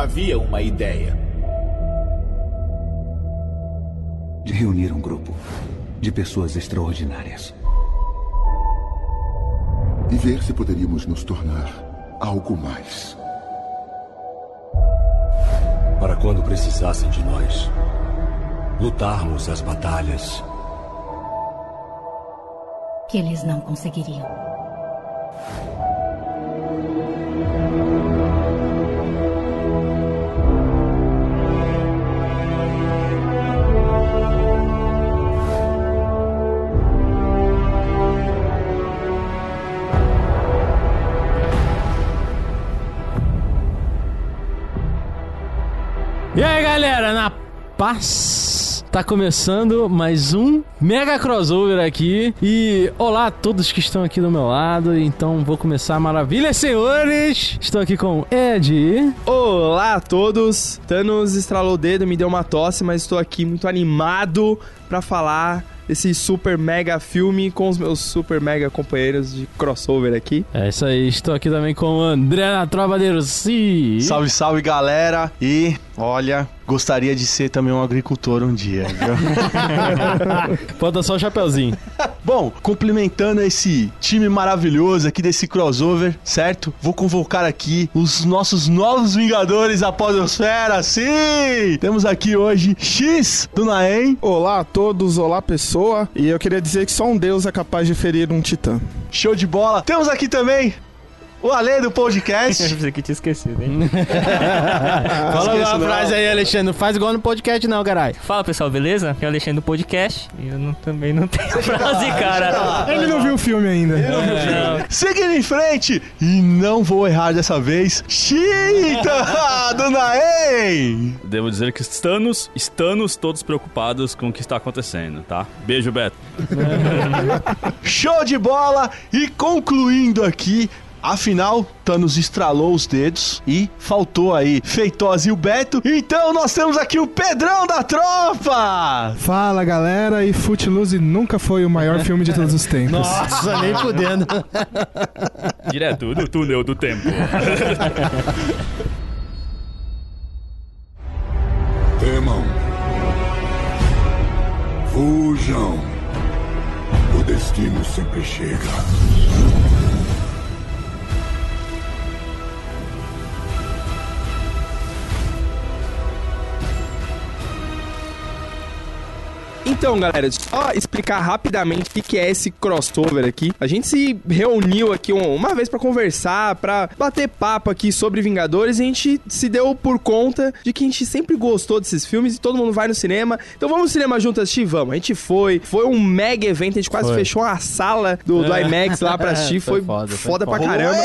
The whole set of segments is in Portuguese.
Havia uma ideia. De reunir um grupo de pessoas extraordinárias. E ver se poderíamos nos tornar algo mais. Para quando precisassem de nós, lutarmos as batalhas que eles não conseguiriam. Paz. Tá começando mais um mega crossover aqui. E olá a todos que estão aqui do meu lado. Então vou começar maravilha, senhores. Estou aqui com Ed. Olá a todos. Thanos estralou o dedo, me deu uma tosse, mas estou aqui muito animado para falar desse super mega filme com os meus super mega companheiros de crossover aqui. É isso aí, estou aqui também com o André na Trova de Russi. Salve, salve galera! E olha, gostaria de ser também um agricultor um dia, viu? Bota só o chapeuzinho. Bom, complementando esse time maravilhoso aqui desse crossover, certo? Vou convocar aqui os nossos novos Vingadores da Podosfera, sim! Temos aqui hoje X do Naem. Olá a todos, olá pessoa. E eu queria dizer que só um deus é capaz de ferir um titã. Show de bola! Temos aqui também o Ale do podcast. Eu pensei que tinha esquecido, hein? Fala uma frase aí, Alexandre. Não faz igual no podcast, não, caralho. Fala pessoal, beleza? Aqui é o Alexandre do podcast. E eu não- também não tenho frase, cara. Ele não viu o filme ainda. Não. Seguindo em frente, e não vou errar dessa vez, Chita do Naem. Devo dizer que estamos, estamos todos preocupados com o que está acontecendo, tá? Beijo, Beto. Show de bola! E concluindo aqui, afinal, Thanos estralou os dedos e faltou aí Feitosa e o Beto. Então nós temos aqui o Pedrão da tropa! Fala galera, e Footloose nunca foi o maior filme de todos os tempos. Nossa, nem fudendo. Direto do túnel do tempo. Temam. Fujam. O destino sempre chega. Então, galera, só explicar rapidamente o que que é esse crossover aqui. A gente se reuniu aqui um- uma vez pra conversar, pra bater papo aqui sobre Vingadores e a gente se deu por conta de que a gente sempre gostou desses filmes e todo mundo vai no cinema. Então vamos no cinema junto assistir? Vamos. A gente foi. Foi um mega evento, a gente quase Foi. fechou uma sala do, do IMAX lá pra assistir. Foi Foi, foda, foda, foi pra caramba.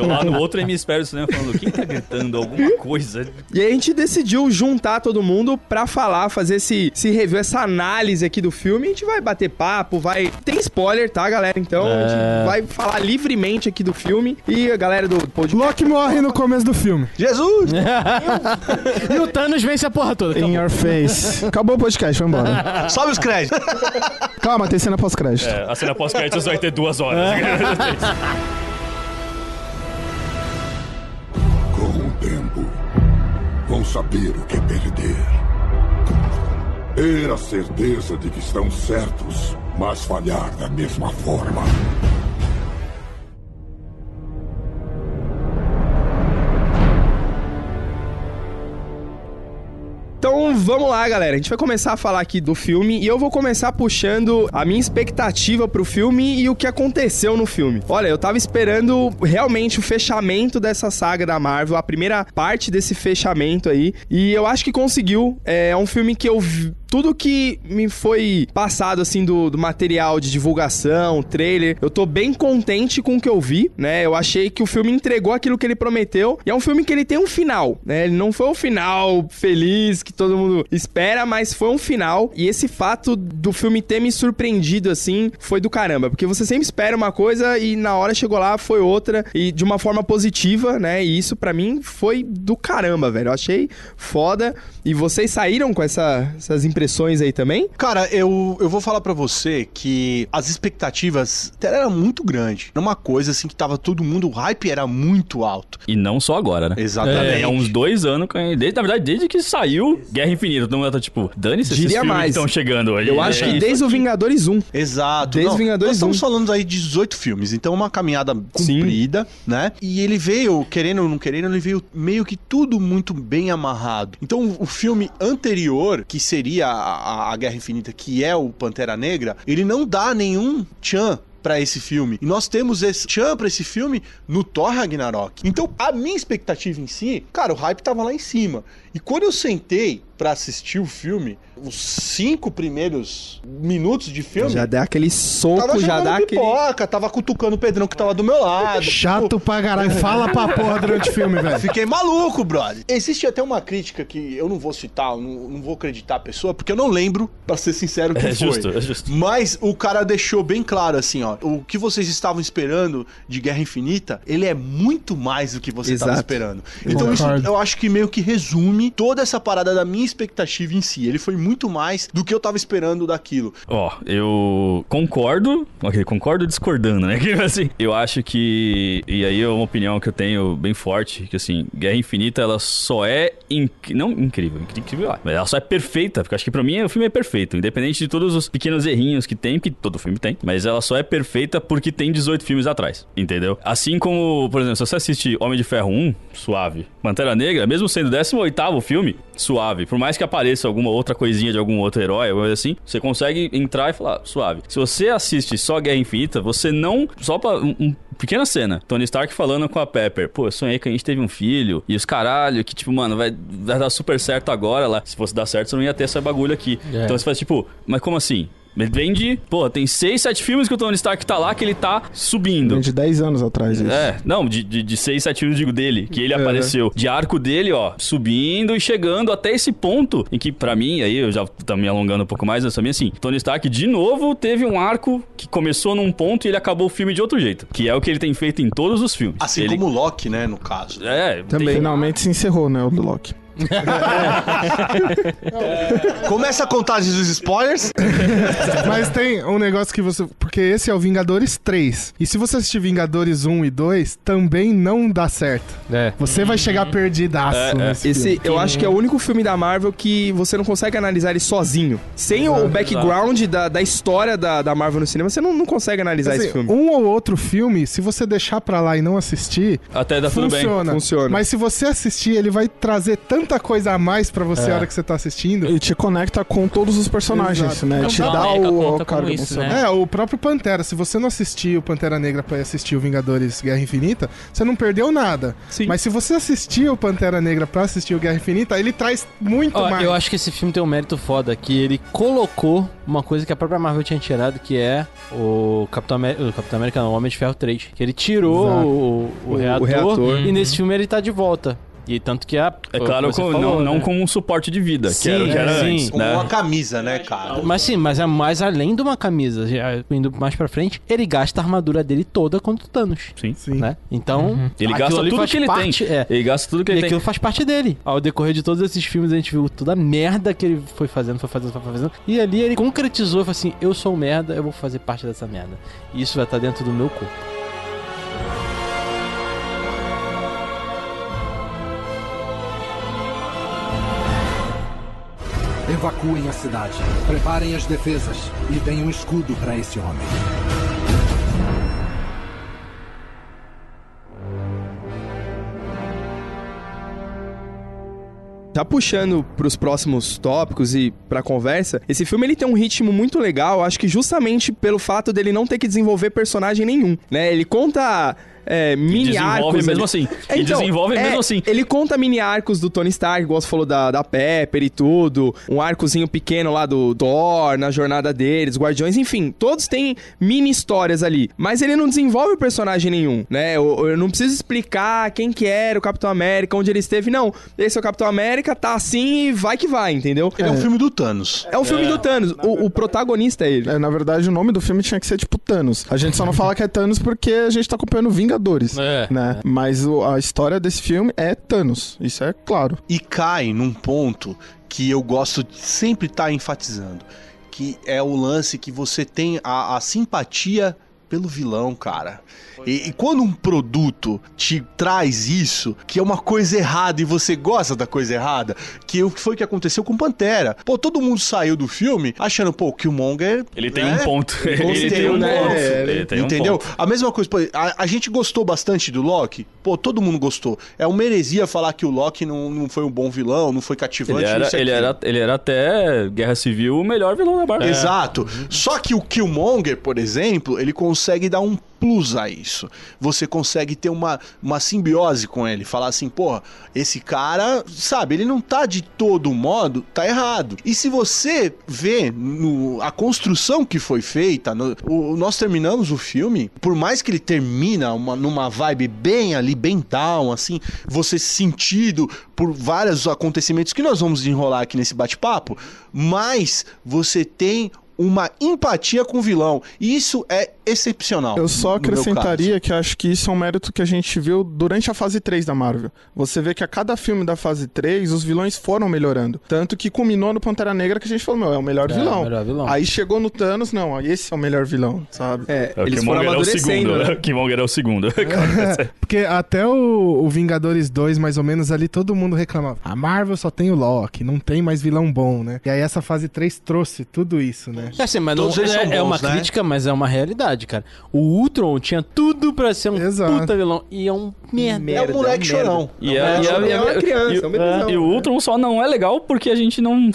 Eu lá no outro hemisfério do cinema falando, quem tá gritando alguma coisa? E aí a gente decidiu juntar todo mundo pra falar, fazer esse, esse review, essa análise aqui do filme. A gente vai bater papo, vai. Tem spoiler, tá, galera? Então a É. gente vai falar livremente aqui do filme. E a galera do podcast. Loki morre no começo do filme. Jesus! E o Thanos vence a porra toda. In your face. Acabou o podcast, foi embora. Sobe os créditos! Calma, tem cena pós-crédito. É, a cena pós-créditos vai ter duas horas. Com o tempo, vão saber o que é perder. Ter a certeza de que estão certos, mas falhar da mesma forma. Então vamos lá, galera. A gente vai começar a falar aqui do filme e eu vou começar puxando a minha expectativa pro filme e o que aconteceu no filme. Olha, eu tava esperando realmente o fechamento dessa saga da Marvel, a primeira parte desse fechamento aí, e eu acho que conseguiu. É um filme que eu tudo que me foi passado, assim, do, do material de divulgação, trailer, eu tô bem contente com o que eu vi, né? Eu achei que o filme entregou aquilo que ele prometeu. E é um filme que ele tem um final, né? Ele não foi um final feliz que todo mundo espera, mas foi um final. E esse fato do filme ter me surpreendido, assim, foi do caramba. Porque você sempre espera uma coisa e na hora chegou lá foi outra. E de uma forma positiva, né? E isso pra mim foi do caramba, velho. Eu achei foda. E vocês saíram com essa- essas impressões impressões aí também? Cara, eu, eu vou falar pra você que as expectativas eram muito grandes. Era uma coisa assim que tava todo mundo, o hype era muito alto. E não só agora, né? Exatamente. É, há uns dois anos, desde, na verdade, desde que saiu Guerra Infinita, todo mundo tá tipo, dane-se esses Diria filmes mais. que estão chegando hoje. Eu acho É que desde o. Vingadores 1. Exato. Desde Não, Vingadores Nós estamos 1. falando aí de 18 filmes, então uma caminhada comprida, né? E ele veio, querendo ou não querendo, ele veio meio que tudo muito bem amarrado. Então o filme anterior, que seria a, a- a Guerra Infinita, que é o Pantera Negra, ele não dá nenhum tchan pra esse filme. E nós temos esse tchan pra esse filme no Thor Ragnarok. Então, a minha expectativa em si, cara, o hype tava lá em cima. E quando eu sentei pra assistir o filme, os cinco primeiros minutos de filme, Já dá aquele soco, já dá aquele. pipoca, tava cutucando o Pedrão que tava do meu lado. Chato pra caralho. Fala pra porra durante o filme, velho. Fiquei maluco, brother. Existe até uma crítica que eu não vou citar, eu não, não vou acreditar a pessoa, porque eu não lembro, pra ser sincero, o que É foi. justo, é justo. Mas o cara deixou bem claro assim, ó. O que vocês estavam esperando de Guerra Infinita, ele é muito mais do que você estava Exato. esperando. Então isso eu acho que meio que resume toda essa parada da minha expectativa em si. Ele foi muito mais do que eu tava esperando daquilo. Ó, eu concordo, ok, concordo discordando, né? Assim, eu acho que, e aí é uma opinião que eu tenho bem forte, que assim, Guerra Infinita, ela só é, inc- não incrível, incrível, ah, mas ela só é perfeita, porque acho que pra mim o filme é perfeito, independente de todos os pequenos errinhos que tem, que todo filme tem, mas ela só é perfeita porque tem 18 filmes atrás, entendeu? Assim como, por exemplo, se você assiste Homem de Ferro 1, suave, Pantera Negra, mesmo sendo o 18º filme, suave, por mais que apareça alguma outra coisinha de algum outro herói, alguma coisa assim, você consegue entrar e falar, suave. Se você assiste só Guerra Infinita, você não. Só pra. Um, um- pequena cena. Tony Stark falando com a Pepper. Pô, eu sonhei que a gente teve um filho. E os caralho, que tipo, mano, vai, vai dar super certo agora lá. Se fosse dar certo, você não ia ter esse bagulho aqui. É. Então você faz tipo, mas como assim? Ele vem de. Pô, tem seis, sete filmes que o Tony Stark tá lá que ele tá subindo. De 10 anos atrás, isso. É, não, de, de, de seis, sete filmes, digo, dele, que ele apareceu. De arco dele, ó, subindo e chegando até esse ponto em que, pra mim, aí eu já tô me alongando um pouco mais, mas também assim, Tony Stark, de novo, teve um arco que começou num ponto e ele acabou o filme de outro jeito. Que é o que ele tem feito em todos os filmes. Assim ele... como o Loki, né, no caso. É, Também. Finalmente se encerrou, né, o do Loki. Começa a contagem dos spoilers. Mas tem um negócio que você. Porque esse é o Vingadores 3. E se você assistir Vingadores 1 e 2, também não dá certo. É. Você vai chegar perdidaço É, é. nesse Esse, filme. eu acho que é o único filme da Marvel que você não consegue analisar ele sozinho. Sem o background da, da história da, da Marvel no cinema, você não, não consegue analisar Assim, esse filme. um ou outro filme, se você deixar pra lá e não assistir, até dá tudo bem. funciona. Funciona. Mas se você assistir, ele vai trazer tanta coisa a mais pra você É. a hora que você tá assistindo. E te conecta com todos os personagens, Exato. né? Então, te dá o, o cargo isso, né? É, o próprio Pantera. Se você não assistir o Pantera Negra pra assistir o Vingadores Guerra Infinita, você não perdeu nada. Sim. Mas se você assistir o Pantera Negra pra assistir o Guerra Infinita, ele traz muito Ó, mais. eu acho que esse filme tem um mérito foda, que ele colocou uma coisa que a própria Marvel tinha tirado, que é o Capitão América, o Capitão América não, o Homem de Ferro 3. Que ele tirou o, o, O- reator, o reator. e nesse filme ele tá de volta. E tanto que a. É claro, com- falou, não, não né? como um suporte de vida, que era que Sim, era sim. antes, Com né? uma camisa, né, cara? Mas sim, mas é mais além de uma camisa. Já Indo mais pra frente, ele gasta a armadura dele toda contra o Thanos. Sim. Sim. Né? Então. Ele aquilo gasta tudo que ele parte- tem. É. Ele gasta tudo que E ele tem. aquilo faz parte dele. Ao decorrer de todos esses filmes, a gente viu toda a merda que ele foi fazendo, foi fazendo, foi fazendo. E ali ele concretizou e falou assim: Eu sou merda, eu vou fazer parte dessa merda. E isso vai estar dentro do meu corpo. Evacuem a cidade. Preparem as defesas. E deem um escudo para esse homem. Já puxando pros próximos tópicos e pra conversa, esse filme ele tem um ritmo muito legal, acho que justamente pelo fato dele não ter que desenvolver personagem nenhum, né? Ele conta é, mini desenvolve arcos. mesmo ali. assim. E desenvolve é, mesmo assim. Ele conta mini arcos do Tony Stark, igual você falou da, da Pepper e tudo. Um arcozinho pequeno lá do Thor, na jornada deles, Guardiões, enfim. Todos têm mini histórias ali. Mas ele não desenvolve personagem nenhum, né? Eu, eu não preciso explicar quem que era o Capitão América, onde ele esteve. Não, esse é o Capitão América, tá assim e vai que vai, entendeu? Ele é um filme do Thanos. É um filme do Thanos. O, o protagonista é ele. É, na verdade, o nome do filme tinha que ser tipo Thanos. A gente só não fala que é Thanos porque a gente tá acompanhando Vingadores. Vingadores, É. né? Mas o- a história desse filme é Thanos, isso é claro. E cai num ponto que eu gosto de sempre estar enfatizando, que é o lance que você tem a, a simpatia pelo vilão, cara. E, e quando um produto te traz isso, que é uma coisa errada e você gosta da coisa errada, que o que foi aconteceu com Pantera. Pô, todo mundo saiu do filme achando, pô, o Killmonger... Ele tem né? um ponto. Ele Gostei, tem um né? ponto. É, Ele tem um Entendeu? ponto. A mesma coisa, pô, a, a gente gostou bastante do Loki. Pô, todo mundo gostou. É uma heresia falar que o Loki não, não foi um bom vilão, não foi cativante. Ele era, e ele, era, ele era até Guerra Civil o melhor vilão da Marvel. Exato. Só que o Killmonger, por exemplo, ele consegue dar um plus a isso. Você consegue ter uma, uma simbiose com ele. Falar assim, porra, esse cara, sabe, ele não tá de todo modo, tá errado. E se você vê no, a construção que foi feita, no- o- nós terminamos o filme, por mais que ele termina uma- numa vibe bem ali, bem down, assim, você sentido por vários acontecimentos que nós vamos enrolar aqui nesse bate-papo, mas você tem uma empatia com o vilão. E isso é excepcional. Eu só acrescentaria que acho que isso é um mérito que a gente viu durante a fase 3 da Marvel. Você vê que a cada filme da fase 3, os vilões foram melhorando. Tanto que culminou no Pantera Negra que a gente falou, meu, é o melhor, É, vilão. o melhor vilão. Aí chegou no Thanos, não, esse é o melhor vilão, sabe? É, É, o Killmonger é o segundo. né? O Killmonger é o segundo. Porque até o, o Vingadores 2, mais ou menos, ali todo mundo reclamava. A Marvel só tem o Loki, não tem mais vilão bom, né? E aí essa fase 3 trouxe tudo isso, né? É assim, mas não, Todos eles é, são é uma bons, né? crítica, mas é uma realidade, cara. O Ultron tinha tudo pra ser um Exato. puta vilão e é um merda. É um moleque merda. chorão. E, É, a- e a- é uma a- criança, e- é um bebezão. e o Ultron só não é legal porque a gente não.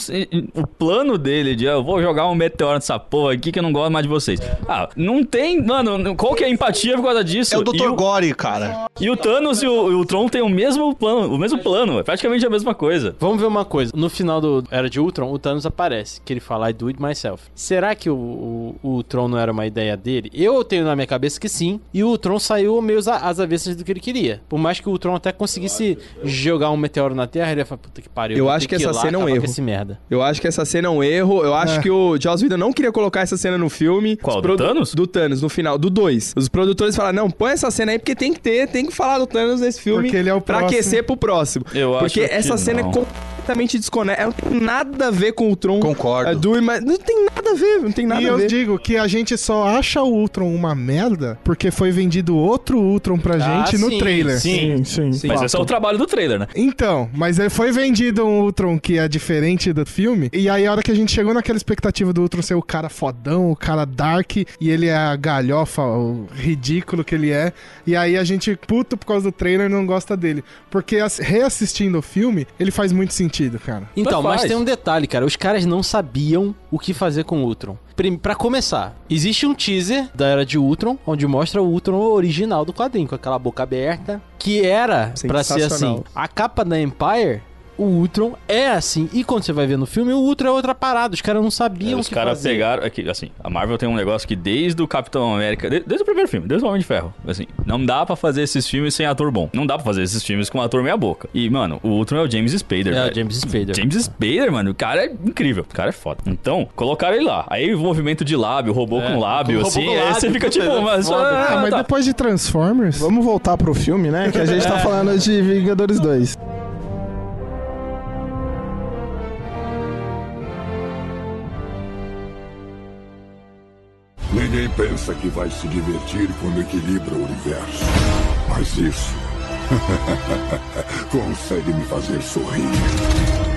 O plano dele de "Ah, eu vou jogar um meteoro nessa porra aqui que eu não gosto mais de vocês. Ah, não tem. Mano, qual que é a empatia por causa disso? É o E Dr. Gore, cara. E o Thanos e o, e o Tron têm o mesmo plano, o mesmo plano, é praticamente a mesma coisa. Vamos ver uma coisa. No final do Era de Ultron, o Thanos aparece. Que ele fala, I do it myself. Será que o, o, o Ultron não era uma ideia dele? Eu tenho na minha cabeça que sim. E o Ultron saiu meio às- avessas do que ele queria. Por mais que o Ultron até conseguisse jogar um meteoro na Terra, ele ia falar, puta que pariu. Eu vou acho que ir essa lá cena é um erro. esse merda. Eu acho que essa cena é um erro. Eu acho É. que o Joss Whedon não queria colocar essa cena no filme. Qual, Os do Thanos? Do Thanos, no final. Do 2. Os produtores falaram, não, põe essa cena aí porque tem que ter, tem que falar do Thanos nesse filme. Porque ele é o pra próximo. aquecer pro próximo. Eu acho porque que essa cena não. é completamente desconectada. Ela não tem nada a ver com o Tron. Concordo. É, do, mas não tem nada a ver, não tem nada e a eu ver. digo que a gente só acha o Ultron uma merda porque foi vendido outro Ultron pra Ah, gente no sim, trailer. sim. sim. sim. Mas esse é o trabalho do trailer, né? Então, mas foi vendido um Ultron que é diferente do filme. E aí, a hora que a gente chegou naquela expectativa do Ultron ser o cara fodão, o cara dark, e ele é a galhofa, o ridículo que ele é. E aí a gente, puto por causa do trailer, não gosta dele. Porque as- reassistindo o filme, ele faz muito sentido, cara. Então, mas faz. tem um detalhe, cara. Os caras não sabiam o que fazer com o Ultron. Pra começar, existe um teaser da era de Ultron, onde mostra o Ultron original do quadrinho, com aquela boca aberta, que era pra ser assim. A capa da Empire, o Ultron é assim. E quando você vai ver no filme, o Ultron é outra parada. Os caras não sabiam Os o que caras fazer. pegaram. Aqui, assim, a Marvel tem um negócio que desde o Capitão América. de- desde o primeiro filme, desde o Homem de Ferro. Assim, não dá pra fazer esses filmes sem ator bom. Não dá pra fazer esses filmes com ator meia-boca. E, mano, o Ultron é o James Spader. É, o velho. James Spader. James Spader, mano, o cara é incrível. O cara é foda. Então, colocaram ele lá. Aí o movimento de lábio, robô É, com lábio, robô assim. com aí lábio, você fica tipo, é mas. ah, Ah, mas tá. depois de Transformers. Vamos voltar pro filme, né? Que a gente tá É. falando de Vingadores 2. Ninguém pensa que vai se divertir quando equilibra o universo. Mas isso consegue me fazer sorrir.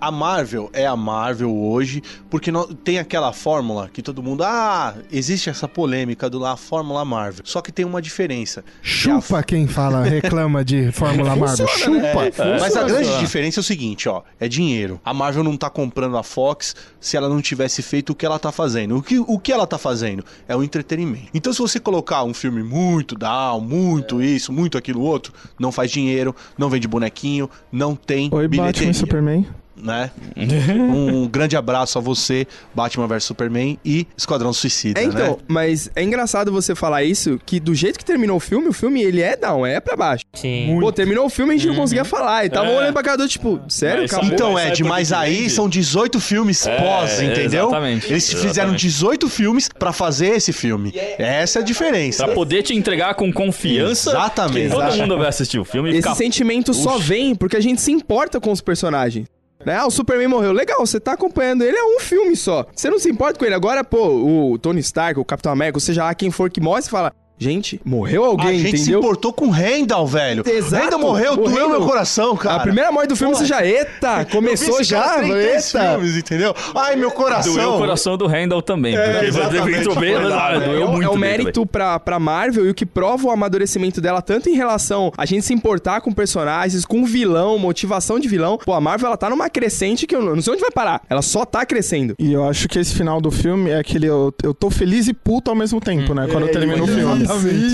A Marvel é a Marvel hoje, porque não, tem aquela fórmula que todo mundo. Ah, existe essa polêmica do lá, a Fórmula Marvel. Só que tem uma diferença. Chupa quem fala, reclama de Fórmula Marvel. Chupa. É, Mas a grande Funciona. diferença é o seguinte, ó, é dinheiro. A Marvel não tá comprando a Fox se ela não tivesse feito o que ela tá fazendo. O que, o que ela tá fazendo é o entretenimento. Então se você colocar um filme muito down, muito isso, muito aquilo outro, não faz dinheiro, não vende bonequinho, não tem Oi, Batman bilheteria. e Superman. Né? um grande abraço a você, Batman vs Superman e Esquadrão Suicida, É, então, né? mas é engraçado você falar isso, que do jeito que terminou o filme, o filme ele é down, é pra baixo. Sim. Pô, terminou o filme e a gente não conseguia falar. E tava É. olhando pra cada um, tipo, sério, Mas acabou. Então, Mas sabe Ed, mas que aí são 18 filmes É, pós, entendeu? exatamente, Eles fizeram exatamente. 18 filmes pra fazer esse filme. Essa é a diferença. Pra poder te entregar com confiança. Exatamente. Que todo mundo vai assistir o filme e Esse ficar sentimento só vem porque a gente se importa com os personagens. Né? Ah, o Superman morreu. Legal, você tá acompanhando ele, é um filme só. Você não se importa com ele. Agora, pô, o Tony Stark, o Capitão América, seja lá quem for que morre, você fala, gente, morreu alguém, a gente se entendeu? importou com o Randall, velho. Exato. Randall morreu, O doeu meu coração, cara. A primeira morte do filme, Porra. você já, eita, começou já, eita. filmes, entendeu? Ai, meu coração. Doeu o coração do Randall também. É, exatamente, bem, mas, ah, doeu é, o- muito é o mérito pra, pra Marvel e o que prova o amadurecimento dela, tanto em relação a gente se importar com personagens, com vilão, motivação de vilão. Pô, a Marvel ela tá numa crescente que eu não não sei onde vai parar. Ela só tá crescendo. E eu acho que esse final do filme é aquele. Eu, eu tô feliz e puto ao mesmo tempo, né? Quando eu termino o filme.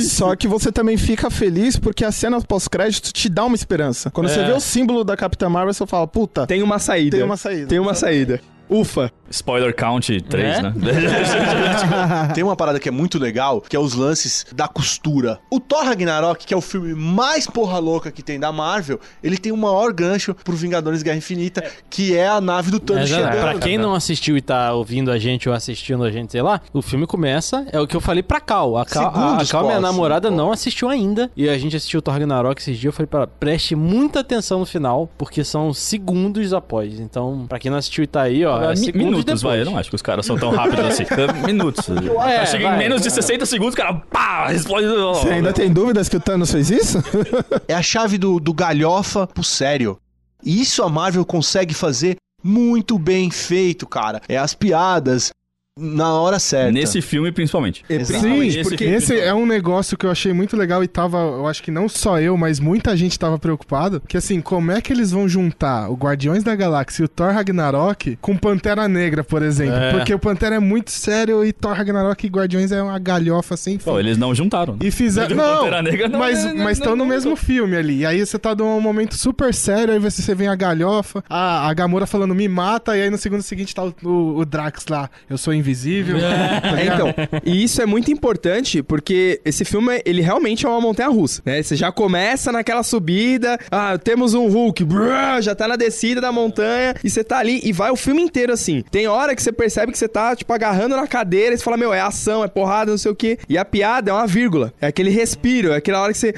Só que você também fica feliz porque a cena pós-crédito te dá uma esperança. Quando você É. vê o símbolo da Capitã Marvel, você fala, puta, Tem uma saída. tem uma saída. Tem uma saída. Ufa. Spoiler count 3, É? né? Tem uma parada que é muito legal, que é os lances da costura. O Thor Ragnarok, que é o filme mais porra louca que tem da Marvel, ele tem o maior gancho pro Vingadores Guerra Infinita, que é a nave do É, Thanos chegando. pra quem não assistiu e tá ouvindo a gente ou assistindo a gente, sei lá, o filme começa, é o que eu falei pra Cal. A Cal, a, a Cal minha namorada, não assistiu ainda. E a gente assistiu o Thor Ragnarok esses dias. Eu falei pra ela, preste muita atenção no final, porque são segundos após. Então, pra quem não assistiu e tá aí, ó, é minutos, vai. Eu não acho que os caras são tão rápidos assim. É, Minutos. É, Chega em vai, menos de vai. 60 segundos, o cara pá, explode. Você ainda tem dúvidas que o Thanos fez isso? É a chave do, do galhofa pro sério. E isso a Marvel consegue fazer muito bem feito, cara. É as piadas na hora certa. Nesse filme, principalmente. É, Exato. principalmente Sim, porque esse é um negócio que eu achei muito legal e tava, eu acho que não só eu, mas muita gente tava preocupado, que assim, como é que eles vão juntar o Guardiões da Galáxia e o Thor Ragnarok com Pantera Negra, por exemplo? É. Porque o Pantera é muito sério e Thor Ragnarok e Guardiões é uma galhofa sem fim. Pô, eles não juntaram. né? E fizeram. Não, Pantera Negra não, mas não, mas estão não, no não, mesmo não. filme ali. E aí você tá num momento super sério, aí você, você vem a galhofa, a, a Gamora falando me mata, e aí no segundo seguinte tá o, o, o Drax lá, eu sou invisível. tá É, ligado? então, e isso é muito importante porque esse filme, ele realmente é uma montanha-russa, né? Você já começa naquela subida, ah, temos um Hulk, brrr, já tá na descida da montanha, e você tá ali e vai o filme inteiro assim. Tem hora que você percebe que você tá, tipo, agarrando na cadeira e você fala, meu, é ação, é porrada, não sei o quê. E a piada é uma vírgula, é aquele respiro, é aquela hora que você...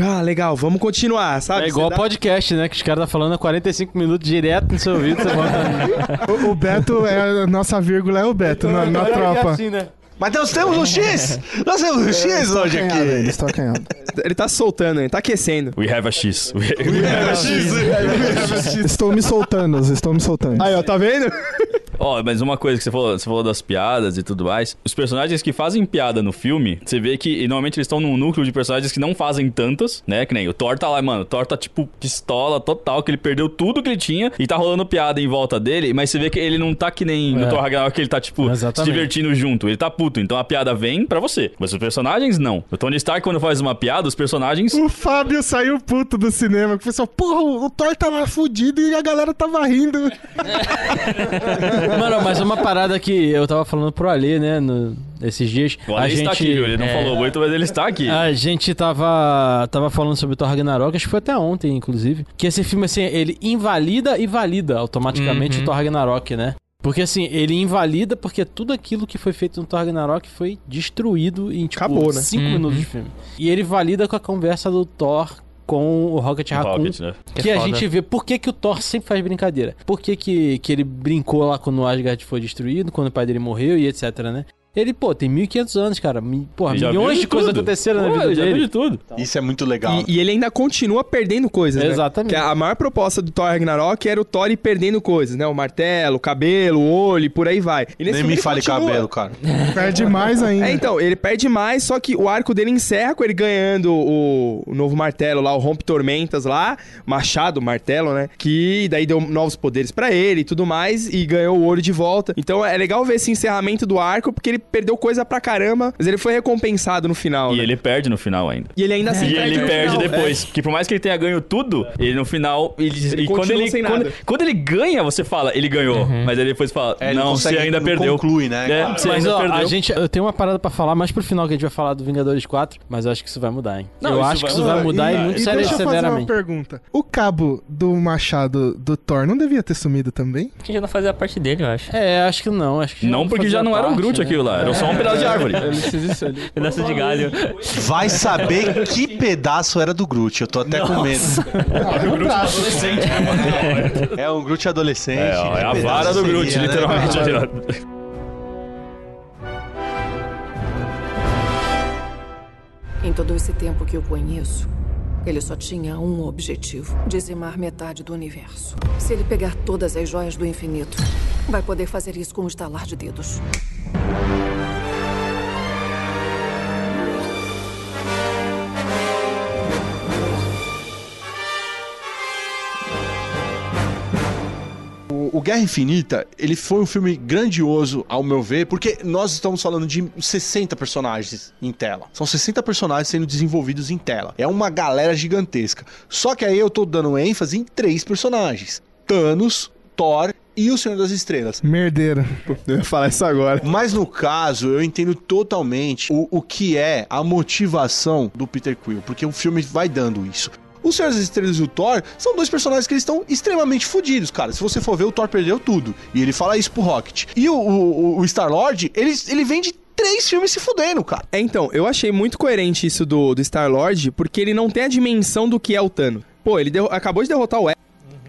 Ah, legal, vamos continuar, sabe? É igual dá- podcast, né? Que os caras tá falando há 45 minutos direto no seu ouvido, você bota... O, o Beto, é, a nossa vírgula é o Beto na, na tropa. assim, né? Mas nós temos um X! Nós temos um X hoje aqui! ainda, estou acanhado. Ele tá soltando, ele tá aquecendo. We have a X. We estou me soltando, estou me soltando. Aí, ó, tá vendo? Ó, mas uma coisa que você falou, você falou das piadas e tudo mais. Os personagens que fazem piada no filme, você vê que e normalmente eles estão num núcleo de personagens que não fazem tantas, né? Que nem o Thor tá lá, mano. O Thor tá tipo pistola total, que ele perdeu tudo que ele tinha e tá rolando piada em volta dele, mas você vê que ele não tá que nem no É. Thor Ragnarok, que ele tá tipo se Exatamente. divertindo junto. Ele tá puto, então a piada vem pra você. Mas os personagens não. O Tony Stark, quando faz uma piada, os personagens. O Fábio saiu puto do cinema. O pessoal, porra, o Thor tá lá fudido e a galera tava rindo. Mano, mas uma parada que eu tava falando pro Alê, né, no, esses dias. O Ale está aqui, viu? Ele não é, falou muito, mas ele está aqui. A gente tava, tava falando sobre o Thor Ragnarok, acho que foi até ontem, inclusive. Que esse filme, assim, ele invalida e valida automaticamente Uhum. o Thor Ragnarok, né? Porque assim, ele invalida porque tudo aquilo que foi feito no Thor Ragnarok foi destruído em tipo Acabou, né? 5 Uhum. minutos de filme. E ele valida com a conversa do Thor com o Rocket Raccoon. Rocket, né? Que, Que a foda. gente vê por que, que o Thor sempre faz brincadeira. Por que, que, que ele brincou lá quando o Asgard foi destruído, quando o pai dele morreu e etc, né? Ele, pô, tem 1500 anos, cara. Porra, Ele milhões de coisas aconteceram na vida ele já viu dele. de tudo. Isso é muito legal. E, e ele ainda continua perdendo coisas, né? Exatamente. Que a maior proposta do Thor Ragnarok era o Thor ir perdendo coisas, né? O martelo, o cabelo, o olho, e por aí vai. E nesse Nem me fale continua. cabelo, cara. Perde mais ainda. É, então, ele perde mais, só que o arco dele encerra com ele ganhando o, o novo martelo lá, o Rompe Tormentas lá, machado, martelo, né? Que daí deu novos poderes pra ele e tudo mais, e ganhou o olho de volta. Então é legal ver esse encerramento do arco, porque ele ele perdeu coisa pra caramba, mas ele foi recompensado no final. E né? ele perde no final ainda. E ele ainda assim E ele no perde final. depois. Porque por mais que ele tenha ganho tudo, ele no final. Ele, Ele e quando ele, sem quando, nada. quando ele ganha, você fala, ele ganhou. Mas aí depois fala, É, ele não, você ainda perdeu. conclui, né, É, você Mas ainda ó, perdeu. a gente, eu tenho uma parada pra falar mais pro final que a gente vai falar do Vingadores 4, mas eu acho que isso vai mudar, hein? Não, eu acho vai que isso vai mudar e, e, muito e sério, deixa eu fazer uma severamente. pergunta. O cabo do machado do Thor não devia ter sumido também? Que já não fazia parte dele, eu acho. É, acho que não, acho que Não, porque já não era um Groot né? aquilo lá, era só um pedaço de árvore. Ele se existe ali. Pedaço de galho. Vai saber que pedaço era do Groot. Eu tô até com medo. É o Groot adolescente, né, mano? É um Groot adolescente. É, ó, é a vara do Groot, seria, né, literalmente. ó. Em todo esse tempo que o conheço, ele só tinha um objetivo: dizimar metade do universo. Se ele pegar todas as joias do infinito, vai poder fazer isso com um estalar de dedos. O, Guerra Infinita, ele foi um filme grandioso, ao meu ver, porque nós estamos falando de 60 personagens em tela. São 60 personagens sendo desenvolvidos em tela. É uma galera gigantesca. Só que aí eu tô dando ênfase em três personagens: Thanos, Thor e o Senhor das Estrelas. Merdeiro. Eu ia falar isso agora. Mas no caso, eu entendo totalmente o, o que é a motivação do Peter Quill, porque o filme vai dando isso. O Senhor das Estrelas e o Thor são dois personagens que eles estão extremamente fodidos, cara. Se você for ver, o Thor perdeu tudo. E ele fala isso pro Rocket. E o, o, o Star-Lord, ele, ele vem de três filmes se fudendo, cara. É, então, eu achei muito coerente isso do, do Star-Lord, porque ele não tem a dimensão do que é o Thanos. Pô, ele acabou de derrotar o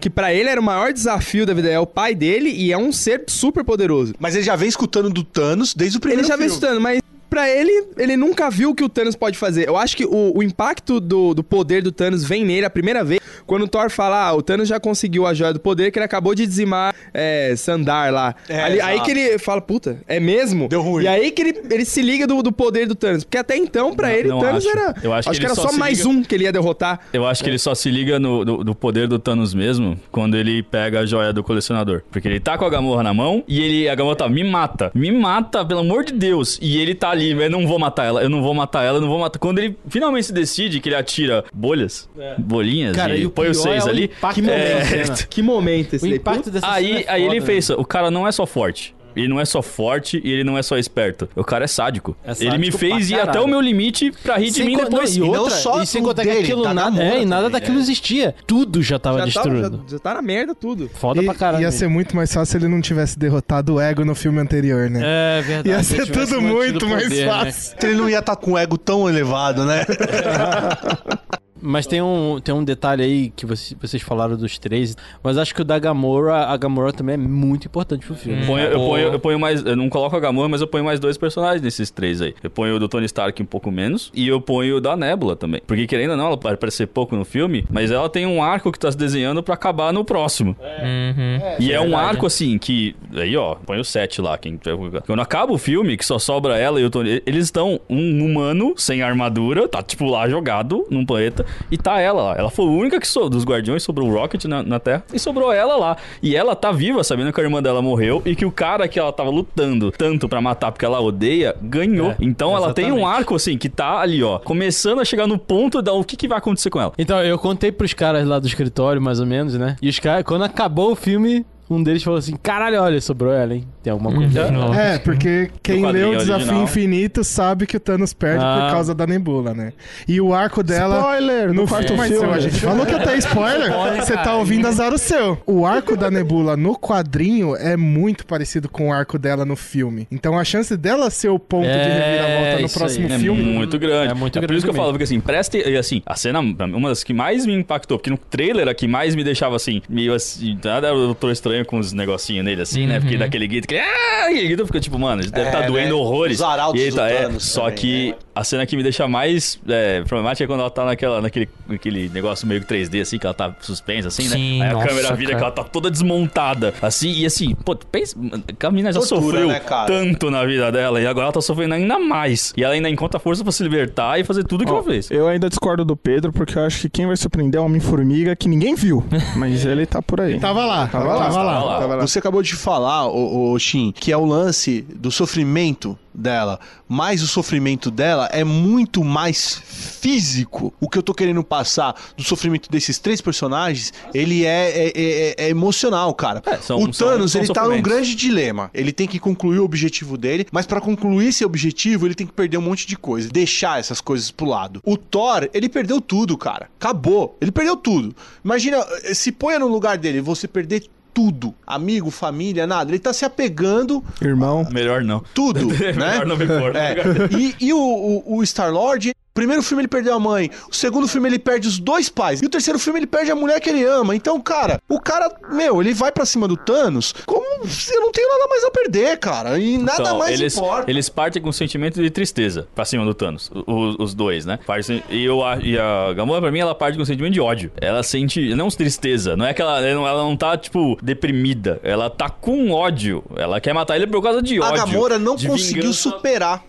que pra ele era o maior desafio da vida, é o pai dele e é um ser super poderoso. Mas ele já vem escutando do Thanos desde o primeiro Ele já vem filme. estudando, mas pra ele, ele nunca viu o que o Thanos pode fazer. Eu acho que o, o impacto do, do poder do Thanos vem nele a primeira vez, quando o Thor fala, ah, o Thanos já conseguiu a joia do poder, que ele acabou de dizimar é, Sandar lá. É, Ali- aí que ele fala, puta, é mesmo? Deu ruim. E aí que ele, ele se liga do, do poder do Thanos, porque até então, pra Não- ele, não o Thanos acho. era... Eu acho que que ele era só só mais liga- um que ele ia derrotar. Eu acho que ele só se liga no, do, do poder do Thanos mesmo quando ele pega a joia do colecionador. Porque ele tá com a Gamorra na mão e ele, a Gamorra tá, me mata, me mata, pelo amor de Deus. E ele tá ali, eu não vou matar ela, eu não vou matar ela, eu não vou matar. Quando ele finalmente se decide que ele atira bolhas, bolinhas, Cara, e, e o põe os seis é o ali. impacto Que é, cena. Que momento esse O daí. impacto dessa cena Aí, é aí ele foda, fez. O cara não é só forte. Ele não é só forte e ele não é só esperto. O cara é sádico. É ele me sádico fez ir até o meu limite pra rir de Sem mim con- depois. não, e, E não outra, só e sem contar que dele, aquilo da nada, é, e nada também, daquilo né? existia. Tudo já tava já, destruído. Tá, já, já tá na merda tudo. Foda E- pra caralho. ia ser muito mais fácil se ele não tivesse derrotado o ego no filme anterior, né? É verdade. Ia se ser tudo muito o mais poder, né? fácil. Ele não ia estar com o ego tão elevado, né? Mas tem um, tem um detalhe aí que vocês, vocês falaram dos três, mas acho que o da Gamora, a Gamora também é muito importante pro filme. Ponho- eu, ponho, eu ponho mais. Eu não coloco a Gamora, mas eu ponho mais dois personagens nesses três aí. Eu ponho o do Tony Stark um pouco menos. E eu ponho o da Nebula também. Porque querendo ou não, ela pode parecer pouco no filme, mas ela tem um arco que tá se desenhando pra acabar no próximo. Uhum. E é, um verdade. arco assim que. Aí, ó, põe o 7 lá. Quem, quando acaba o filme, que só sobra ela e o Tony. Eles estão um humano sem armadura, tá tipo lá jogado num planeta, e tá ela lá. Ela foi a única que sou dos Guardiões, sobrou o Rocket na, na Terra, e sobrou ela lá. E ela tá viva, sabendo que a irmã dela morreu, e que o cara que ela tava lutando tanto pra matar porque ela odeia, ganhou. É, então ela tem um exatamente. arco assim que tá ali, ó, começando a chegar no ponto da o que, que vai acontecer com ela. Então, eu contei pros caras lá do escritório, mais ou menos, né? E os caras, quando acabou o filme, um deles falou assim: caralho, olha, sobrou ela, hein? Tem alguma coisa. Nossa. É, porque quem leu o Desafio original. Infinito sabe que o Thanos perde Ah. por causa da nebula, né? E o arco dela. Spoiler! No quarto Mas filme. a gente falou que até spoiler. Você tá ouvindo azar o seu. O arco da Nebula no quadrinho é muito parecido com o arco dela no filme. Então a chance dela ser o ponto de É, reviravolta no próximo aí. É filme. muito grande. É muito por grande isso que eu falo, porque assim, preste. e, Assim, a cena, uma das que mais me impactou, porque no trailer a que mais me deixava assim, meio assim, nada, o doutor estranho com os negocinhos nele, assim, né? Porque daquele grito, que. Ah! Grito fica tipo, mano, deve É, estar doendo né? horrores. Os arautos e tá, é, Thanos Só também, que né? a cena que me deixa mais é, problemática é quando ela tá naquela, naquele aquele negócio meio 3D, assim, que ela tá suspensa, assim, Sim, né? Aí a nossa, câmera vira cara. que ela tá toda desmontada, assim, e assim, pô, pensa. A menina já Tortura, sofreu né, cara? tanto na vida dela, e agora ela tá sofrendo ainda mais. E ela ainda encontra força pra se libertar e fazer tudo que ela fez. Eu ainda discordo do Pedro, porque eu acho que quem vai surpreender é o Homem-Formiga, que ninguém viu. Mas ele tá por aí. Tava lá, tava, lá. tava lá. Tava lá. Você acabou de falar, o, Shin, que é o lance do sofrimento dela, mais o sofrimento dela é muito mais físico. O que eu tô querendo passar do sofrimento desses três personagens, ele é, é, é- é emocional, cara. são- o são- Thanos, são ele tá num grande dilema. Ele tem que concluir o objetivo dele, mas pra concluir esse objetivo, ele tem que perder um monte de coisa, deixar essas coisas pro lado. O Thor, ele perdeu tudo, cara. Acabou. Ele perdeu tudo. Imagina, eh, se ponha no lugar dele, você perder tudo. Amigo, família, nada. Ele tá se apegando Irmão. Melhor não. tudo, né? Melhor não me pôr. É. E, e o, o, o Star-Lord, primeiro filme ele perdeu a mãe, o segundo filme ele perde os dois pais, e o terceiro filme ele perde a mulher que ele ama. Então, cara, o cara, meu, ele vai pra cima do Thanos como se eu não tenho nada mais a perder, cara. E nada Então, mais eles, importa. eles partem com um sentimento de tristeza pra cima do Thanos. Os, os dois, né? Partem- E, eu, a- e a Gamora, pra mim, ela parte com um sentimento de ódio. Ela sente, não tristeza. Não é que ela, ela não- tá, tipo, deprimida. Ela tá com ódio. Ela quer matar ele por causa de A ódio. Gamora não conseguiu vingança. superar.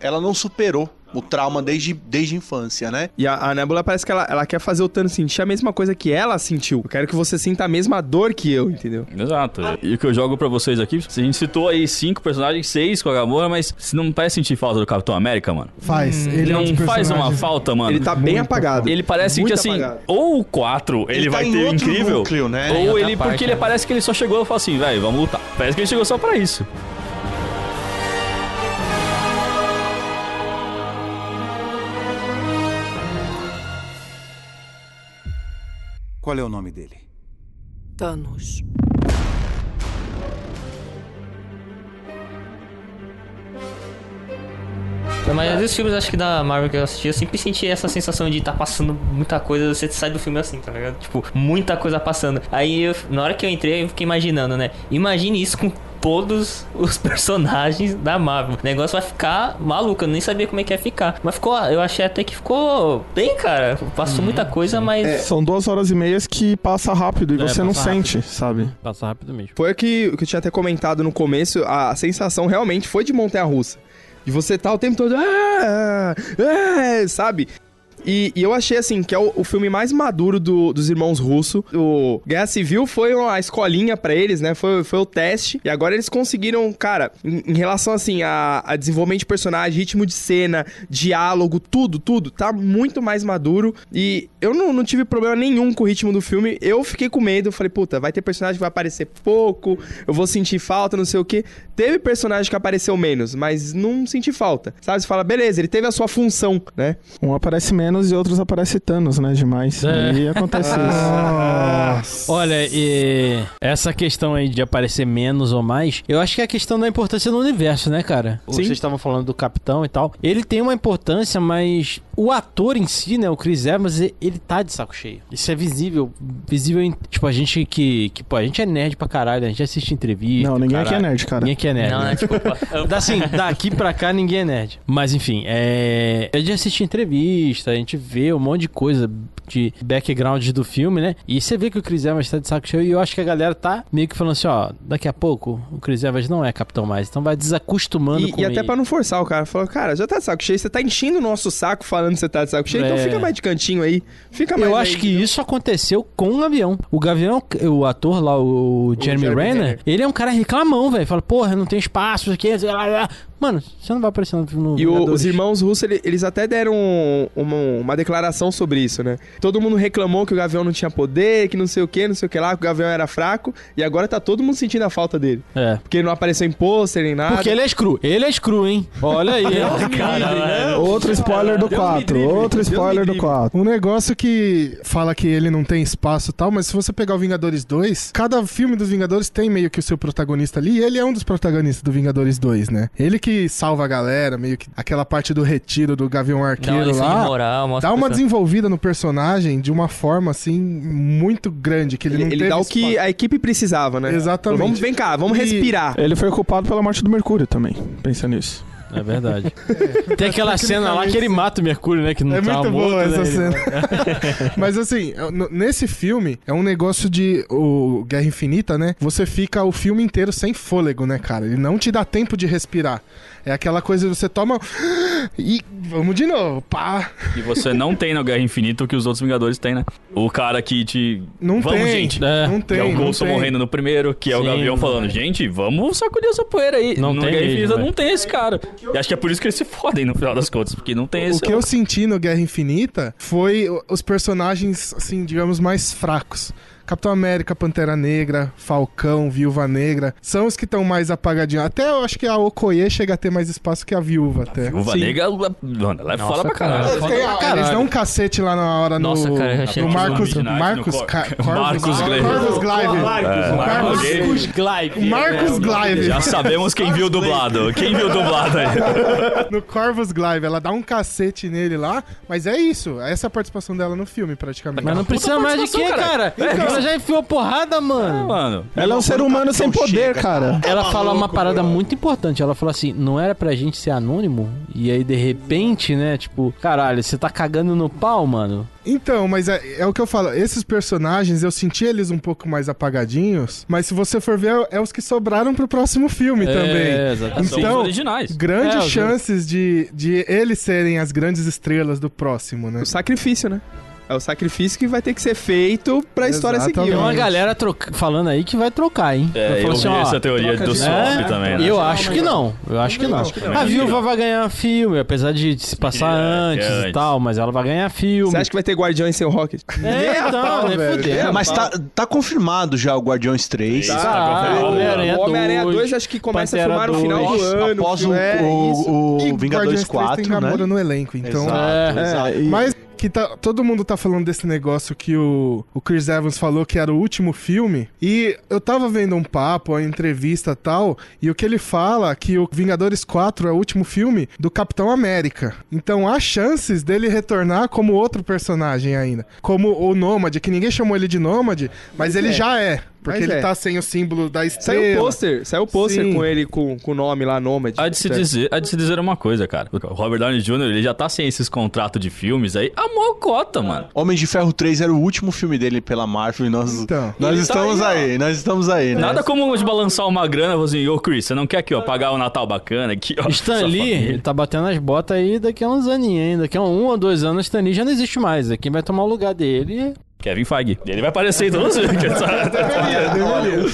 Ela não superou o trauma desde, desde a infância, né? E a, a Nebula parece que ela, ela quer fazer o Thanos sentir a mesma coisa que ela sentiu. Eu quero que você sinta a mesma dor que eu, entendeu? Exato. E o que eu jogo pra vocês aqui, a gente citou aí cinco personagens, seis com a Gamora, mas se não parece sentir falta do Capitão América, mano? Faz. ele é um não dos faz uma falta, mano. Ele tá bem Muito apagado. Ele parece Muito que assim, apagado. ou o 4 ele, Ele tá vai em ter outro incrível, núcleo, né? Ou ele parte, porque ele né? parece que ele só chegou e falou assim, velho, vamos lutar. Parece que ele chegou só pra isso. Qual é o nome dele? Thanos. Na maioria dos filmes, acho que da Marvel que eu assisti, eu sempre senti essa sensação de estar passando muita coisa, você sai do filme assim, tá ligado? Tipo, muita coisa passando. Aí, eu- na hora que eu entrei, eu fiquei imaginando, né? Imagine isso com todos os personagens da Marvel. O negócio vai ficar maluco, eu nem sabia como é que ia ficar. Mas ficou, eu achei até que ficou bem, cara. Passou muita coisa, mas... São duas horas e meias que passa rápido e É, você não passa sente, sabe? Passa rápido mesmo. Foi o que, o que eu tinha até comentado no começo, a sensação realmente foi de montanha-russa. De você estar o tempo todo... "Ah, ah", sabe? E, e eu achei, assim, que é o, o filme mais maduro do- dos irmãos Russo. O Guerra Civil foi uma escolinha pra eles, né? Foi, foi o teste. E agora eles conseguiram, cara, em, em relação, assim, a, a desenvolvimento de personagem, ritmo de cena, diálogo, tudo, tudo, tá muito mais maduro. E eu não, não tive problema nenhum com o ritmo do filme. Eu fiquei com medo. Falei, puta, vai ter personagem que vai aparecer pouco, eu vou sentir falta, não sei o quê. Teve personagem que apareceu menos, mas não senti falta. Sabe? Você fala, beleza, ele teve a sua função, né? Um aparece menos e outros aparece Thanos, né? Demais. É. E acontece isso. Olha, e essa questão aí de aparecer menos ou mais, eu acho que é a questão da importância do universo, né, cara? Sim. Vocês estavam falando do Capitão e tal. Ele tem uma importância, mas o ator em si, né, o Chris Evans, ele tá de saco cheio. Isso é visível. Visível em. Tipo, a gente que. que pô, a gente é nerd pra caralho, a gente assiste entrevista. Não, ninguém aqui é caralho. nerd, cara. Ninguém aqui é nerd. Não, né? Desculpa. Eu- Assim, daqui pra cá ninguém é nerd. Mas enfim, é. A gente assiste entrevista, a gente vê um monte de coisa de background do filme, né? E você vê que o Chris Evans tá de saco cheio e eu acho que a galera tá meio que falando assim, ó, daqui a pouco o Chris Evans não é capitão mais, então vai desacostumando E, com e até pra não forçar o cara, falou, cara, já tá de saco cheio, você tá enchendo o nosso saco falando que você tá de saco cheio, então É. fica mais de cantinho aí. Fica mais Eu aí, acho que isso aconteceu com o Gavião. O Gavião, o ator lá, o Jeremy Jeremy Renner, Renner. ele é um cara reclamão, velho. Fala, porra, não tem espaço, isso aqui, sei lá, lá. Mano, você não vai aparecer no, E o- os irmãos russos, ele- eles até deram uma, uma declaração sobre isso, né? Todo mundo reclamou que o Gavião não tinha poder, que não sei o que, não sei o que lá, que o Gavião era fraco, e agora tá todo mundo sentindo a falta dele. É. Porque ele não apareceu em pôster nem nada. Porque ele é screw. Ele é screw, hein? Olha aí. Outro spoiler do Deus me 4. livre, Outro spoiler do livre. 4. Um negócio que fala que ele não tem espaço e tal, mas se você pegar o Vingadores 2, cada filme dos Vingadores tem meio que o seu protagonista ali, e ele é um dos protagonistas do Vingadores 2, né? Ele que salva a galera, meio que aquela parte do retiro do Gavião Arqueiro lição de lá. moral, Dá uma pessoa- desenvolvida no personagem de uma forma assim muito grande que ele, Ele, não ele teve dá o que espaço. a equipe precisava, né? Exatamente. Vamos, vem cá, vamos E- respirar. Ele foi culpado pela morte do Mercúrio também. Pensa nisso. É verdade. Tem aquela cena lá que ele mata o Mercúrio, né? Que não É tá muito morto, boa né? essa Ele- cena. Mas assim, n- nesse filme, é um negócio de o Guerra Infinita, né? Você fica o filme inteiro sem fôlego, né, cara? Ele não te dá tempo de respirar. É aquela coisa de você toma. E vamos de novo, pá. E você não tem na Guerra Infinita o que os outros Vingadores têm, né? O cara que te. Não vamos, tem, gente. É. não que é tem, o não Golson tem. morrendo no primeiro, que é o Sim, Gavião mano. falando, gente, vamos sacudir essa poeira aí. Não no tem Guerra Infinita velho. não tem esse cara. E acho que é por isso que eles se fodem no final das contas, porque não tem esse. O que eu senti no Guerra Infinita foi o- os personagens, assim, digamos, mais fracos. Capitão América, Pantera Negra, Falcão, Viúva Negra, são os que estão mais apagadinhos. Até eu acho que a Okoye chega a ter mais espaço que a Viúva, até. Viúva Sim. Negra, ela- mano, ela é Nossa, foda pra cara. caralho. Eles, eles dão um cacete lá na hora Nossa, no, cara, no Marcos, muito Marcos, no Ca- Cor- Marcos Glaive. Corvus Glaive. É, Marcos Glaive. Marcos Glaive. Já sabemos quem viu dublado. Quem viu dublado aí? no Corvus Glaive. Ela dá um cacete nele lá, mas é isso. Essa é a participação dela no filme, praticamente. Mas não precisa mais de quê, cara? Ela já enfiou porrada, mano. Mano, Ela é um ser humano sem poder, cara. Ela fala uma parada muito importante. Ela falou assim: não era pra gente ser anônimo? E aí, de repente, né? Tipo, caralho, você tá cagando no pau, mano. Então, mas é, é o que eu falo. Esses personagens, eu senti eles um pouco mais apagadinhos, mas se você for ver, é os que sobraram pro próximo filme É, também. exatamente. são os Então, originais. grandes É, chances de, de eles serem as grandes estrelas do próximo, né? O sacrifício, né? É o sacrifício que vai ter que ser feito pra história seguir. Exatamente. Tem uma né? galera troca- falando aí que vai trocar, hein? É, Falou eu assim, ó, essa teoria do é, Swap também, né? Eu acho que não. Eu acho que não. A viúva vai ganhar filme, apesar de se passar É, que é antes e antes. tal, mas ela vai ganhar filme. Você acha que vai ter Guardiões sem o Rocket? É, então, né? velho. Fudeu. É, Mas tá, tá confirmado já o Guardiões 3. Tá. Ah, Homem-Aranha o Homem-Aranha 2, 2 acho que começa Pantera a filmar no final do 2, ano. Após o, é, o, o E Vingadores Guardiões 3 4, tem Gamora né? no elenco, então... Exato, É, exato. Mas que tá, todo mundo tá falando desse negócio que o, o Chris Evans falou que era o último filme. E eu tava vendo um papo, uma entrevista e tal, e o que ele fala é que o Vingadores 4 é o último filme do Capitão América. Então há chances dele retornar como outro personagem ainda. Como o Nômade, que ninguém chamou ele de Nômade, mas, Mas ele é. já é. Porque Mas ele é. tá sem o símbolo da estrela. Saiu o pôster, saiu o pôster com ele com, com o nome lá, Nomad. Há de, se dizer, há de se dizer uma coisa, cara. O Robert Downey Jr., ele já tá sem esses contratos de filmes aí há mó cota, mano. Homem de Ferro 3 era o último filme dele pela Marvel e nós, Então. nós Ele tá estamos aí, aí, nós estamos aí, né? Nada como de balançar uma grana e falar assim, ô Chris, você não quer aqui, ó, pagar o Natal bacana aqui, ó. Stan Lee, família?" ele tá batendo as botas aí daqui a uns aninhos ainda. Daqui a um ou dois anos, Stan Lee já não existe mais. Quem vai tomar o lugar dele Kevin Feige. Ele vai aparecer em todos os filmes.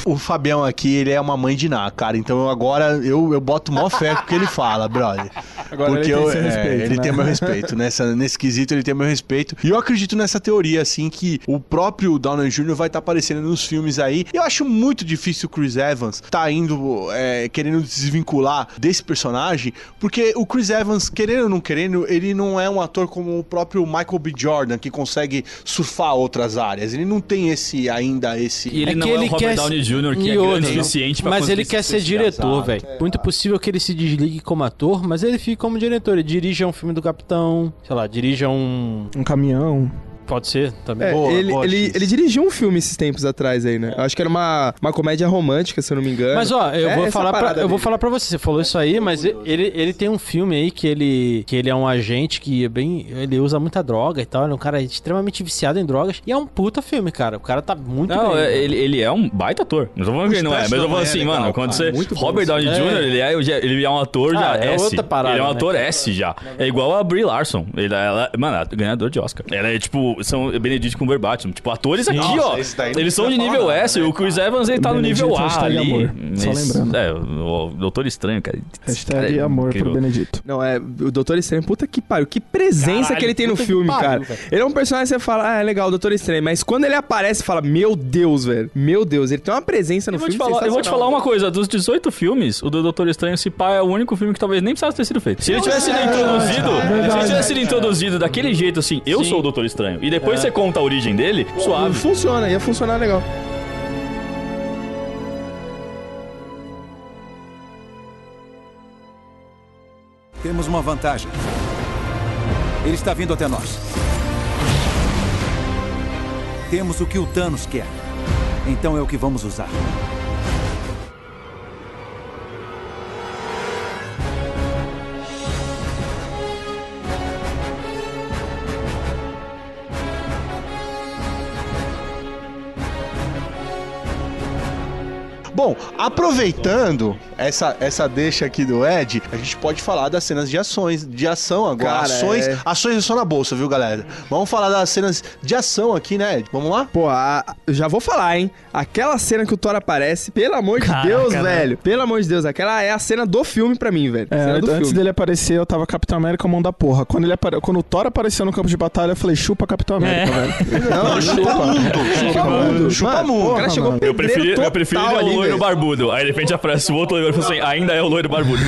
O Fabião aqui, ele é uma mãe de Ná, cara. Então eu agora eu, eu boto mó fé com o que ele fala, brother. Agora Porque ele tem eu, seu é, respeito, ele né? tem meu respeito. Nessa, nesse quesito, ele tem meu respeito. E eu acredito nessa teoria, assim, que o próprio Downey Jr. vai estar aparecendo nos filmes aí. Eu acho muito difícil o Chris Evans tá indo, é, querendo desvincular desse personagem, porque o Chris Evans, querendo ou não querendo, ele não é um ator como o próprio Michael B. Jordan, que consegue surfar outras áreas. Ele não tem esse, ainda, esse... E ele é não que é ele o Robert quer Downey Jr., que é grande o não. suficiente pra Mas ele quer ser diretor, velho. Muito possível que ele se desligue como ator, mas ele fique como diretor. Ele dirija um filme do Capitão, sei lá, dirija um. Um caminhão. Pode ser também. É, Boa, ele, boa, ele, ele dirigiu um filme esses tempos atrás aí, né? Eu acho que era uma, uma comédia romântica, se eu não me engano. Mas ó, eu É vou falar pra, eu vou falar para você. Você falou isso aí, mas ele, ele tem um filme aí que ele que ele é um agente que é bem ele usa muita droga e tal, ele é um cara extremamente viciado em drogas e é um puta filme, cara. O cara tá muito Não, bem. é- ele, ele é um baita ator. Não tô falando que ele não é, mas eu falo é assim, legal, mano, quando cara, você. Robert esse Downey. Jr., ele é, ele é um ator já Ah, é S. outra parada, ele é um né, ator cara? S já. É igual a Brie Larson. Ele, ela, mano, é ganhador de Oscar. Ela é tipo, são Benedict Cumberbatch. Tipo, atores aqui, Nossa, ó. Eles são de nível falar S. né, o Chris Evans, ele tá no Benedito, nível A ali. amor. Só lembrando. É, o, Doutor Estranho, cara. Hashtag É amor incrível. pro Benedito. Não, é o Doutor Estranho. Puta que pariu. Que presença Caralho, que ele tem no filme, pariu, cara. velho. Ele é um personagem que você fala, ah, é legal, o Doutor Estranho. Mas quando ele aparece, você fala, meu Deus, velho. Meu Deus, ele tem uma presença no Eu vou, filme. falar, eu vou te falar uma coisa, dos 18 filmes, o do Doutor Estranho, se pá, é o único filme que talvez nem precisasse ter sido feito. Se ele tivesse sido introduzido, se ele tivesse sido introduzido daquele jeito assim, eu sou o Doutor Estranho, e depois você conta a origem dele, suave. Funciona, ia funcionar legal. Temos uma vantagem. Ele está vindo até nós. Temos o que o Thanos quer. Então é o que vamos usar. Bom, aproveitando essa, essa deixa aqui do Ed, a gente pode falar das cenas de ações, de ação agora. Cara, ações, é- ações é só na bolsa, viu, galera? Vamos falar das cenas de ação aqui, né, Ed? Vamos lá? Pô, a- eu já vou falar, hein? Aquela cena que o Thor aparece, pelo amor de Caraca, Deus, né? velho. Pelo amor de Deus, aquela é a cena do filme pra mim, velho. É, cena do antes filme. dele aparecer, eu tava Capitão América mão da porra. Quando, ele apare... Quando o Thor apareceu no campo de batalha, eu falei, chupa Capitão América, É. velho. Não, chupa mundo, chupa mundo, chupa Mano, mundo. O cara chegou. Eu preferi, eu total preferi ele é o ali, loiro velho. barbudo. Aí de repente aparece o outro loiro e fala assim, ainda é o loiro barbudo.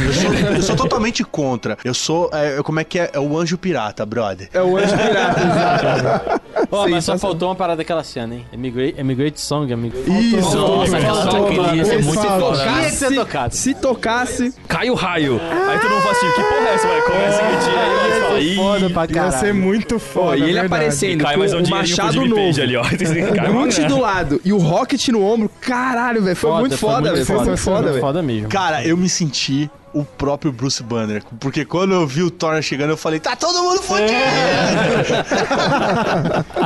Eu sou totalmente contra. Eu sou, é, como é que é? É o anjo pirata, brother. É o anjo pirata, exato. Ó, mas só faltou uma parada daquela cena, hein? Emigrate, Emigrate Song, Emigrate. Isso, Nossa, aquela daquele ia ser muito foda. Se- tocado. Se tocasse, Cai o raio. Aí todo mundo fala assim, que porra é essa? Vai, começa a gritar aí, aí fala, "Ih". Foda pra Ia caralho. ser muito foda. e ele verdade. aparecendo Cai mais um o machado novo. Ali, ó. Grana. do lado e o Rocket no ombro. Caralho, velho. Foi muito foda, velho. Foi muito sensacional. foda, velho. Foda mesmo. Cara, eu me senti o próprio Bruce Banner. Porque quando eu vi o Thor chegando, eu falei, tá todo mundo fodido!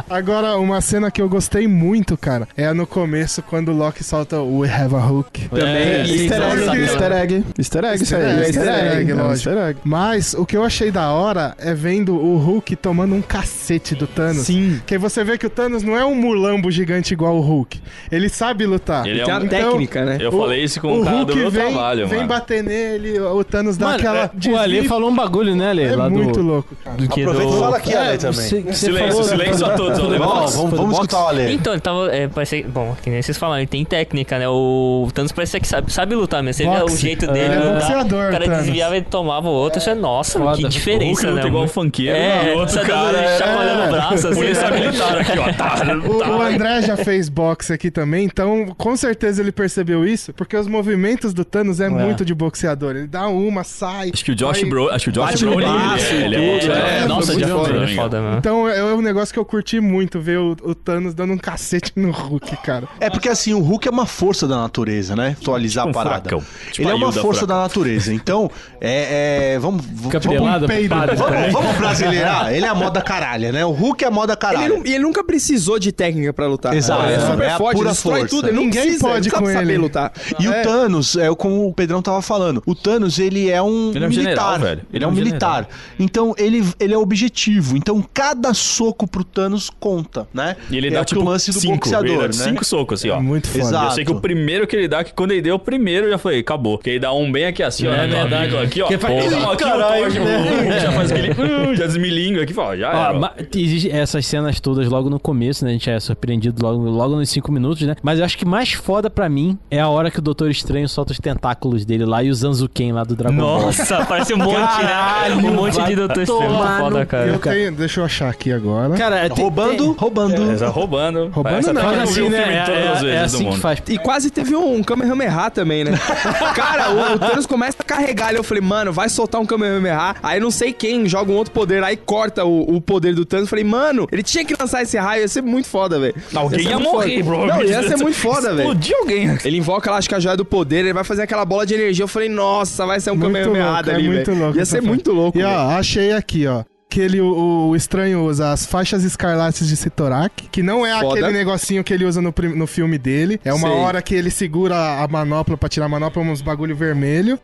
Agora, uma cena que eu gostei muito, cara, é no começo, quando o Loki solta o We Have a Hook. Também. É, Easter egg, Nossa, easter egg. Easter egg, isso aí. É, Easter egg, é, lógico. easter egg. Mas o que eu achei da hora é vendo o Hulk tomando um cacete do Thanos. Sim. Que você vê que o Thanos não é um mulambo gigante igual o Hulk. Ele sabe lutar. Ele é Tem um- uma Então, técnica, né? Eu falei isso com o o cara do Hulk meu vem, trabalho, vem mano. bater nele, o Thanos dá Mano, aquela. é, o Ale falou um bagulho, né, Ale? É lá muito do... louco, cara. Do que Aproveita e do... fala aqui, Ale, também. Você- você Silêncio, falou- silêncio a todos. ó, Ó, levanta- vamos, vamos escutar o Ale. Então, ele tava. É, parece, bom, que nem vocês falaram, ele tem técnica, né? O Thanos parece que sabe, sabe lutar mesmo. Você vê o Boxe. jeito É, dele. ele é lutar, boxeador, o cara Thanos. desviava e tomava o outro. Você, é, nossa, Foda. que O diferença, né? igual um funkeiro É, e o outro cara é- chacoalhando o braço, assim. Ele né? sabe lutar aqui, ó. Tá, O, tá. o André já fez boxe aqui também, então com certeza ele percebeu isso, porque os movimentos do Thanos é, muito de boxeador. Ele dá uma, sai. Acho que o Josh vai- Bro, acho que o Josh Brolin, braço, ele, ele é tudo, bom, é, é, Nossa, foda, foda, é foda, mano. Então é, é um negócio que eu curti muito ver o, o Thanos dando um cacete no Hulk, cara. É porque assim, o Hulk é uma força da natureza, né? Atualizar Tipo a parada. Tipo Ele é uma força Furacão. da natureza. Então, é. é vamos. Fica vamos, padre. vamos, vamos brasileirar? Ele é a moda caralha, né? O Hulk é a moda Ele, caralho. nu- e ele nunca precisou de técnica pra lutar. Exato. Ele é super É forte, pura ele destrói força. tudo. Ele Ninguém precisa, pode ele com sabe saber ele. lutar. E É. o Thanos, é como o Pedrão tava falando, o Thanos, ele é um Ele é um militar. general, velho. Ele é um militar. Então, ele, ele é objetivo. Então, cada soco pro Thanos conta, né? E ele é dá tipo o lance do cinco, boxeador, ele dá né? cinco socos, assim, ó. Muito foda. Exato. Eu sei que o primeiro que ele dá, que quando ele deu o primeiro, eu já falei, acabou. Porque ele dá um bem aqui assim, ó. É verdade. amiga, Aqui, ó. Que faz- Pô, Ih, aqui o caralho, né? já faz aquele... hum, já desmilinga aqui, ó, já Ó, era. ó. ma- existe essas cenas todas logo no começo, né? A gente é surpreendido logo, logo nos 5 minutos, né? Mas eu acho que mais foda pra mim é a hora que o Doutor Estranho solta os tentáculos dele lá e o Zanzuken lá do Dragon Ball. Nossa, parece um monte, Caralho, né? Um monte de Doutor Estranho. foda, cara. Eu tenho, deixa eu achar aqui agora. Cara, tem- Roubando, tem- roubando. É, tá roubando. Roubando não, viu assim, né? todas É, as é vezes do assim que mundo. faz. E quase teve um Kamehameha também, né? Cara, o, o Thanos começa a carregar ali. Eu falei, mano, vai soltar um Kamehameha. Aí não sei quem joga um outro poder, aí corta o, o poder do Thanos. Eu falei, mano, ele tinha que lançar esse raio, ia ser muito foda, velho. Alguém ia muito morrer, foda. bro. Não, ia ser muito foda, velho. Explodiu alguém. Ele invoca lá, acho que a joia do poder, ele vai fazer aquela bola de energia. Eu falei, nossa, vai ser um Muito louco, é ali, muito louco Ia ser muito louco, E ó, achei aqui, ó. Que ele, o, o estranho usa as faixas escarlates de Sitorak, que não é Foda. aquele negocinho que ele usa no, no filme dele. É uma Sei. hora que ele segura a manopla pra tirar a manopla, uns bagulho vermelho.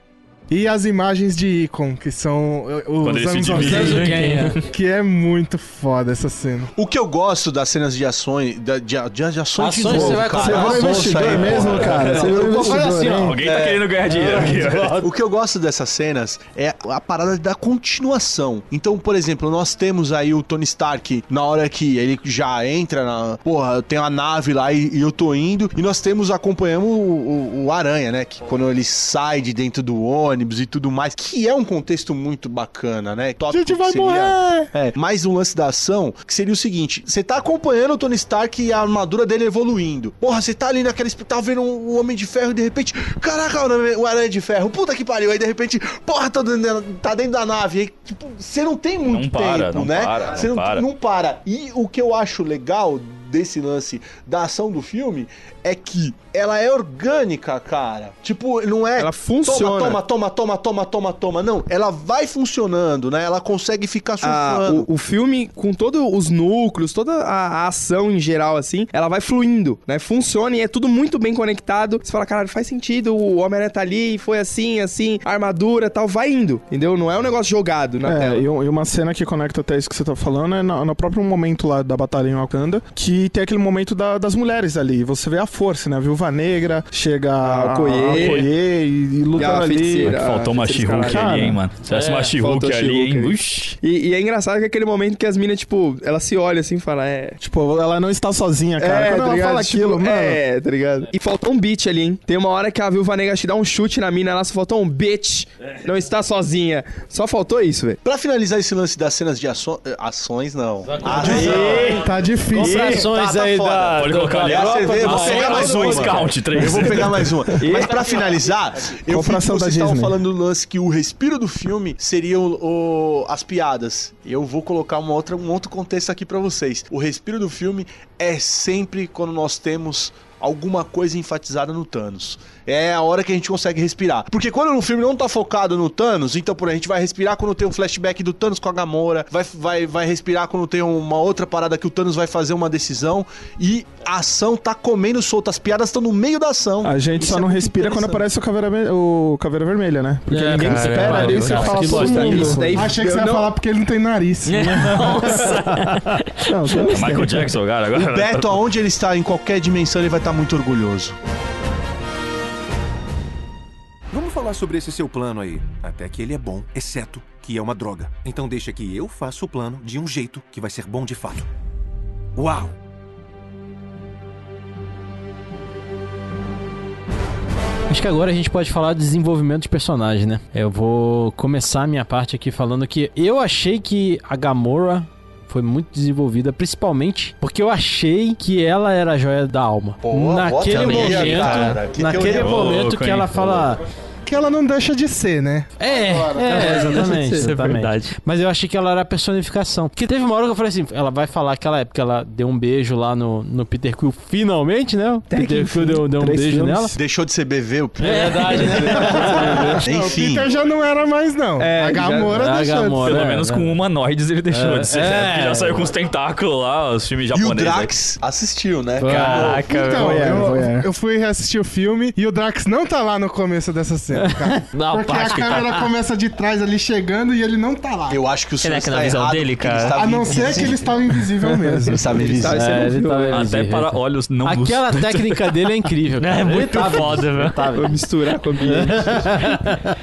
E as imagens de Icon, que são Quando os anos divide. 90, Zanzuken, que é muito foda essa cena. O que eu gosto das cenas de ações, de, de, de ações de Ações novo, você vai cara. Você Ações investidor aí, mesmo, porra. cara? Você falar investidor, assim, ó? Alguém tá querendo ganhar dinheiro aqui, ó. O que eu gosto dessas cenas é a parada da continuação. Então, por exemplo, nós temos aí o Tony Stark na hora que ele já entra na. Porra, tem uma nave lá e, e eu tô indo. E nós temos, acompanhamos o, o- o Aranha, né? Que quando ele sai de dentro do ônibus e tudo mais. Que é um contexto muito bacana, né? A gente vai morrer! É, mais um lance da ação, que seria o seguinte: você tá acompanhando o Tony Stark e a armadura dele evoluindo. Porra, você tá ali naquela. Tá vendo o Homem de Ferro e de repente. Caraca, o Aranha de Ferro, puta que pariu. Aí de repente, porra, tá dentro, tá dentro da nave. Aí, tipo, você não tem muito Não para, tempo, não né? para, Você não para. não para. E o que eu acho legal desse lance da ação do filme é que ela é orgânica, cara. Tipo, não é. Ela funciona. Toma, toma, toma, toma, toma, toma. Não, ela vai funcionando, né? Ela consegue ficar Ah, surfando. o, o filme, com todos os núcleos, toda a, a ação em geral, assim, ela vai fluindo, né? Funciona e é tudo muito bem conectado. Você fala, caralho, faz sentido, o Homem-Aranha tá ali, foi assim, assim, a armadura e tal, vai indo, entendeu? Não é um negócio jogado na É, tela. e, e uma cena que conecta até isso que você tá falando é no, no próprio momento lá da batalha em Wakanda, que tem aquele momento da- das mulheres ali. Você vê a força, né? A Viúva Negra, chega a, a Okoye. E, e lutando E ali. feiticeira. Faltou uma Ah, She-Hulk cara. ali, hein, mano. Se tivesse uma She-Hulk faltou ali, She-Hulk hein? Uxi. E, e é engraçado que é aquele momento que as minas, tipo, ela se olha assim e fala, é. Tipo, ela não está sozinha, cara. é, Quando tá ela ligado? fala Tipo, aquilo, mano. É, tá ligado? E faltou um beat ali, hein? Tem uma hora que a Viúva Negra te dá um chute na mina, ela só faltou um bitch. Não está sozinha. Só faltou isso, velho. Pra finalizar esse lance das cenas de aço- eh, ações, não. Tá difícil. Comprações tá aí foda. da. Pode colocar ali. É Europa, cerveja, eu vou pegar mais uma. count, três. Eu vou pegar mais uma. Mas pra finalizar, eu da vocês estavam falando do lance que o respiro do filme seria o, o- as piadas. Eu vou colocar uma outra, um outro contexto aqui pra vocês. O respiro do filme é sempre quando nós temos alguma coisa enfatizada no Thanos. É a hora que a gente consegue respirar. Porque quando o filme não tá focado no Thanos, então por a gente vai respirar quando tem um flashback do Thanos com a Gamora, vai, vai, vai respirar quando tem uma outra parada que o Thanos vai fazer uma decisão e a ação tá comendo solta, as piadas estão no meio da ação. A gente Isso só é não respira quando aparece o Caveira, Ve- o Caveira Vermelha, né? Porque É, ninguém cara, espera é, ali, você nossa, fala todo mundo. Isso daí Achei que você ia não- falar porque ele não tem nariz. Não, tem- Michael Jackson, cara. Agora. O Beto, aonde ele está, em qualquer dimensão, ele vai estar muito orgulhoso. Vamos falar sobre esse seu plano aí. Até que ele é bom, exceto que é uma droga. Então deixa que eu faça o plano de um jeito que vai ser bom de fato. Uau! Acho que agora a gente pode falar de desenvolvimento de personagem, né? Eu vou começar a minha parte aqui falando que eu achei que a Gamora foi muito desenvolvida, principalmente porque eu achei que ela era a joia da alma. Pô, naquele teoria, momento, cara. Que naquele teoria momento que ela fala, Que ela não deixa de ser, né? é, é, exatamente, Isso é exatamente. verdade. Mas eu achei que ela era a personificação. Porque teve uma hora que eu falei assim, ela vai falar que ela é porque ela deu um beijo lá no, no Peter Quill finalmente, né? O Peter Quill deu, deu um beijo filmes. nela. Deixou de ser BV, o É verdade, né? Não, o Enfim. Peter já não era mais, não. É, a já- Gamora a deixou Gamora. Pelo É, menos é. com humanoides ele deixou É, de ser. é. né? Porque já saiu com os tentáculos lá, os filmes E o japoneses. né? Drax assistiu, né? Caraca, Então, eu, eu fui reassistir o filme e o Drax não tá lá no começo dessa cena, cara. Não, Porque a tá. câmera começa de trás ali chegando e ele não tá lá. Eu acho que o Será senhor que na está visão errado, dele, cara? estava A não ser que ele estava invisível mesmo. Ele estava invisível. Você É, ele viu, tava né? Até invisível. para olhos não Aquela técnica dele é incrível. cara. É muito foda, velho. Vou misturar com o ambiente.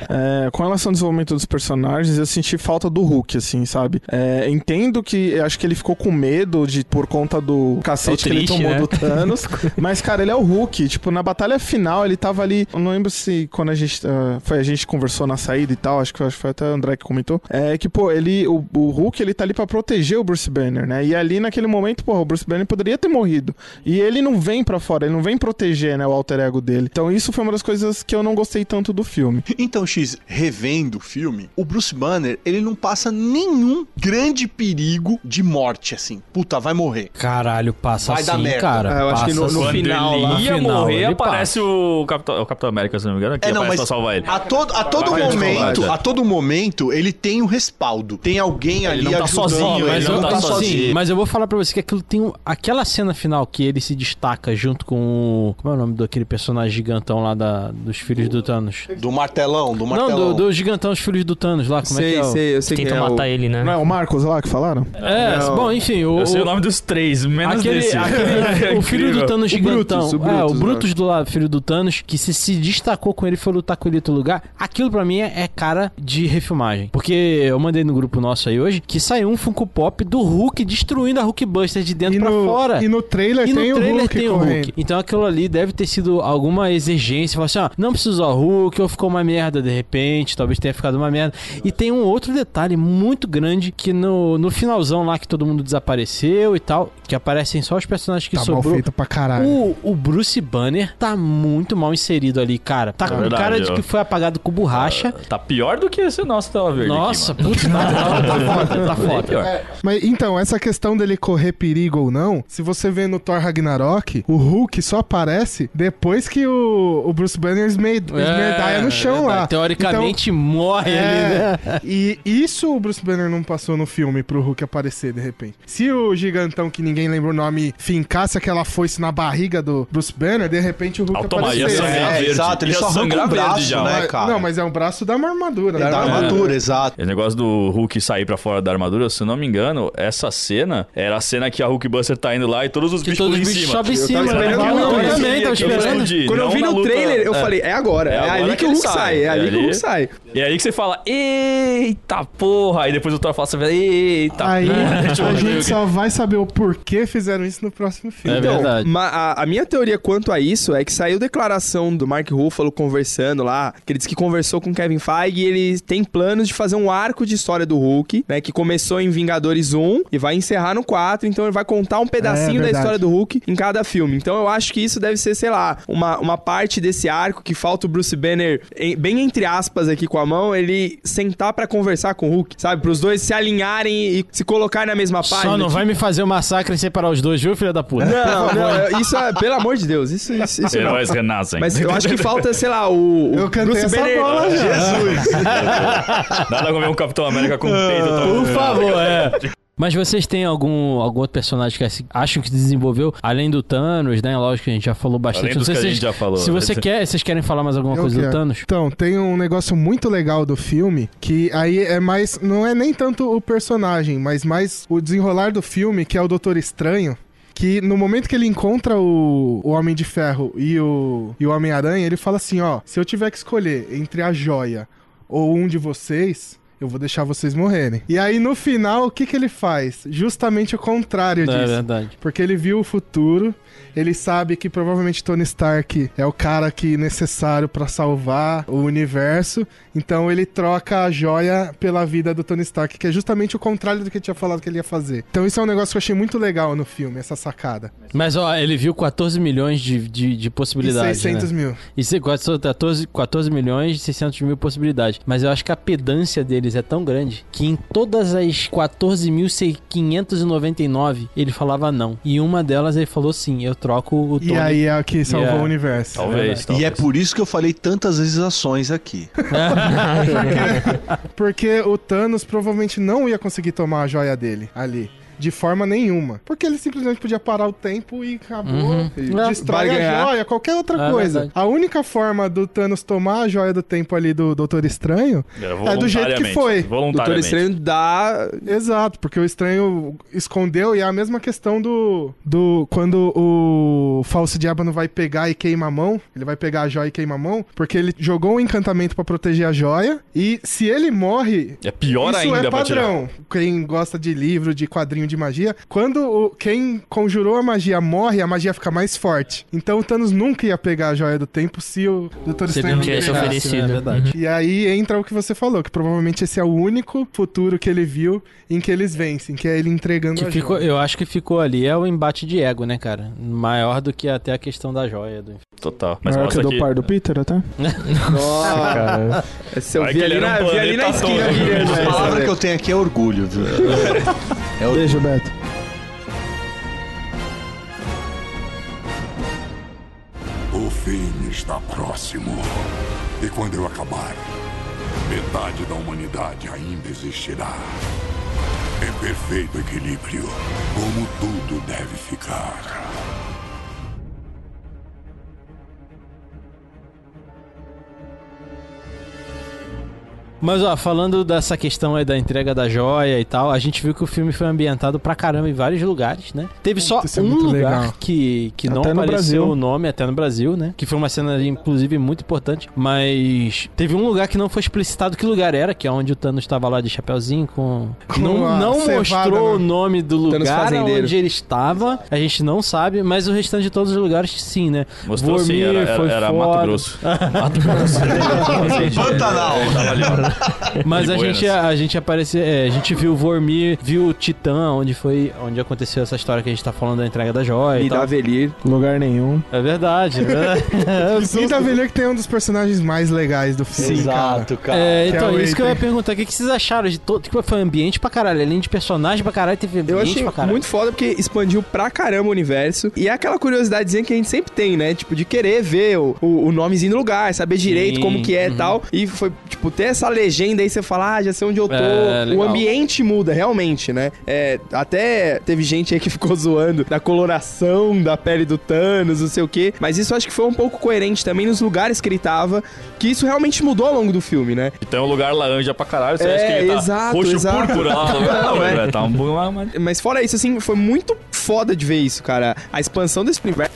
É, com relação ao desenvolvimento dos personagens, eu senti falta do Hulk, assim, sabe? É, entendo que acho que ele ficou com medo de por conta do cacete Tô que ele triste, tomou né? do Thanos. mas, cara, ele é o Hulk. Tipo, na batalha final, ele tava ali. Eu não lembro se quando a gente. Ah, foi a gente conversou na saída e tal, acho que, acho que foi até o André que comentou. É que, pô, ele. O, o Hulk, ele tá ali pra proteger o Bruce Banner, né? E ali naquele momento, pô, o Bruce Banner poderia ter morrido. E ele não vem pra fora, ele não vem proteger, né, o alter ego dele. Então, isso foi uma das coisas que eu não gostei tanto do filme. Então, X, revendo o filme, o Bruce Banner, ele não passa nenhum grande perigo de morte, assim. Puta, vai morrer. Caralho, passa Vai dar assim, merda. cara. Ah, eu acho que no- no final ele lá. ia No final, morrer, aparece o Capitão, o Capitão América, se não me engano, que É, não, aparece mas salvar ele. a todo, a todo Vai momento, a todo momento, ele tem um respaldo. Tem alguém ali não tá ajudando. sozinho, Mas ele eu, não tá assim, sozinho. mas eu vou falar pra você que aquilo tem um- aquela cena final que ele se destaca junto com o, como é o nome daquele personagem gigantão lá da, dos filhos do Thanos? Do martelão, do Não, martelão. do, do gigantão dos filhos do Thanos lá, como é que Sei, é? o- sei, eu sei que Tentam é o... matar ele, né? Não é o Marcos lá que falaram? É, Não. bom, enfim, o, Eu sei o o- nome dos três, menos aquele, desse. aquele- o filho do. Thanos O gigantão. Brutus, o é, o Brutus, Brutus do lado, filho do Thanos, que se, se destacou com ele foi lutar com em outro lugar. Aquilo pra mim é, é cara de refilmagem. Porque eu mandei no grupo nosso aí hoje que saiu um Funko Pop do Hulk destruindo a Hulkbuster de dentro E pra no, fora. e no trailer E no tem o trailer Hulk tem o. Hulk. Então aquilo ali deve ter sido alguma exigência. Falar assim, ó, não precisa usar o Hulk, ou ficou uma merda de repente, talvez tenha ficado uma merda. E tem um outro detalhe muito grande que no, no finalzão lá que todo mundo desapareceu e tal, que aparecem só os personagens que Tá mal sobrou. feito pra caralho. O, o Bruce Banner tá muito mal inserido ali, cara. Tá com verdade, cara Entendeu? que foi apagado com borracha. Tá pior do que esse nosso tela verde Nossa, aqui, putz, tá, tá, tá foda, tá foda. pior. É, mas então, essa questão dele correr perigo ou não, se você vê no Thor Ragnarok, o Hulk só aparece depois que o, o Bruce Banner esme- esmerdaia no chão lá. É, Teoricamente morre é, ali, né? E isso o Bruce Banner não passou no filme pro Hulk aparecer de repente. Se o gigantão, que ninguém lembra o nome, fincasse aquela foice na barriga do Bruce Banner, de repente o Hulk Automa- ia aparecer. sangrar É, verde. exato, ele Ia só arranca sangrar o verde braço, já. né, Mas- cara? Não, mas é um braço da armadura. Da né? armadura, exato. Esse negócio do Hulk sair pra fora da armadura, se eu não me engano, essa cena era a cena que a Hulk Buster tá indo lá e todos os bichos todos os em bichos cima. sobem em Eu cima, tava né? Eu também, tava Que esperando. Quando eu vi no luta- trailer, eu é. falei, é agora. É, agora ali que o Hulk sai. É ali que o Hulk sai. E é aí que você fala, eita porra. Aí depois o Thor fala, você fala, eita Aí eu a gente só vai saber o porquê fizeram isso no próximo filme. É Então, verdade. a minha teoria quanto a isso é que saiu declaração do Mark Ruffalo conversando lá, que ele disse que conversou com o Kevin Feige e ele tem planos de fazer um arco de história do Hulk, né, que começou em Vingadores 1 e vai encerrar no 4, então ele vai contar um pedacinho É, da história do Hulk em cada filme. Então eu acho que isso deve ser, sei lá, uma, uma parte desse arco que falta o Bruce Banner, em- bem entre aspas aqui com a mão, ele sentar pra conversar com o Hulk, sabe? Pros dois se alinharem e se colocar na mesma página. Só não tipo- vai me fazer o massacre e separar os dois, viu, filha da puta? não, não, isso é, pelo amor de Deus, isso, isso, isso não. Heróis renascem. Mas eu acho que falta, sei lá, o Eu cantei Bruce essa Banner. bola já. Jesus! Nada como ver um Capitão América com peito. tá? Por favor, é. Mas vocês têm algum, algum outro personagem que assim, acham que desenvolveu, além do Thanos, né? Lógico que a gente já falou bastante. Além sei que a se gente vocês- já falou. Se você quer, vocês querem falar mais alguma Eu coisa do quero. Thanos? Então, tem um negócio muito legal do filme, que aí é mais. Não é nem tanto o personagem, mas mais o desenrolar do filme, que é o Doutor Estranho. Que no momento que ele encontra o, o Homem de Ferro e o, e o Homem-Aranha, ele fala assim: ó, se eu tiver que escolher entre a joia ou um de vocês. Eu vou deixar vocês morrerem. E aí, no final, o que, que ele faz? Justamente o contrário É disso. verdade. Porque ele viu o futuro, ele sabe que provavelmente Tony Stark é o cara que necessário pra salvar o universo, então ele troca a joia pela vida do Tony Stark, que é justamente o contrário do que ele tinha falado que ele ia fazer. Então isso é um negócio que eu achei muito legal no filme, essa sacada. Mas, ó, ele viu 14 milhões de, de, de E possibilidades. 600 né? mil. E se- 14, 14 milhões e 600 mil possibilidades. Mas eu acho que a pedância deles é tão grande que em todas as 14.599 ele falava não. E uma delas ele falou sim, eu troco o Tony. E aí é o que salvou Yeah. o universo. Talvez, E é por isso que eu falei tantas vezes ações aqui. Porque o Thanos provavelmente não ia conseguir tomar a joia dele ali. De forma nenhuma. Porque ele simplesmente podia parar o tempo e acabou. Uhum. E É. A joia, qualquer outra É coisa. verdade. A única forma do Thanos tomar a joia do tempo ali do Doutor Estranho é do jeito que foi. Doutor. Estranho dá. Exato, porque o estranho escondeu e é a mesma questão do. do quando o falso diabo não vai pegar e queima a mão, ele vai pegar a joia e queima a mão, porque ele jogou um encantamento pra proteger a joia, e se ele morre. É pior isso ainda é pra tirar. padrão. Quem gosta de livro, de quadrinho de magia, quando o, quem conjurou a magia morre, a magia fica mais forte. Então o Thanos nunca ia pegar a joia do tempo se o Doutor Se Estranho não tivesse pegasse. oferecido. É verdade. E aí entra o que você falou, que provavelmente esse é o único futuro que ele viu em que eles vencem, que é ele entregando Que a ficou, joia. eu acho que ficou ali é o embate de ego, né, cara? Maior do que até a questão da joia. Do... Total. Mas Maior que do que... par do Peter, até? Nossa. Esse eu Vai vi que ali, na, um vi ali na esquina A palavra que eu tenho aqui é orgulho, viu? É orgulho. O fim está próximo. E quando eu acabar, metade da humanidade ainda existirá. Em perfeito equilíbrio, como tudo deve ficar. Mas, ó, falando dessa questão aí da entrega da joia e tal, a gente viu que o filme foi ambientado pra caramba em vários lugares, né? Teve só é um lugar legal. que, que não Até apareceu Brasil. o nome, até no Brasil, né? Que foi uma cena, inclusive, muito importante. Mas teve um lugar que não foi explicitado que lugar era, que é onde o Thanos estava lá de chapeuzinho com... Com não não cevada, mostrou né? o nome do lugar onde ele estava. A gente não sabe, mas o restante de todos os lugares, sim, né? Mostrou sim, Vormir era, era, foi era foda. Mato Grosso. Mato Grosso. Pantanal. Mas a gente, a gente aparece, é, a gente viu o Vormir, viu o Titã, onde foi, onde aconteceu essa história que a gente tá falando da entrega da joia e E da Velir. Lugar nenhum. É verdade, é verdade. E da Velha que tem um dos personagens mais legais do filme, Exato, cara. É, Que é então, isso que eu ia perguntar. O que, que vocês acharam de todo. Tipo, foi ambiente pra caralho. Além de personagem pra caralho, teve ambiente Eu achei pra caralho. muito foda porque expandiu pra caramba o universo. E é aquela curiosidadezinha que a gente sempre tem, né? Tipo, de querer ver o, o, o nomezinho do lugar, saber direito Sim, como que é e uhum. tal. E foi, tipo, ter essa legenda aí, você fala, ah, já sei onde eu tô. É, o ambiente muda, realmente, né? É, até teve gente aí que ficou zoando da coloração da pele do Thanos, não sei o quê. Mas isso eu acho que foi um pouco coerente também nos lugares que ele tava. Que isso realmente mudou ao longo do filme, né? E tem um lugar laranja pra caralho, você É, acha que ele tá exato, roxo exato. púrpura lá? Não, Não, é. velho, tá um. Mas fora isso, assim, foi muito foda de ver isso, cara. A expansão desse universo.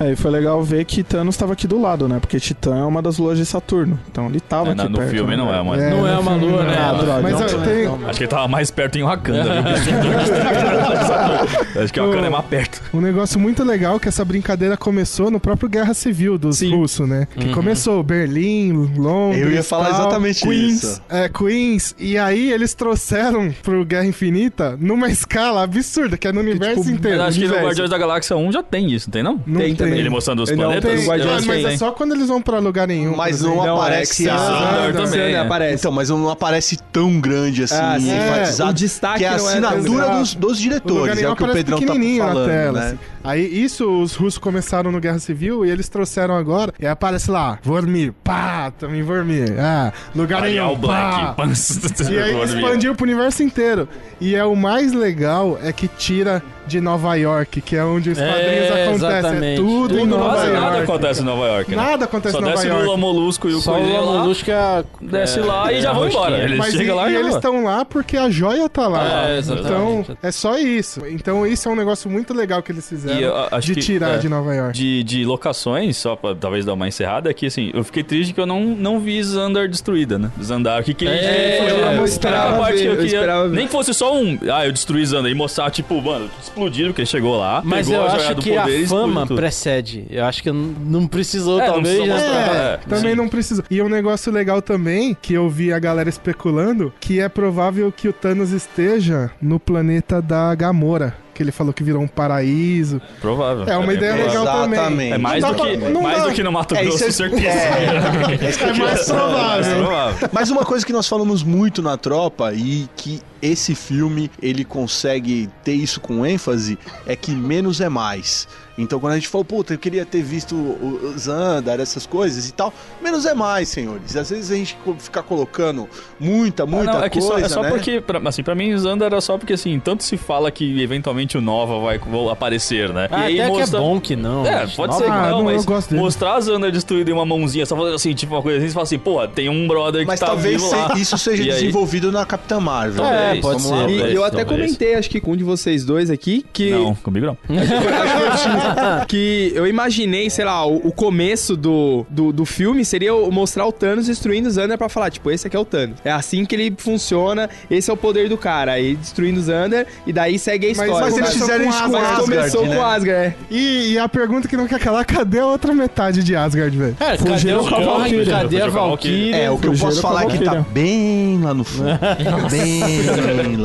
Aí foi legal ver que Thanos tava aqui do lado, né? Porque Titã é uma das luas de Saturno. Então ele tava É, aqui no perto. filme né? não é, mas... Não é no uma lua, não. né? Ah, droga. Mas Não, eu não, tenho- Acho que ele tava mais perto em Wakanda, viu? Acho que Wakanda é mais perto. Um negócio muito legal que essa brincadeira começou no próprio Guerra Civil dos russos, né? Que Uhum. começou Berlim, Londres. Eu ia falar tal, exatamente Queens, isso. É, Queens. E aí eles trouxeram pro Guerra Infinita numa escala absurda, que é no universo Tipo, inteiro. eu acho que no. Guardiões da Galáxia 1 já tem isso, tem não? Não Tem também. Ele mostrando os Não, planetas? tem. Tem, Guardiões mas tem. é só quando eles vão pra lugar nenhum. Mas não aparece é, a... Xander também, Xander é. aparece. Então, mas não aparece tão grande assim, Ah, sim. enfatizado. É, o destaque que é a é assinatura tão- dos, dos O lugar diretores, é nenhum o que o aparece Pedrão tá pequenininho falando, na tela. né? assim. Aí isso os russos começaram no Guerra Civil e eles trouxeram agora. E aí aparece lá, Vormir, pá, também Vormir. Ah, lugar nenhum, Black. pá. E aí expandiu pro universo inteiro. E é o mais legal é que tira de Nova York, que é onde os É, quadrinhos acontecem. É exatamente. tudo, em Tudo Nova Quase York. nada acontece em Nova York, né? Nada acontece Só em Nova desce York. o Lula Molusco e o Só o lá, Molusco é, desce é, lá e já é vão embora. Eles Mas chegam e, lá e e eles estão lá porque a joia tá lá. É, exatamente. então, é só isso. Então, isso é um negócio muito legal que eles fizeram eu de que, tirar é, de Nova York. de, de locações, só pra talvez dar uma encerrada, é que assim, eu fiquei triste que eu não, não vi Xandar destruída, né? Xandar, o que que ele É, foi eu esperava ver, que eu eu esperava ver. Nem que fosse só um, ah, eu destruí Xandar e mostrar, tipo, mano, explodiram, porque ele chegou lá. Mas pegou eu a acho que a poder explodiu fama precede. Eu acho que não precisou, É, não talvez. precisou né? mostrar. É, É, também sim. não precisa. E um negócio legal também, que eu vi a galera especulando, que é provável que o Thanos esteja no planeta da Gamora. Que ele falou que virou um paraíso. Provável. É uma ideia bem legal Exatamente. também. É mais, Não do que, pra- não mais do que no Mato É, Grosso, isso é- certeza. É mais provável. provável. Mas uma coisa que nós falamos muito na tropa e que esse filme ele consegue ter isso com ênfase é que menos é mais. Então quando a gente falou, puta, eu queria ter visto o Xandar, essas coisas e tal, menos é mais, senhores. Às vezes a gente fica colocando muita, muita Ah, não, é que só, coisa, é só né? porque, pra, assim, pra mim, Xandar era só porque, assim, tanto se fala que eventualmente o Nova vai aparecer, né? Ah, até que é bom que não. É, gente. pode Nova- ser que não, não, mas eu gosto dele. mostrar Xandar destruído em uma mãozinha, só falando assim, tipo uma coisa assim, você fala assim, pô, tem um brother que Mas tá talvez vivo lá. se- isso seja E aí- desenvolvido na Capitã Marvel. Talvez, né? É, pode ser. E eu até comentei, acho que com um de vocês dois aqui, que. Não, comigo não. que eu imaginei, sei lá, o, o começo do, do, do filme seria o- mostrar o Thanos destruindo o Xander pra falar, tipo, esse aqui é o Thanos. É assim que ele funciona, esse é o poder do cara. Aí destruindo o Xander e daí segue a Mas- história. Mas eles Começou fizeram isso com Asgard, Mas Asgard, começou né? com Asgard, é. E, e a pergunta que não quer calar, cadê a outra metade de Asgard, velho? Cadê Fugiram o com a Korg? Valkyria. Cadê a Valkyria. É, o que eu posso falar é que tá bem lá no fundo. bem.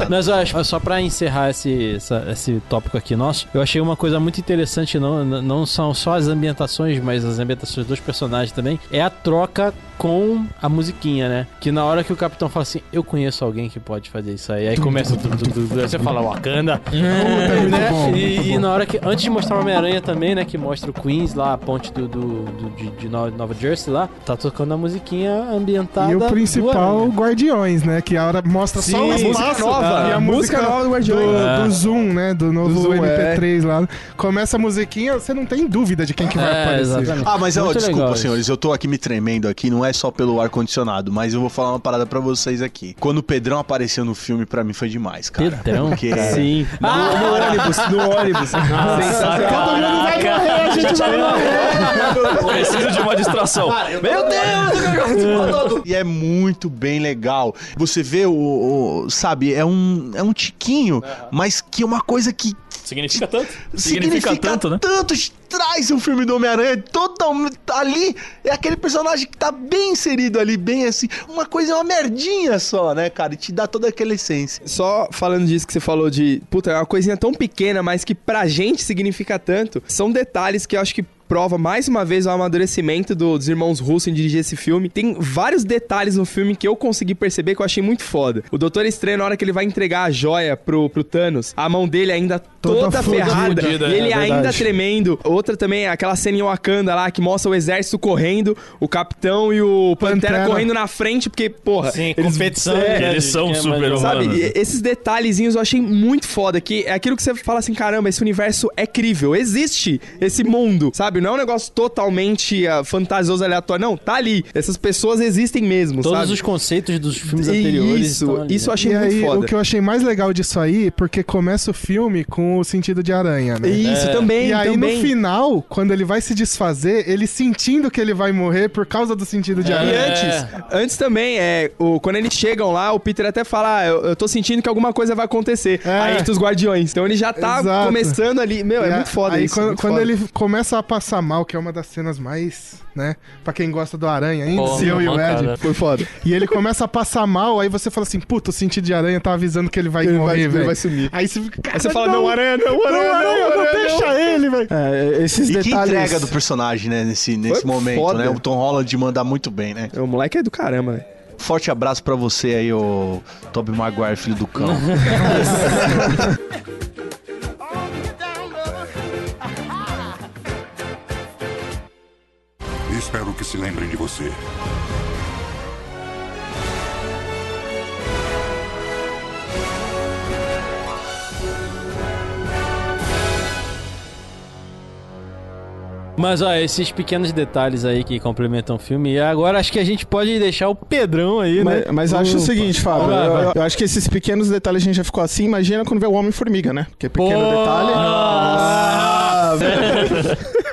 Mas eu acho, só pra encerrar esse, essa- esse tópico aqui nosso, eu achei uma coisa muito interessante, não, não são só as ambientações, mas as ambientações dos personagens também, é a troca com a musiquinha, né? Que na hora que o capitão fala assim, eu conheço alguém que pode fazer isso aí, aí começa tudo, tudo, tudo, aí você fala Wakanda, né? E, e na hora que, antes de mostrar o Homem-Aranha também, né, que mostra o Queens lá, a ponte do, do- do- de, de Nova Jersey lá, tá tocando a musiquinha ambientada E o do principal. Guardiões, né? Que a hora mostra só o Sim, espaço. música nova. E a Música música nova do do, Guardiões. É. do Zoom, né? Do novo Do Zoom, MP3 lá. Começa a musiquinha, você não tem dúvida de quem que vai É, aparecer. exatamente. Ah, mas ó, Muito desculpa, legal senhores, eu tô aqui me tremendo aqui, não é só pelo ar-condicionado, mas eu vou falar uma parada pra vocês aqui. Quando o Pedrão apareceu no filme, pra mim foi demais, cara. Pedrão? Porque... Sim. No, no ônibus, no ônibus. Sensacional. Todo mundo vai morrer, a gente vai morrer. Preciso de uma distração. Meu Deus! e é muito bem legal. Você vê o, o- sabe, é um, é um tiquinho, mas que é uma coisa que Significa tanto? Significa, tanto, né? Tanto traz o filme do Homem-Aranha totalmente ali. É aquele personagem que tá bem inserido ali, bem assim. Uma coisa, uma merdinha só, né, cara? E te dá toda aquela essência. Só falando disso que você falou de, puta, é uma coisinha tão pequena, mas que pra gente significa tanto. São detalhes que eu acho que prova mais uma vez o amadurecimento do- dos irmãos Russo em dirigir esse filme. Tem vários detalhes no filme que eu consegui perceber que eu achei muito foda. O Doutor Estranho, na hora que ele vai entregar a joia pro, pro Thanos, a mão dele ainda toda, Toda ferrada. fudida, e ele é ainda tremendo. Outra também, aquela cena em Wakanda lá, que mostra o exército correndo, o Capitão e o Pantera, Pantera. correndo na frente, porque, porra... Sim, competição. É, né, eles são é super humanos. Sabe, e- esses detalhezinhos eu achei muito foda, que é aquilo que você fala assim, caramba, esse universo é crível, existe esse mundo, sabe? Não é um negócio totalmente ah, fantasioso, aleatório, não, tá ali. Essas pessoas existem mesmo, Todos sabe? os conceitos dos filmes anteriores. Isso, estão ali, isso eu né? achei E muito aí, foda. o que eu achei mais legal disso aí, porque começa o filme com o sentido de aranha, né? Isso, também, E aí, também. no final, quando ele vai se desfazer, ele sentindo que ele vai morrer por causa do sentido de E aranha. antes, antes também, é, o, quando eles chegam lá, o Peter até fala, ah, eu, eu tô sentindo que alguma coisa vai acontecer. É. Aí entra os guardiões. Então ele já tá Exato. começando ali. Meu, E é muito foda aí isso. quando, quando foda. ele começa a passar mal, que é uma das cenas mais, né? Pra quem gosta do Aranha ainda, Porra, eu e o Ed. Foi foda. E ele começa a passar mal, aí você fala assim, puta, o sentido de aranha tá avisando que ele vai Ele vai- morrer, ele velho. vai sumir. Aí você fica, Aí você fala, não, aranha, não, não, aranha, aranha, não, não, aranha, deixa ele, velho. É, esses E que detalhes. entrega do personagem, né, nesse, nesse Foi momento, foda. né? O Tom Holland manda muito bem, né? O moleque é do caramba, velho. Forte abraço pra você aí, ô Tobey Maguire, filho do cão. Espero que se lembrem de você. Mas, ó, esses pequenos detalhes aí que complementam o filme. E agora acho que a gente pode deixar o Pedrão aí, né? Mas, mas acho o Opa. seguinte, Fábio. Vai, eu, vai. eu- eu acho que esses pequenos detalhes a gente já ficou assim. Imagina quando vê o Homem-Formiga, né? Porque pequeno Pô, detalhe. nossa.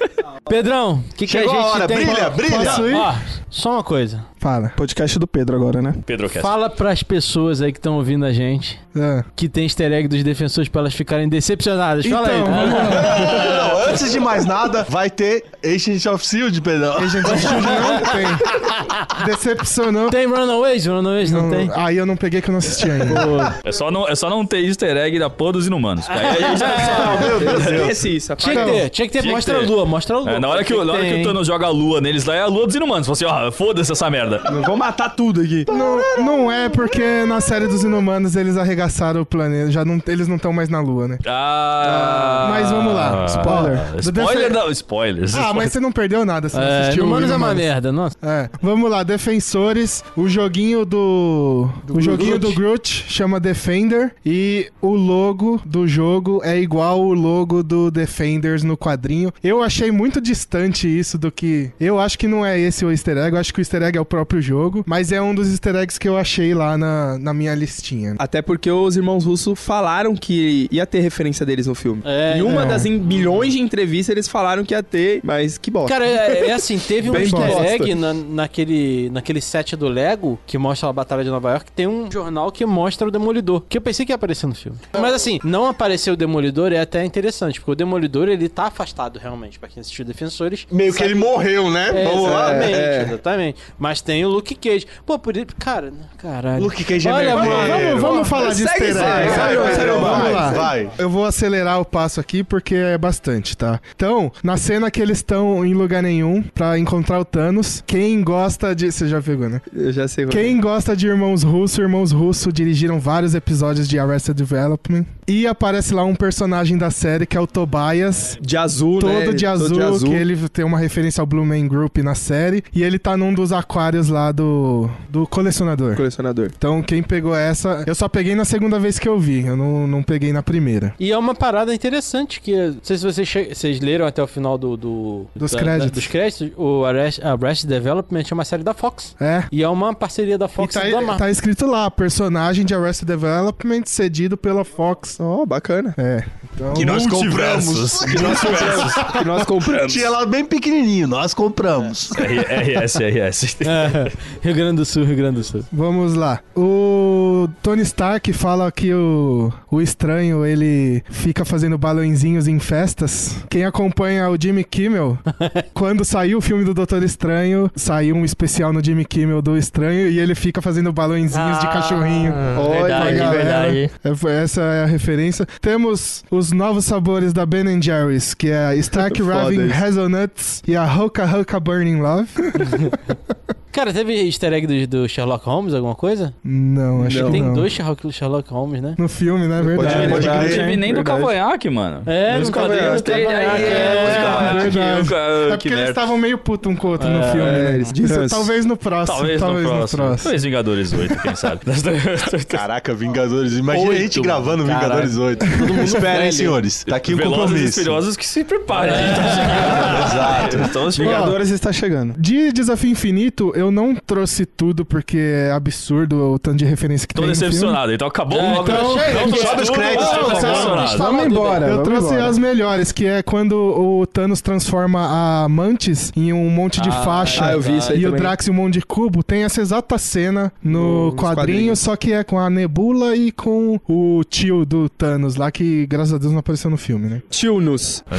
Pedrão, o que, que a gente a hora, tem? brilha, brilha. Posso ir? Ó, só uma coisa. Fala. Podcast do Pedro agora, né? Pedro Cast. Fala pras pessoas aí que estão ouvindo a gente É. que tem easter egg dos defensores pra elas ficarem decepcionadas. Fala Então, aí. vamos lá. Não, antes de mais nada, vai ter Agent of S.H.I.E.L.D., perdão. Agent of Shield não tem. Decepcionou. Tem Runaways? Runaways não, tem? Aí eu não peguei que eu não assisti ainda. É só, não, é só não ter easter egg da porra dos inumanos. Aí a gente já isso, Tinha que ter, tinha que ter. Que mostra a lua, mostra a lua. É, na hora que, na hora que o. Thanos joga a lua neles lá, é a lua dos inumanos. Fala assim, foda-se essa merda. Não vou matar tudo aqui. Não, não é porque na série dos Inumanos eles arregaçaram o planeta. Já não, eles não estão mais na Lua, né? Ah. Mas vamos lá, spoiler. Ah, Do Spoiler, defe- não, spoilers. Ah, mas você não perdeu nada se não É, assistiu. Inumanos é uma merda, nossa. É. Vamos lá, Defensores. O joguinho do. o joguinho do Groot chama Defender. E o logo do jogo é igual o logo do Defenders no quadrinho. Eu achei muito distante isso do que. Eu acho que não é esse o easter egg. Eu acho que o easter egg é o próprio jogo. Mas é um dos easter eggs que eu achei lá na, na minha listinha. Até porque os irmãos russos falaram que ia ter referência deles no filme. É, em uma é. das bilhões de entrevistas eles falaram que ia ter, mas que bosta. Cara, é, é assim, teve um easter bosta. egg na, naquele, naquele set do Lego que mostra a Batalha de Nova York. Tem um jornal que mostra o Demolidor, que eu pensei que ia aparecer no filme. Mas assim, não aparecer o Demolidor é até interessante, porque o Demolidor ele tá afastado realmente, pra quem assistiu Defensores. Meio que ele morreu, né? É, Vamos lá. exatamente, É. exatamente. Mas tem o Luke Cage. Pô, por isso. Cara, caralho. Luke Cage é Olha, mano, Vamos, vamos falar de vai, vai, vai, vai, vamos lá. vai. Eu vou acelerar o passo aqui porque é bastante, tá? Então, na cena que eles estão em lugar nenhum pra encontrar o Thanos, quem gosta de. Você já pegou, né? Eu já sei. qual é. Quem gosta de Irmãos Russo, Irmãos Russo dirigiram vários episódios de Arrested Development. E aparece lá um personagem da série que é o Tobias. De azul, Todo né? de azul, que ele tem uma referência ao Blue Man Group na série. E ele tá num dos aquários lá do, do colecionador. Colecionador. Então, quem pegou essa. Eu só peguei na segunda vez que eu vi, eu não, não peguei na primeira. E é uma parada interessante que, não sei se vocês, che- vocês leram até o final do... do- Dos da- créditos. da- dos créditos, o Arrest, Arrest Development é uma série da Fox. É. E é uma parceria da E Fox tá, e da Marvel. tá escrito lá, personagem de Arrested Development cedido pela Fox. Ó, bacana. É. Então, Que nós compramos. Que nós compramos. Que nós compramos. Tinha lá bem pequenininho, nós compramos. R- RS, RS. É, Rio Grande do Sul, Rio Grande do Sul. Vamos lá. O Tony Stark fala que o, o estranho ele fica fazendo balãozinhos em festas. Quem acompanha o Jimmy Kimmel, quando saiu o filme do Doutor Estranho, saiu um especial no Jimmy Kimmel do Estranho e ele fica fazendo balãozinhos de Ah, cachorrinho. verdade, galera. verdade. É, Essa é a referência. Temos os novos sabores da Ben Jerry's, que é a Stark Raving. Hazelnuts e a Hoka Hoka Burning Love. Cara, teve easter egg do, do Sherlock Holmes, alguma coisa? Não, acho que Tem não. dois Sherlock, Sherlock Holmes, né? No filme, né? Verdade. Não verdade. teve nem do cavanhaque, mano. É, no quadrinhos cavanhaque, tem. aí, é, verdade. o ca- É que porque eles estavam meio puto um com o outro no É, filme, né? eles talvez no próximo. Talvez, Talvez, no no próximo. próximo. Talvez Vingadores 8, quem sabe. Caraca, Vingadores. Imagina a gente gravando Vingadores 8. mundo Esperem, velho. senhores. Tá aqui Velozes e compromisso. Furiosos que se preparem. Tá. Exato. Chegando. Vingadores está chegando. De Desafio Infinito, eu não trouxe tudo porque é absurdo o tanto de referência que Tô tem filme. decepcionado. Então acabou É, logo. então, Não, chega, sobe os créditos. Não, tô não, decepcionado. não, Vamos embora. Eu trouxe as melhores, que é quando o Thanos transforma a Mantis em um monte de Ah, faixa ah, eu vi isso aí e o também. Drax em um monte de cubo. Tem essa exata cena no quadrinho, quadrinhos. só que é com a Nebula e com o tio do Thanos lá, que graças a Deus não apareceu no filme, né? Tio-nos.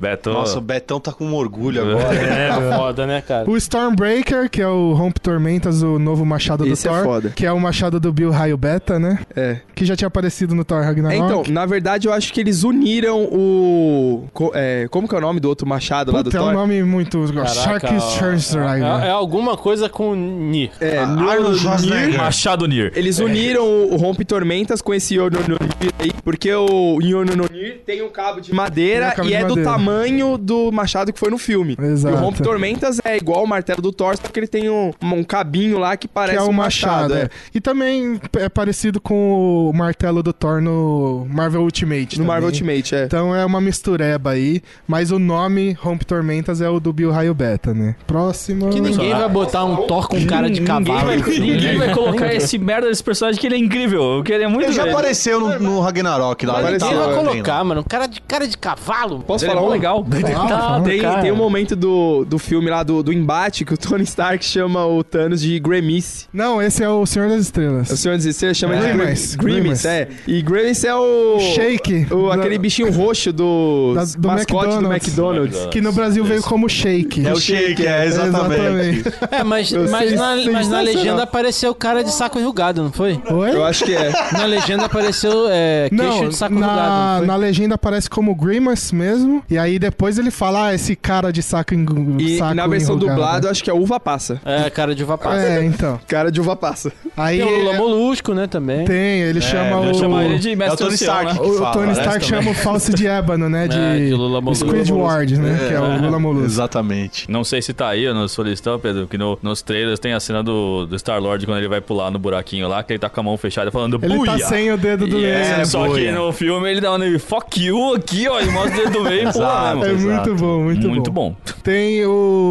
Beto. Nossa, o Betão tá com orgulho agora. É, foda, né, cara? O Stormbreaker, que é o Rompe Tormentas, o novo machado do Esse é Thor. foda. Que é o machado do Bill Raio Beta, né? É. Que já tinha aparecido no Thor É, Ragnarok. Então, na verdade, eu acho que eles uniram o. co- é, como que é o nome do outro machado lá do Puta, é um Thor? nome muito... Shark ó, Schwarzenegger. é, é alguma coisa com Nir. É, Arnold Schwarzenegger. Machado Nir. Eles uniram o Rompe Tormentas com esse Yonononir aí, porque o Yonononir tem um cabo de madeira um e de é do tamanho do machado que foi no filme. Exato. E o Rompe Tormentas é igual o martelo do Thor, só que ele tem um, um cabinho lá que que parece é o um machado, machado. é. E também é parecido com o martelo do Thor no Marvel Ultimate. No Marvel também. Ultimate, é. Então é uma mistureba aí, mas o nome Rompe Tormentas é o do Bill Raio Beta, né? Próximo. Que ninguém vai botar um Thor com cara de Ninguém cavalo. vai, ninguém vai colocar esse merda desse personagem que ele é incrível. Que ele é muito Ele já apareceu no, no Ragnarok lá. Mas ele ninguém tá vai colocar, mano. Cara de, cara de cavalo. Posso Ele é falar um? legal. Ah, tem, tem um momento do, do filme lá, do, do embate, que o Tony Stark chama o Thanos de Gremice. Não, esse é o Senhor das Estrelas. O senhor diz, você chama É. de Grimace, Grimace. É. E Grimace é o... Shake. O, Da- aquele bichinho roxo do Da- do mascote do McDonald's. McDonald's. Que no Brasil veio como Shake. É o Shake, é, exatamente. É, mas, mas, na, mas na legenda apareceu cara de saco enrugado, não foi? Oi? Eu acho que é. Na legenda apareceu é, queixo Não, de saco enrugado. na, não foi? na legenda aparece como Grimace mesmo. E aí depois ele fala, ah, esse cara de saco, engu- E saco na versão enrugado. dublada, eu acho que é uva passa. É, cara de uva passa. É, então. Cara de uva passa. Aí Tem o Lula Molusco, né, também. tem, ele chama Eu o... chamo ele de É o mestre Tony Stark né? que O fala, Tony né? Stark também. chama o Falso de Ébano, né? De, É, de Lula Molusco. Squidward, né? Que é o Lula Molusco. Exatamente. Não sei se tá aí no sua listão, Pedro, que no- nos trailers tem a cena do, do Star-Lord quando ele vai pular no buraquinho lá, que ele tá com a mão fechada falando Ele tá "Buia!" sem o dedo do é, meio. só que buia. no filme ele dá um fuck you aqui, ó, e mostra o dedo do meio e pula mesmo. É muito bom, muito, Muito bom. bom. Tem o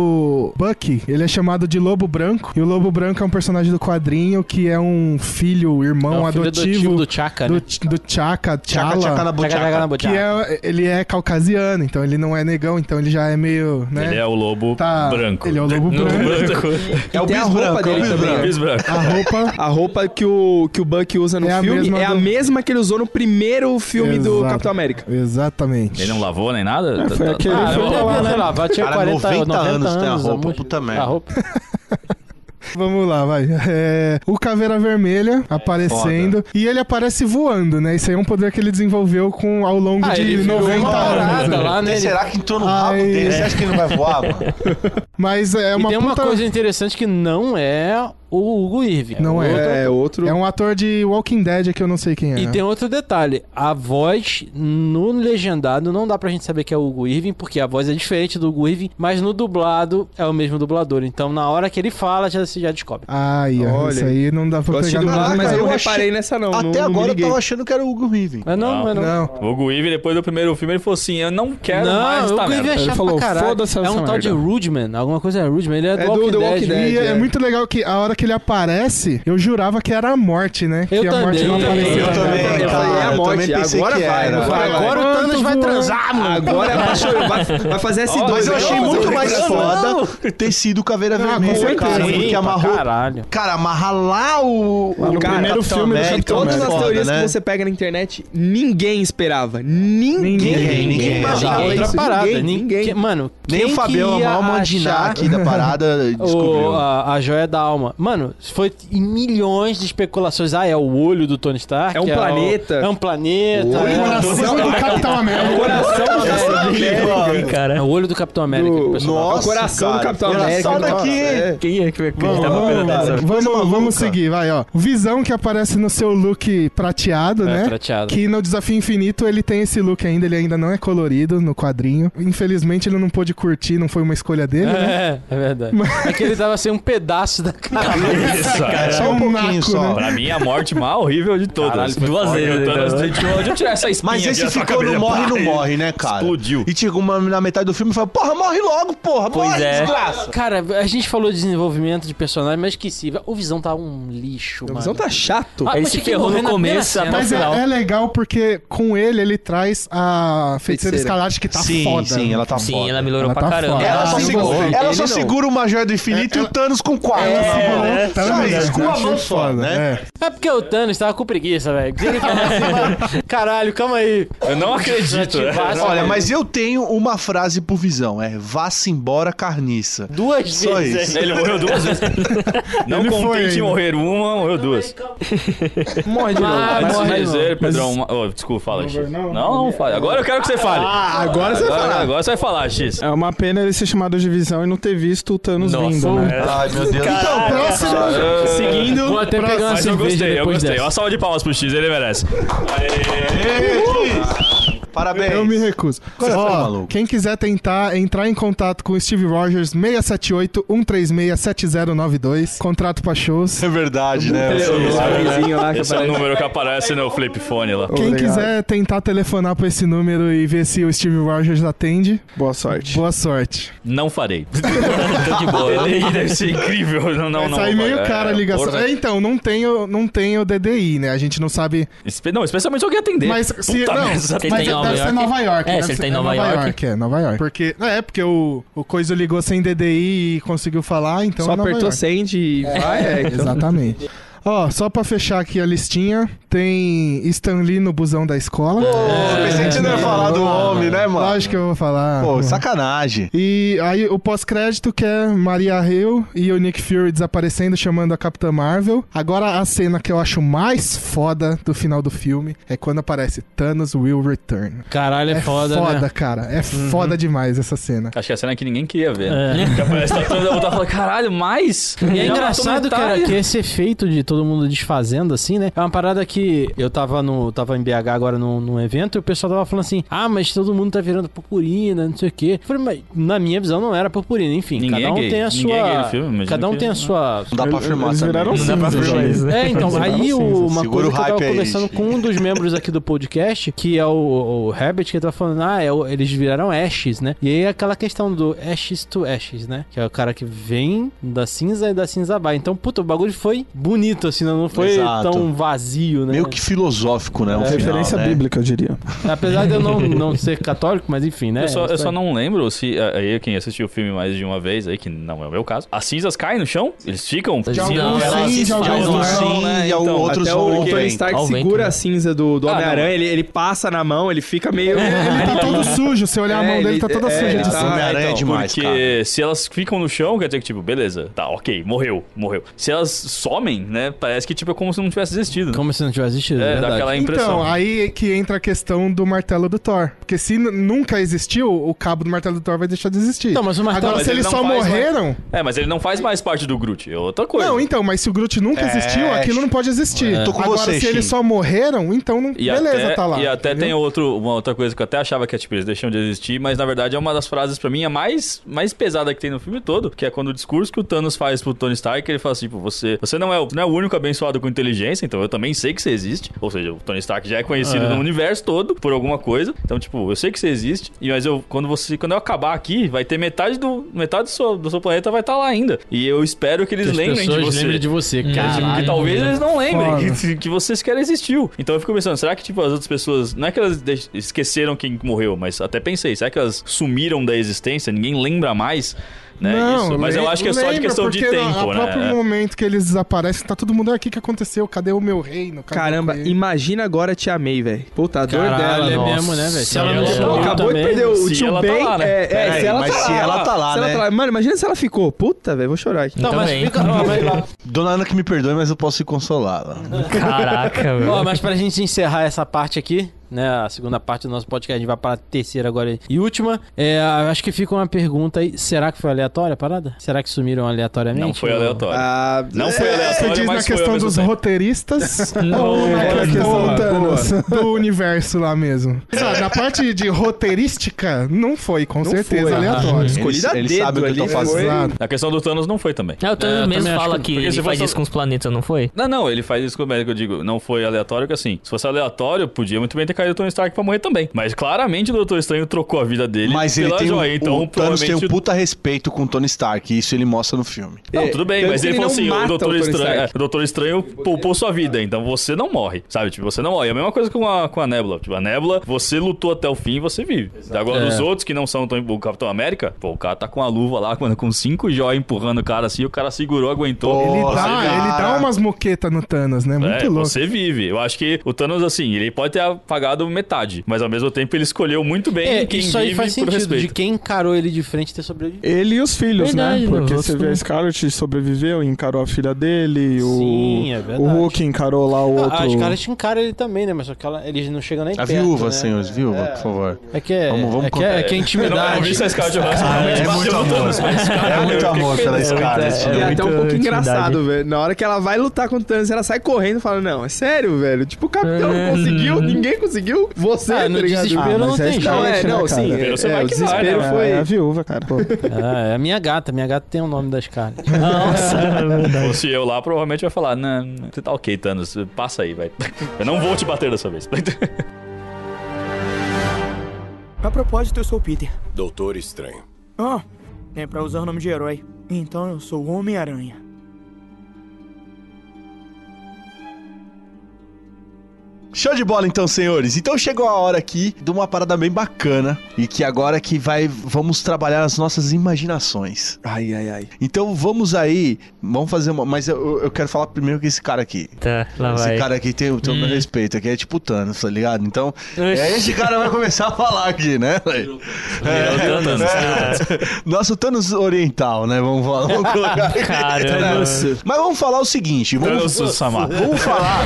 Bucky, ele é chamado de Lobo Branco. E o Lobo Branco é um personagem do quadrinho que é um filho, irmão É o filho adotivo do Chaka, do, né? do Chaka, T'Challa. Chaka, chaka na Que é, ele é caucasiano, então ele não é negão, então ele já é meio, né? Ele é o lobo Tá, branco. ele é o lobo branco. É o a bis roupa branco, é o dele bis também, branco. Bis branco. A roupa A roupa que o, que o Buck usa no É a filme é a do- mesma que ele usou no primeiro filme do Exato. Capitão América. Exatamente. Ele não lavou nem nada? foi Tá- aquele- tá- Ah, foi lá, né? Cara, 40 90 90 anos tem a roupa, amor. puta merda. A roupa. Vamos lá, vai. É, o Caveira Vermelha aparecendo. E ele aparece voando, né? Isso aí é um poder que ele desenvolveu com, ao longo Ah, de ele virou 90 uma parada anos. né? lá, né? E será que entrou no rabo Ai. dele? Você acha que ele não vai voar, mano? Mas é E uma tem uma puta... coisa interessante que não é o Hugo Irving. Não é. outro É outro. É um ator de Walking Dead que eu não sei quem é. E tem outro detalhe, a voz no legendado não dá pra gente saber que é o Hugo Irving, porque a voz é diferente do Hugo Irving, mas no dublado é o mesmo dublador. Então na hora que ele fala, já, você já descobre. Ai, ó, Olha. isso aí não dá pra pegar nada. mas eu não eu achei- reparei nessa não. Até não, não agora eu liguei. tava achando que era o Hugo Weaving. Mas não, Não. mas não. Não. O Hugo Weaving, depois do primeiro filme, ele falou assim: Eu não quero não, mais Hugo Irving é chato falou, pra caralho. "Foda-se É um tal de merda." Rudman, alguma coisa é Rudman, ele é do É do Walking Dead. Walking Dead. E é, é. muito legal que a hora que ele aparece, eu jurava que era a morte, né? Eu que a também, morte não eu apareceu. Eu também, Eu falei, é a eu morte, agora que vai, Agora o Thanos vai transar, mano. Agora é. Vai, fazer S2. Mas eu achei né? muito mais Não, foda ter sido Caveira Ah, com Vermelha, cara. Porque pra amarrou. Caralho. Cara, amarrar lá o. Lá no o cara, primeiro Capitão filme do América, Capitão Todas as foda, teorias né? que você pega na internet, ninguém esperava. Ninguém. Ninguém, ninguém. imaginava Exato. Outra parada. Ninguém, Ninguém, ninguém. Mano, Nem quem o Fabião que Malmandiná achar aqui da parada descobriu. o, a, a joia da alma. Mano, foi em milhões de especulações. Ah, é o olho do Tony Stark. É um o- planeta. é um planeta. O é, Coração do Capitão América. Coração Mano, é o olho do Capitão América. que o. Nossa, o coração do Capitão América. só daqui, hein? É. Quem é que vai Vamos, vamos, atenção? vamos, vamos seguir, vai, ó. O Visão que aparece no seu look prateado, É, né? prateado. Que no Desafio Infinito ele tem esse look ainda, ele ainda não é colorido no quadrinho. Infelizmente ele não pôde curtir, não foi uma escolha dele, né? É, é verdade. É que ele tava sem um pedaço da cabeça. Cara, só É um um pouquinho naco, só. né? Pra mim, a morte mais horrível de todas. Caralho, duas vezes, então. sentiu, Deixa eu tirar essa espinha Mas esse ficou no morre não Pá, morre, né, cara? Explodiu. E chegou uma, na metade do filme e falou, porra, morre logo, porra, Pois morre, é. desgraça. Cara, a gente falou de desenvolvimento de personagem, mas esqueci. O Visão tá um lixo, A mano. visão tá chato. Ah, Ele se ferrou no começo até o Mas é, final. é legal porque com ele ele traz a Feiticeira Feiticeira. Escarlate que tá sim, foda. sim, ela tá Sim, foda. ela melhorou Ela pra tá caramba. Ela Ah, só, sim, segura, ela Ele só segura uma joia do infinito e o Thanos com quatro. Ela segurou É, o Thanos, só né? isso, com Achei mão só, foda, né? é. É porque o Thanos tava com preguiça, velho. Caralho, calma aí. Eu não acredito. Olha, mas eu tenho uma frase pro Visão, é vá-se embora carniça. Duas Só vezes. isso. Ele morreu duas vezes. Não Ele foi contente em morrer uma, morreu duas. Morre de novo. Ah, Mas, morre mas ele, Pedrão, uma- oh, desculpa, fala, X. Não, não, fala. Agora eu quero que você fale. Ah, agora você vai Agora, falar. agora você vai falar, X. É uma pena ele ser chamado de visão e não ter visto o Thanos Nossa, vindo, né? Ai, meu Deus. Então, próximo. Seguindo. Vou até pegar uma Mas eu gostei, eu gostei. dessa. Uma salva de palmas pro X, ele merece. Parabéns. Eu me recuso. Agora foi, Ó, maluco. quem quiser tentar entrar em contato com o Steve Rogers, 678-136-7092. Contrato pra shows. É verdade, né? Esse lá que Esse é o número que aparece no flip phone lá. Quem Obrigado. quiser tentar telefonar pra esse número e ver se o Steve Rogers atende, Boa sorte. boa sorte. Não farei. Tô de boa. DDI deve ser incrível. Não, não, Vai não. sair meio é, cara a ligação. porra. É, então, não tem, o, não tem o DDI, né? A gente não sabe. Espe- Não, especialmente se alguém atender. Mas se. Puta não, mas em Nova deve ser York- Nova York. É, se ele ser- tá em Nova York. É, Nova York. Porque. É, porque o, o Coisa ligou sem DDI e conseguiu falar, então. Só é Nova apertou York. send e vai. É, então. Exatamente. Ó, só pra fechar aqui a listinha, tem Stan Lee no busão da escola. Pô, pensei que você não ia falar do homem, né, mano? Lógico que eu vou falar. Pô, sacanagem. E aí o pós-crédito que é Maria Hill e o Nick Fury desaparecendo, chamando a Capitã Marvel. Agora a cena que eu acho mais foda do final do filme é quando aparece Thanos will return. Caralho, é, É foda, foda, né? cara. É foda demais essa cena. Acho que a cena é que ninguém queria ver. É. Né? Que aparece toda mundo falando, caralho, mais? E é engraçado, cara, que esse efeito de todo mundo desfazendo, assim, né? É uma parada que eu tava no. tava em BH agora num, num evento e o pessoal tava falando assim: ah, mas todo mundo tá virando purpurina, não sei o quê. Eu falei, mas na minha visão não era purpurina. Enfim, Ninguém cada um é gay. tem a é gay sua. no filme, cada um que- tem a sua. Não dá pra afirmar Eles viraram Não dá pra cinza, afirmar gente. isso. É, então, aí o- uma Segura coisa que eu tava conversando com um dos membros aqui do podcast, que é o, o Herbert, que tava falando, ah, é eles viraram Ashes, né? E aí aquela questão do Ashes to Ashes, né? Que é o cara que vem da cinza e da cinza vai. Então, puta, o bagulho foi bonito, assim, não foi Exato. tão vazio, né? Meio que filosófico, né? o final, Referência né? bíblica, eu diria. Apesar de eu não, não ser católico, mas enfim, né? Eu só, eu só aí. não lembro se. Aí, quem assistiu o filme mais de uma vez, aí, que não é o meu caso, as cinzas caem no chão? Eles ficam. De Sim, alguns sim, de alguns sim, né? e Então, outros Até o Tony. Stark segura né? a cinza do, do Ah, Homem-Aranha, ele, ele passa na mão, ele fica meio. Ele tá todo sujo, se olhar a É, mão dele, ele- tá toda é, suja de tá- sangue. Homem-Aranha é demais, Porque cara. se elas ficam no chão, quer dizer que, tipo, beleza, tá, ok, morreu, morreu. Se elas somem, né, parece que, tipo, é como se não tivesse existido. né? Como se não tivesse existido, É, dá verdade. aquela impressão. Então, aí que entra a questão do martelo do Thor. Porque se nunca existiu, o cabo do martelo do Thor vai deixar de existir. Então, mas o martelo- Agora, Mas se ele eles não só faz mais- morreram. É, mas ele não faz mais parte do Groot, é outra coisa. Não, então, mas se o Groot nunca É, existiu, aquilo não pode existir. Tô com Agora, você, se eles só morreram, então não... E beleza, até, tá lá. E até entendeu? tem outro, uma outra coisa que eu até achava que é, tipo, eles deixam de existir, mas na verdade é uma das frases pra mim a mais, mais pesada que tem no filme todo, que é quando o discurso que o Thanos faz pro Tony Stark, ele fala assim, tipo, você, você não, é o, não é o único abençoado com inteligência, então eu também sei que você existe. Ou seja, o Tony Stark já é conhecido É. no universo todo por alguma coisa. Então, tipo, eu sei que você existe. E mas eu quando você quando eu acabar aqui, vai ter metade do metade do seu, do seu planeta vai estar lá ainda. E eu espero que eles Que lembrem de você. lembrem de você, caralho. tipo, que talvez eles não lembrem que, que você sequer existiu. Então eu fico pensando, será que tipo as outras pessoas, não é que elas esqueceram quem morreu, mas até pensei, será que elas sumiram da existência? Ninguém lembra mais, né? isso. Mas eu acho que é só de questão de porque tempo, no né? próprio É. momento que eles desaparecem, tá todo mundo aqui, o que aconteceu? Cadê o meu reino? Cadê Caramba, o coelho?" imagina agora a Tia May, velho. Puta, a dor Caralho, dela. é nossa. mesmo, né, velho? Se ela não Não, sumiu acabou também, de perder o tio ela tá Ben. lá, né? É, é, se ela mas tá se lá. ela tá lá, Se ela né? tá lá. Mano, imagina se ela ficou. Puta, velho, vou chorar aqui. Não, mas Também. fica. Dona Ana que me perdoe, mas eu posso ir consolá-la. Caraca, velho. Mas pra gente encerrar essa parte aqui, né? A segunda parte do nosso podcast, a gente vai para a terceira agora e última. É, acho que fica uma pergunta aí. Será que foi aleatória a parada? Será que sumiram aleatoriamente? Não foi Ou- aleatório. Ah, Não foi Você aleatório, diz na mas foi ao questão dos tempo. roteiristas Não, ou na questão Thanos, do universo lá mesmo? Sabe, na parte de roteirística, não foi, com certeza, foi. aleatório. Escolhida Eles- eles dedo sabem o que ali, tão fazendo. foi- Exato. A questão do Thanos não foi também. Ah, o Thanos É, mesmo fala que- que, ele faz isso com os planetas, não foi? Não, não, ele faz isso como é que eu digo. Não foi aleatório, que assim, se fosse aleatório, podia muito bem ter caído o Tony Stark pra morrer também. Mas claramente o Doutor Estranho trocou a vida dele Mas ele pela tem um, joia. Então, o Thanos tem provavelmente. um puta respeito com o Tony Stark, e isso ele mostra no filme. Não, tudo bem, mas ele ele falou assim: o Doutor, o Estranho, é, o Doutor Estranho poupou sua vida, então você não morre, sabe? Tipo, você não morre. É a mesma coisa com a, com a Nebula. Tipo, a Nebula, você lutou até o fim e você vive. Agora, É. os outros que não são tão, o Capitão América, pô, o cara tá com a luva lá, mano, com cinco joias empurrando o cara assim, o cara segurou, aguentou. Ele dá, ele dá umas moquetas no Thanos, né? Muito é, louco. você vive. Eu acho que o Thanos, assim, ele pode ter apagado metade, mas ao mesmo tempo ele escolheu muito bem É, quem isso aí vive faz por sentido, respeito. de quem encarou ele de frente ter sobrevivido. Ele e os filhos, Verdade, né? né? Porque você vê a Scarlett sobreviveu, encarou a filha dele, Sim, é o, verdade. o Hulk encarou lá o outro. Ah, as caras encaram ele também, né? Mas só que ela- eles não chegam nem A perto, viúva, né? senhores, viúva, É. por favor. É que é, Vamos- vamos é, que é, é que é Eu não, eu intimidade. não vi se a Scarlett Johansson realmente é muito amor. É muito eu amor pela. Scarlett. E é até um pouco intimidade. engraçado, velho. Na hora que ela vai lutar com o Thanos, ela sai correndo e fala: Não, é sério, velho. Tipo, o capitão não conseguiu, ninguém conseguiu. Você, Ah, tá no desespero não mas é tem jeito. Não, é, Scarlett, não, né, sim. É, Você é, vai o que vai, desespero né? foi. É a viúva, cara. Pô. Ah, é a minha gata. Minha gata tem o nome da Scarlett. Se fosse eu lá, provavelmente ia falar, não, você tá ok, Thanos, passa aí, vai. Eu não vou te bater dessa vez. A propósito, eu sou o Peter. Doutor Estranho. Oh, é pra usar o nome de herói. Então eu sou o Homem-Aranha. Show de bola então, senhores. Então chegou a hora aqui de uma parada bem bacana e que agora que vai vamos trabalhar as nossas imaginações. Ai, ai, ai. Então vamos aí, vamos fazer uma, mas eu, eu quero falar primeiro com esse cara aqui. Tá, lá esse vai. cara aqui tem, tem o meu respeito, aqui é tipo Thanos, tá ligado? Então, é, esse cara vai começar a falar aqui, né? É, Virou Thanos. Nosso Thanos oriental, né? Vamos falar. Vamos colocar aqui. Caramba. Mas vamos falar o seguinte, vamos, Thanos vamos falar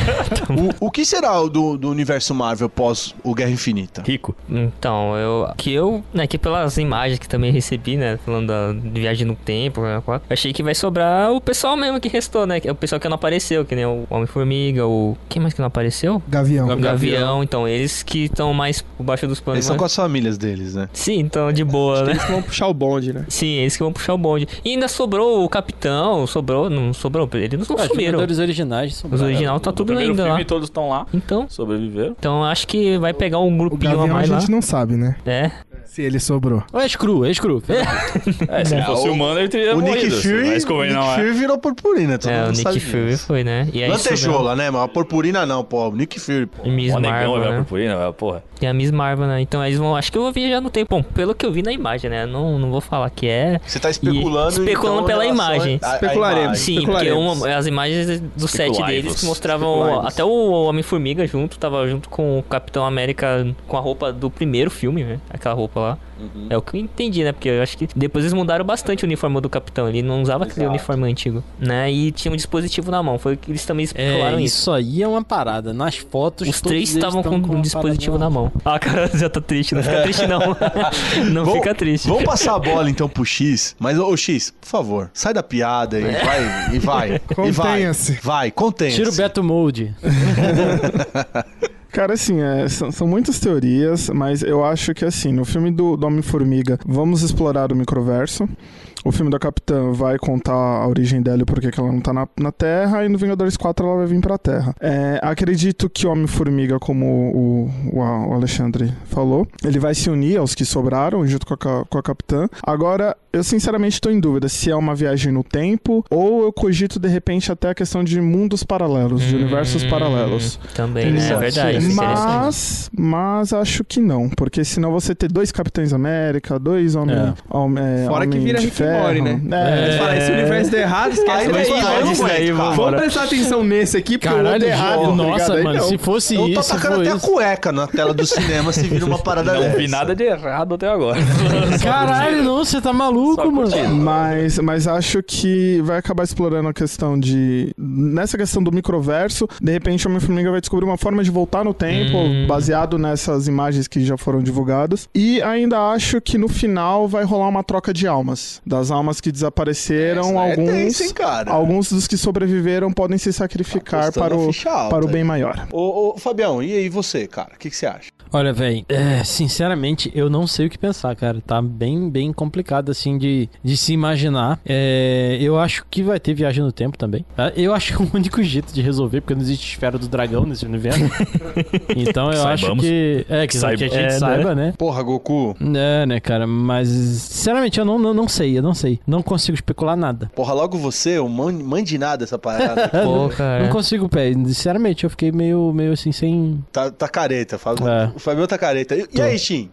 o, o que será o do, do universo Marvel pós o Guerra Infinita? Rico. Então, eu. Que eu, né, que pelas imagens que também recebi, né? Falando da de viagem no tempo, né, achei que vai sobrar o pessoal mesmo que restou, né? É o pessoal que não apareceu, que nem o Homem-Formiga, o. Quem mais que não apareceu? Gavião. O Gavião, então, eles que estão mais por baixo dos panos. Eles são né? com as famílias deles, né? Sim, então, de boa, né? Eles que vão puxar o bonde, né? Sim, eles que vão puxar o bonde. E ainda sobrou o capitão, sobrou, não sobrou, eles não Ah, Os sumiram. Vingadores originais são Os original tá tudo ainda lá. todos estão lá, Então, sobreviveram. então acho que vai pegar um grupinho a Gavião a mais lá. gente não sabe, né? É. Se ele sobrou. Ou é Screw, é Screw. É, se É, fosse o- humano, ele teria o Nick morrido. Fury, mas como ele Nick não é. Fury virou purpurina, todo É, o Nick sabe Fury disso. foi, né? E aí Lantejola, né? Mas a purpurina não, pô. O Nick Fury, pô. E Miss negão, Marvel, vai né? purpurina, porra. E a Miss Marvel, né? Então eles vão. Acho que eu vou viajar no tempo. Bom, pelo que eu vi na imagem, né? Não, não vou falar que é. Você tá especulando, E especulando então, pela imagem. a- a Especularemos. Sim, porque Especularemos. uma- as imagens do set deles que mostravam até o Homem-Formiga junto, tava junto com o Capitão América com a roupa do primeiro filme, né? Aquela roupa lá. É o que eu entendi, né? Porque eu acho que depois eles mudaram bastante o uniforme do Capitão. Ele não usava aquele uniforme antigo, né? E tinha um dispositivo na mão. Foi que eles também É, especularam isso. isso aí é uma parada. Nas fotos, Os três estavam estão com um dispositivo na mão. Ah, cara, já tá triste. Não fica triste, não. não Vamos- fica triste. Vamos passar a bola então pro X. Mas, ô X, por favor, sai da piada e vai. E vai. e vai. Contenha-se. Vai, contenha-se. Tira o Beto Mode. Cara, assim, é, são, são muitas teorias, mas eu acho que, assim, no filme do, do Homem-Formiga, vamos explorar o microverso. O filme da Capitã vai contar a origem dela e por que que ela não tá na, na Terra, e no Vingadores 4 ela vai vir pra Terra. É, acredito que Homem-Formiga, como o, o, o Alexandre falou, ele vai se unir aos que sobraram junto com a, com a Capitã. Agora, eu sinceramente tô em dúvida se é uma viagem no tempo ou eu cogito de repente até a questão de mundos paralelos, de universos paralelos. Também, Entendeu? é verdade. Mas, mas acho que não, porque senão você ter dois Capitães América, dois Homem, É. homem, é, Fora que Homem vira de Morty, né? É. Eles falam, esse universo deu errado, esquece Aí daí, não vamos isso daí, Vamos prestar atenção nesse aqui, porque o outro Caralho, é errado. nossa, ligado? Mano, não. se fosse Eu tô isso, atacando até a isso. cueca na tela do cinema se vira uma parada Não dessa. vi nada de errado até agora. Caralho, não, você tá maluco, mano. Mas, mas acho que vai acabar explorando a questão de. Nessa questão do microverso, de repente o Homem-Formiga vai descobrir uma forma de voltar no tempo, Hum. baseado nessas imagens que já foram divulgadas. E ainda acho que no final vai rolar uma troca de almas. Das almas que desapareceram, Essa é alguns. tenso, hein? Alguns dos que sobreviveram podem se sacrificar Apostando para o, para o bem maior. Ô, ô, Fabião, e aí você, cara? O que, que você acha? Olha, velho, sinceramente, eu não sei o que pensar, cara. Tá bem, bem complicado, assim, de, de se imaginar. É, eu acho que vai ter viagem no tempo também. tá? Eu acho que é o único jeito de resolver, porque não existe esfera do dragão nesse universo. então eu acho que. É, que, Saiba- que a gente é, né? saiba, né? Porra, Goku. É, né, cara? Mas, sinceramente, eu não, não, não sei, eu não sei. Não consigo especular nada. Porra, logo você, o man, mande nada essa parada. Pô, cara. Não consigo, pé. Sinceramente, eu fiquei meio, meio assim, sem. tá, tá careta, Fábio. É. O Fabião tá careta. E, e aí, Shin?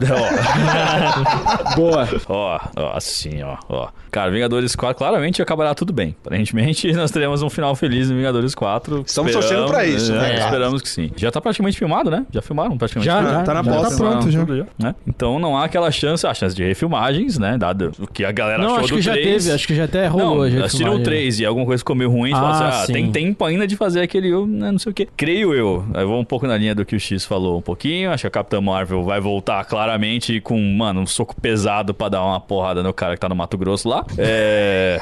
Boa. Ó, ó, assim, ó, ó. Cara, Vingadores 4 claramente acabará tudo bem. Aparentemente, nós teremos um final feliz em Vingadores 4. Estamos torcendo pra isso, é, né, cara? Esperamos que sim. Já tá praticamente filmado, né? Já filmaram praticamente. Já, já, Tá na já. Tá pronto, já. tudo né? Então não há aquela chance, a chance de refilmagens, né? Dado o que a galera Não, achou acho do que já 3. teve, acho que já até rolou. Não, já assistiram o filmagem. 3 e alguma coisa ficou meio ruim, ah, assim, ah, tem tempo ainda de fazer aquele, né, não sei o quê. Creio eu, eu vou um pouco na linha do que o X falou um pouquinho, acho que a Capitã Marvel vai voltar claramente com, mano, um soco pesado pra dar uma porrada no cara que tá no Mato Grosso lá. É...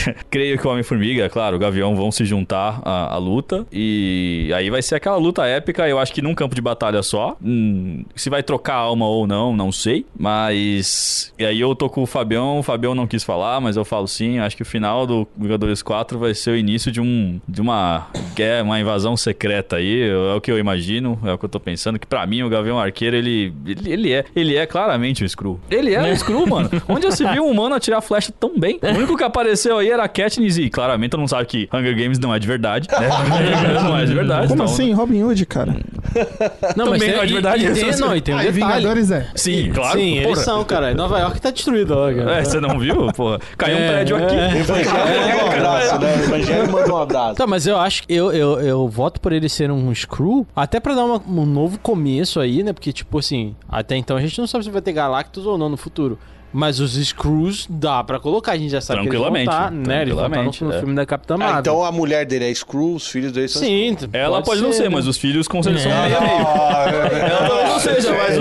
Creio que o Homem-Formiga, claro, o Gavião vão se juntar à, à luta. E aí vai ser aquela luta épica, eu acho que num campo de batalha só. Hum, se vai trocar alma ou não, não sei. Mas. E aí eu tô com o Fabião, o Fabião não quis falar, mas eu falo sim. Acho que o final do Vingadores 4 vai ser o início de um. de uma guerra, uma invasão secreta aí. É o que eu imagino, é o que eu tô pensando. Que pra mim o Gavião Arqueiro, ele. Ele, ele é. Ele é claramente um Screw. Ele é um Screw, mano. Onde já se viu um humano atirar flecha tão bem? O único que apareceu aí era a Katniss e claramente todo mundo sabe que Hunger Games não é de verdade, né? Hunger Games não é de verdade. Como então- assim? Robin Hood, cara. Não, Também tem- não é de e- verdade e tem- isso. Não, e tem um Ah, e detalhe. Vingadores é. Sim, claro. Sim, eles porra. são, cara. Nova York tá destruída, cara. É, você não viu? Porra. Caiu um É, prédio aqui. é. Evangelho manda um abraço, né? O Evangelho manda um abraço. Tá, mas eu acho que eu, eu, eu voto por ele ser um Screw, até pra dar uma- um novo começo aí, né? Porque, tipo assim, até então a gente não sabe se vai ter Galactus ou não no futuro. Mas os Screws dá pra colocar, a gente já sabe que eles vão Tranquilamente, estar, né? Eles vão estar no, tranquilamente, no é. filme da Capitã Marvel. Ah, então a mulher dele é Screw, os filhos dele são Sim, Ela pode, não ser, né? mas os filhos com certeza são É. meio a meio. Ela talvez não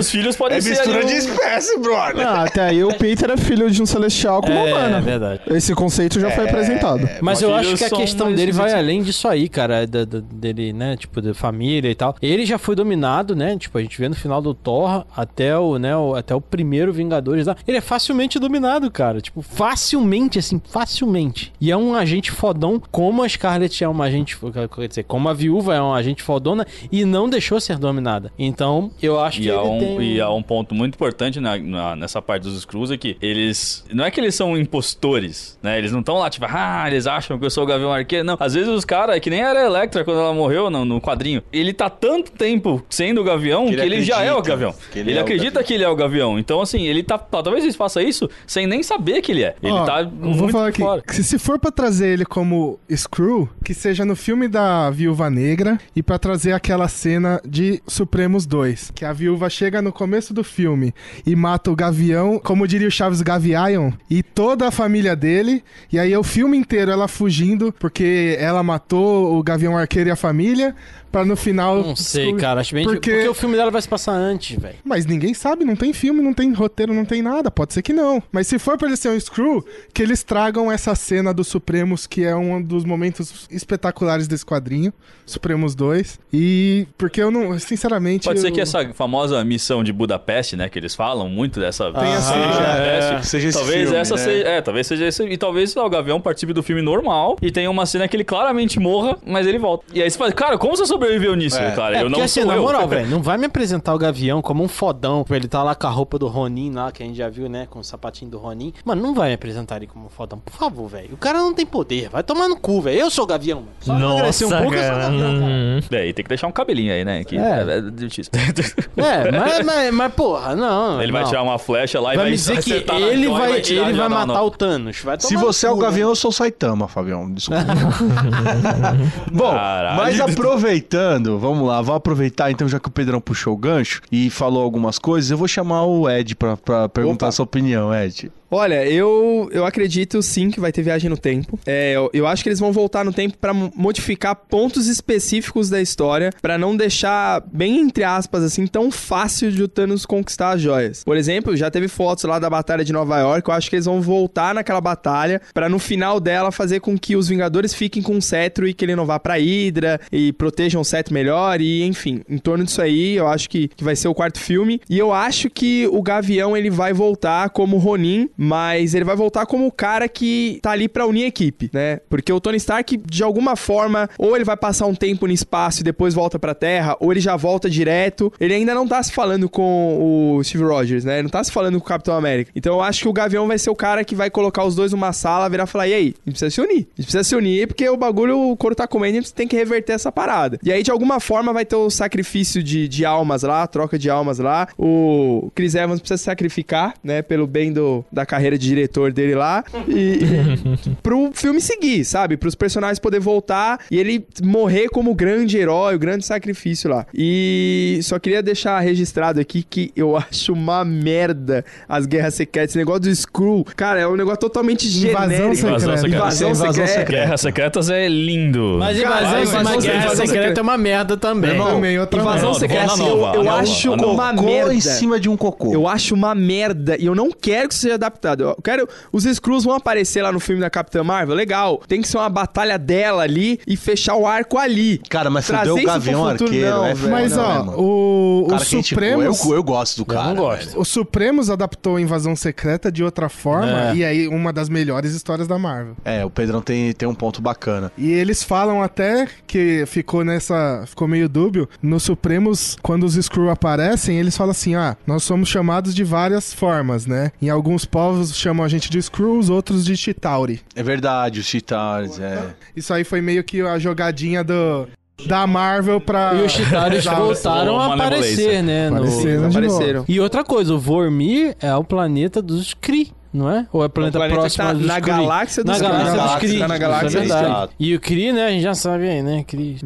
seja, mas os filhos podem É ser. mistura ali de um- espécie, brother. Ah, até aí o Peter é filho de um celestial com uma É, humana. é verdade. Esse conceito já foi apresentado. Mas Mas eu acho que a questão dele vai além disso aí, cara. da- da- dele, né? Tipo, da família e tal. Ele já foi dominado, né? Tipo, a gente vê no final do Thor até o, né? o- até o primeiro Vingadores lá. Ele é facilmente dominado, cara. Tipo, facilmente, assim, facilmente. E é um agente fodão, como a Scarlet é uma agente. Quer dizer, como a viúva é uma agente fodona e não deixou ser dominada. Então, eu acho que E há, ele um, tem. E há um ponto muito importante na- na- nessa parte dos Screws é que eles. Não é que eles são impostores, né? Eles não estão lá, tipo, ah, eles acham que eu sou o Gavião Arqueiro. Não, às vezes os caras, é que nem era a Electra quando ela morreu no, no quadrinho. Ele tá tanto tempo sendo o Gavião que Que ele, ele já é o acredita Gavião. que Ele, ele é acredita Gavião. que ele é o Gavião. Então, assim, ele tá. Talvez eles façam isso sem nem saber que ele é. Ele Ó, tá muito vou falar aqui, fora. que se- se for pra trazer ele como Screw, que seja no filme da Viúva Negra e pra trazer aquela cena de Supremos 2, que a viúva chega no começo do filme e mata o Gavião, como diria o Chaves Gavião, e toda a família dele, e aí é o filme inteiro ela fugindo porque ela matou o Gavião Arqueiro e a família, pra no final... Não sei, cara. Acho bem Porque- porque... o filme dela vai se passar antes, velho. Mas ninguém sabe, não tem filme, não tem roteiro, não tem nada. Pode ser ser que não. Mas se for pra ele ser um Screw, que eles tragam essa cena dos Supremos, que é um dos momentos espetaculares desse quadrinho. Supremos 2. E. Porque eu não. Sinceramente. Pode ser eu- que essa famosa missão de Budapeste, né? Que eles falam muito dessa. Tem essa- Sim, é, Budapeste. seja esse talvez filme, essa né? seja. É, talvez seja esse. E talvez o Gavião participe do filme normal e tenha uma cena que ele claramente morra, mas ele volta. E aí você fala, cara, como você sobreviveu nisso, É. cara? É, eu porque não assim, sou na eu. moral, velho, não vai me apresentar o Gavião como um fodão. Ele tá lá com a roupa do Ronin lá, que a gente já viu, né? Com o sapatinho do Ronin. Mano, não vai me apresentar ele como um fodão. Por favor, velho. O cara não tem poder. Vai tomar no cu, velho. Eu sou o Gavião, mano. Só emagrecer um pouco, eu sou o Gavião, cara. É, e tem que deixar um cabelinho aí, né? Que É. é, é difícil. É, mas, mas, mas, porra, não. Ele vai não. tirar uma flecha lá e Vai vai me dizer que ele vai, tirar ele já vai na- matar na- o Thanos. Vai Se você é o Gavião, eu sou o Saitama, Fabião. Desculpa. Bom, Caralho. mas aproveitando, vamos lá, vou aproveitar então, já que o Pedrão puxou o gancho e falou algumas coisas, eu vou chamar o Ed pra, pra perguntar a sua opinião, Ed. Olha, eu, eu acredito sim que vai ter viagem no tempo. É, eu, eu acho que eles vão voltar no tempo mo- modificar pontos específicos da história pra não deixar bem entre aspas assim tão fácil de o Thanos conquistar as joias. Por exemplo, já teve fotos lá da batalha de Nova York. Eu acho que eles vão voltar naquela batalha pra no final dela fazer com que os Vingadores fiquem com o cetro e que ele não vá pra Hydra e protejam o cetro melhor e enfim, em torno disso aí, eu acho que, que vai ser o quarto filme. E eu acho que o Gavião ele vai voltar como Ronin, mas ele vai voltar como o cara que tá ali pra unir a equipe, né? Porque o Tony Stark, de alguma forma, ou ele vai passar um tempo no espaço e depois volta pra Terra, ou ele já volta direto. Ele ainda não tá se falando com o Steve Rogers, né? Ele não tá se falando com o Capitão América. Então eu acho que o Gavião vai ser o cara que vai colocar os dois numa sala, virar e falar: e aí? A gente precisa se unir. A gente precisa se unir porque o bagulho, o couro tá comendo, a gente tem que reverter essa parada. E aí, de alguma forma, vai ter o sacrifício de, de almas lá, troca de almas lá. O Chris Evans precisa se sacrificar, né? Pelo bem do, da carreira de diretor dele lá. E, e pro filme seguir, sabe? Pros personagens poder voltar e ele morrer como grande herói, o grande sacrifício lá. E só queria deixar registrado aqui que eu acho uma merda as guerras secretas. Esse negócio do Skrull, cara, é um negócio totalmente Invasão genérico. secreta. Invasão secreta. Invasão Invasão secreta. secreta. Guerras Secretas é lindo. Mas invasão, invasão mas secreta, guerra secreta secreta. é uma merda também. Irmão, outra Invasão secreta, assim, nova, eu, eu nova, acho uma merda. em cima de um cocô. Eu acho uma merda e eu não quero que isso seja adaptado. Eu quero. Os Skrulls vão aparecer lá no filme da Capitã Marvel, legal. Tem que ser uma batalha dela ali e fechar o arco ali. Cara, mas Trazer fudeu o Gavião futuro, Arqueiro, não, é velho. Mas, né, ó, o, que a gente- Supremos. eu, eu gosto do cara. não gosto. O Supremos adaptou a Invasão Secreta de outra forma, É. e aí uma das melhores histórias da Marvel. É, o Pedrão tem, tem um ponto bacana. E eles falam até que ficou nessa. ficou meio dúbio. No Supremos, quando os Skrull aparecem, eles falam assim: ah, nós somos chamados de várias formas, né? Em alguns povos chamam a gente de Skrulls, outros de Chitauri. É verdade, os Chitaris, é. Isso aí foi meio que a jogadinha do. Da Marvel pra. E os Chitaris Da- voltaram a aparecer, né? no- Apareceram. Apareceram. E outra coisa, o Vormir é o planeta dos Kree, não é? Ou é o planeta, planeta que próximo tá na Kree? galáxia dos na Kree. galáxia Na dos galáxia, Kree. tá na galáxia é dos verdade. Kree. E o Kree, né? A gente já sabe aí, né? Kree.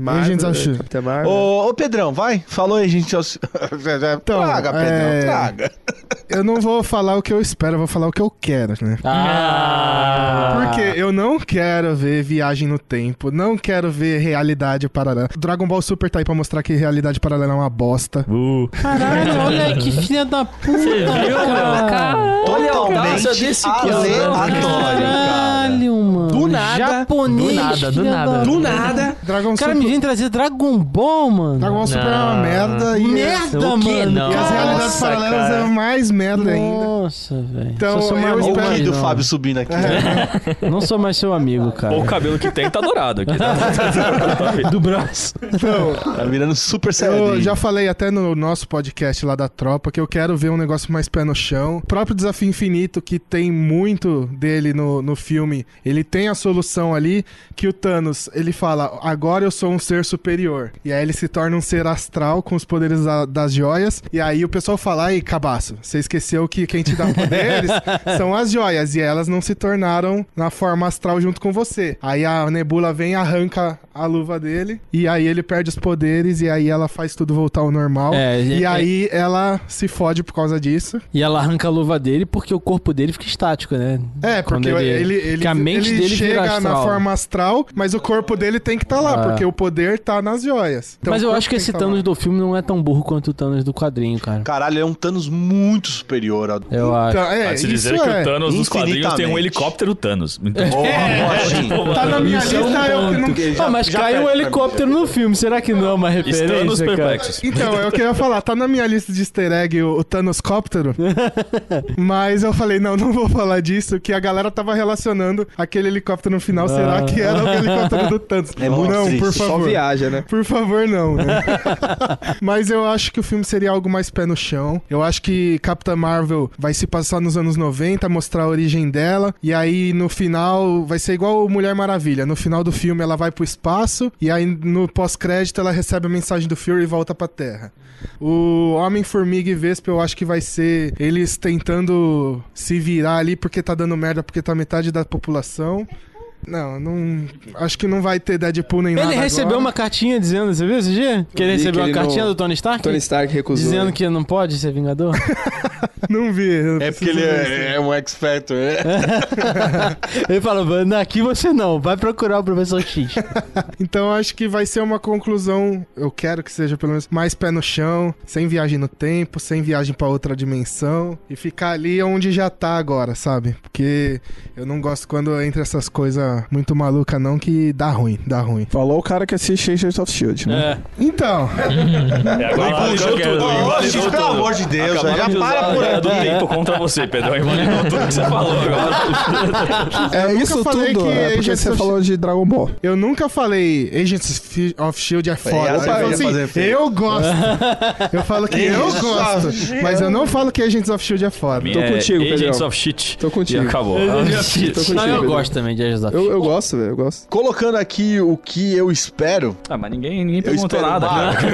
Of Shield. Capitã Marvel. Ô, ô, Pedrão, vai. Falou aí, gente. Então, traga, Pedrão, é, traga. Eu não vou falar o que eu espero, eu vou falar o que eu quero, né? Ah! Porque eu não quero ver viagem no tempo, não quero ver realidade paralela. Dragon Ball Super tá aí pra mostrar que realidade paralela é uma bosta. Uh. Caralho, olha aí que filha da puta. Você viu? Cara. Olha a audácia desse aleatório, cara. Caralho, mano. Do nada, Japonês. do nada, do nada. da- Do nada. Dragon O cara Super, me vem trazer Dragon Ball, mano. Dragon Ball Super é uma merda e, Merda, quê? mano. Não. e as realidades paralelas cara. é mais merda ainda. Nossa, velho. Então, sou eu espero- do não. Fábio subindo aqui. né? Não sou mais seu amigo, cara. O cabelo que tem tá dourado aqui. Tá? do braço. Então, Tá virando super eu saiyajin. já falei até no nosso podcast lá da tropa que eu quero ver um negócio mais pé no chão. O próprio Desafio Infinito, que tem muito dele no, no filme, ele tem a solução ali que o Thanos, ele fala, agora eu sou um ser superior. E aí ele se torna um ser astral com os poderes da- das joias. E aí o pessoal fala, aí, cabaço, você esqueceu que quem te dá poderes são as joias. E elas não se tornaram na forma astral junto com você. Aí a Nebula vem e arranca a luva dele. E aí ele perde os poderes. E aí ela faz tudo voltar ao normal. É, e é- aí ela se fode por causa disso. E ela arranca a luva dele porque o corpo dele fica estático, né? É, Quando porque ele, ele, que a mente ele dele chega na forma astral, mas o corpo dele tem que estar lá, Ah. porque o poder tá nas joias. Então, Mas eu acho que esse tá Thanos lá. do filme não é tão burro quanto o Thanos do quadrinho, cara. Caralho, é um Thanos muito superior ao Eu acho. Então, é, Pode se isso dizer é. que o Thanos dos quadrinhos tem um helicóptero Thanos. Então, Ó, Tá na minha Isso é um lista, eu que não... Ah, mas já cai um helicóptero no filme, será que não é uma referência, cara? perplexos. Então, é o que eu ia falar. Tá na minha lista de easter egg o, o Thanos Cóptero. mas eu falei, não, não vou falar disso, que a galera tava relacionando aquele helicóptero no final. Será que era o helicóptero do Thanos? É muito não, triste. por Só favor. viaja, né? Por favor, não, né? Mas eu acho que o filme seria algo mais pé no chão. Eu acho que Capitã Marvel vai se passar nos anos 90, mostrar a origem dela. E aí, no final, vai ser igual o Mulher Maravilha. No final do filme, ela vai pro espaço. E aí, no pós-crédito, ela recebe a mensagem do Fury e volta pra Terra. O Homem-Formiga e Vespa, eu acho que vai ser eles tentando se virar ali porque tá dando merda, porque tá metade da população. Não, não. Acho que não vai ter Deadpool nem nada. Ele recebeu agora. uma cartinha dizendo, você viu esse dia? Que ele vi recebeu que uma ele cartinha não- do Tony Stark? Tony Stark recusou. Dizendo né? que não pode ser Vingador? Não vi. eu É porque ele é, é um X-Factor. é. ele falou, "Não, aqui você não, vai procurar o Professor X. Então acho que vai ser uma conclusão, eu quero que seja pelo menos mais pé no chão, sem viagem no tempo, sem viagem pra outra dimensão e ficar ali onde já tá agora, sabe? Porque eu não gosto quando entra essas coisas muito malucas não que dá ruim, dá ruim. Falou o cara que assiste Agents of Shield, né? É. Então, É, agora invalidou tudo. Invalidou pelo tudo. amor de Deus, Acabaram já de para por a do aqui. tempo contra você, Pedro. Invalidou tudo que você falou agora. É nunca isso falei tudo, que é porque Agents você of falou de Dragon Ball. eu nunca falei Agents of Shield é foda. É, Eu, falo assim, eu gosto. Eu falo que eu Agents gosto, mas eu não falo que Agents of Shield é foda. Tô contigo, Agents Pedrão. of Shit. Tô contigo. E acabou. Tô Não, eu Pedro. gosto também de Agents of Eu, eu gosto, velho, eu gosto. Colocando aqui o que eu espero, Ah, mas ninguém, ninguém eu perguntou nada. Marvel.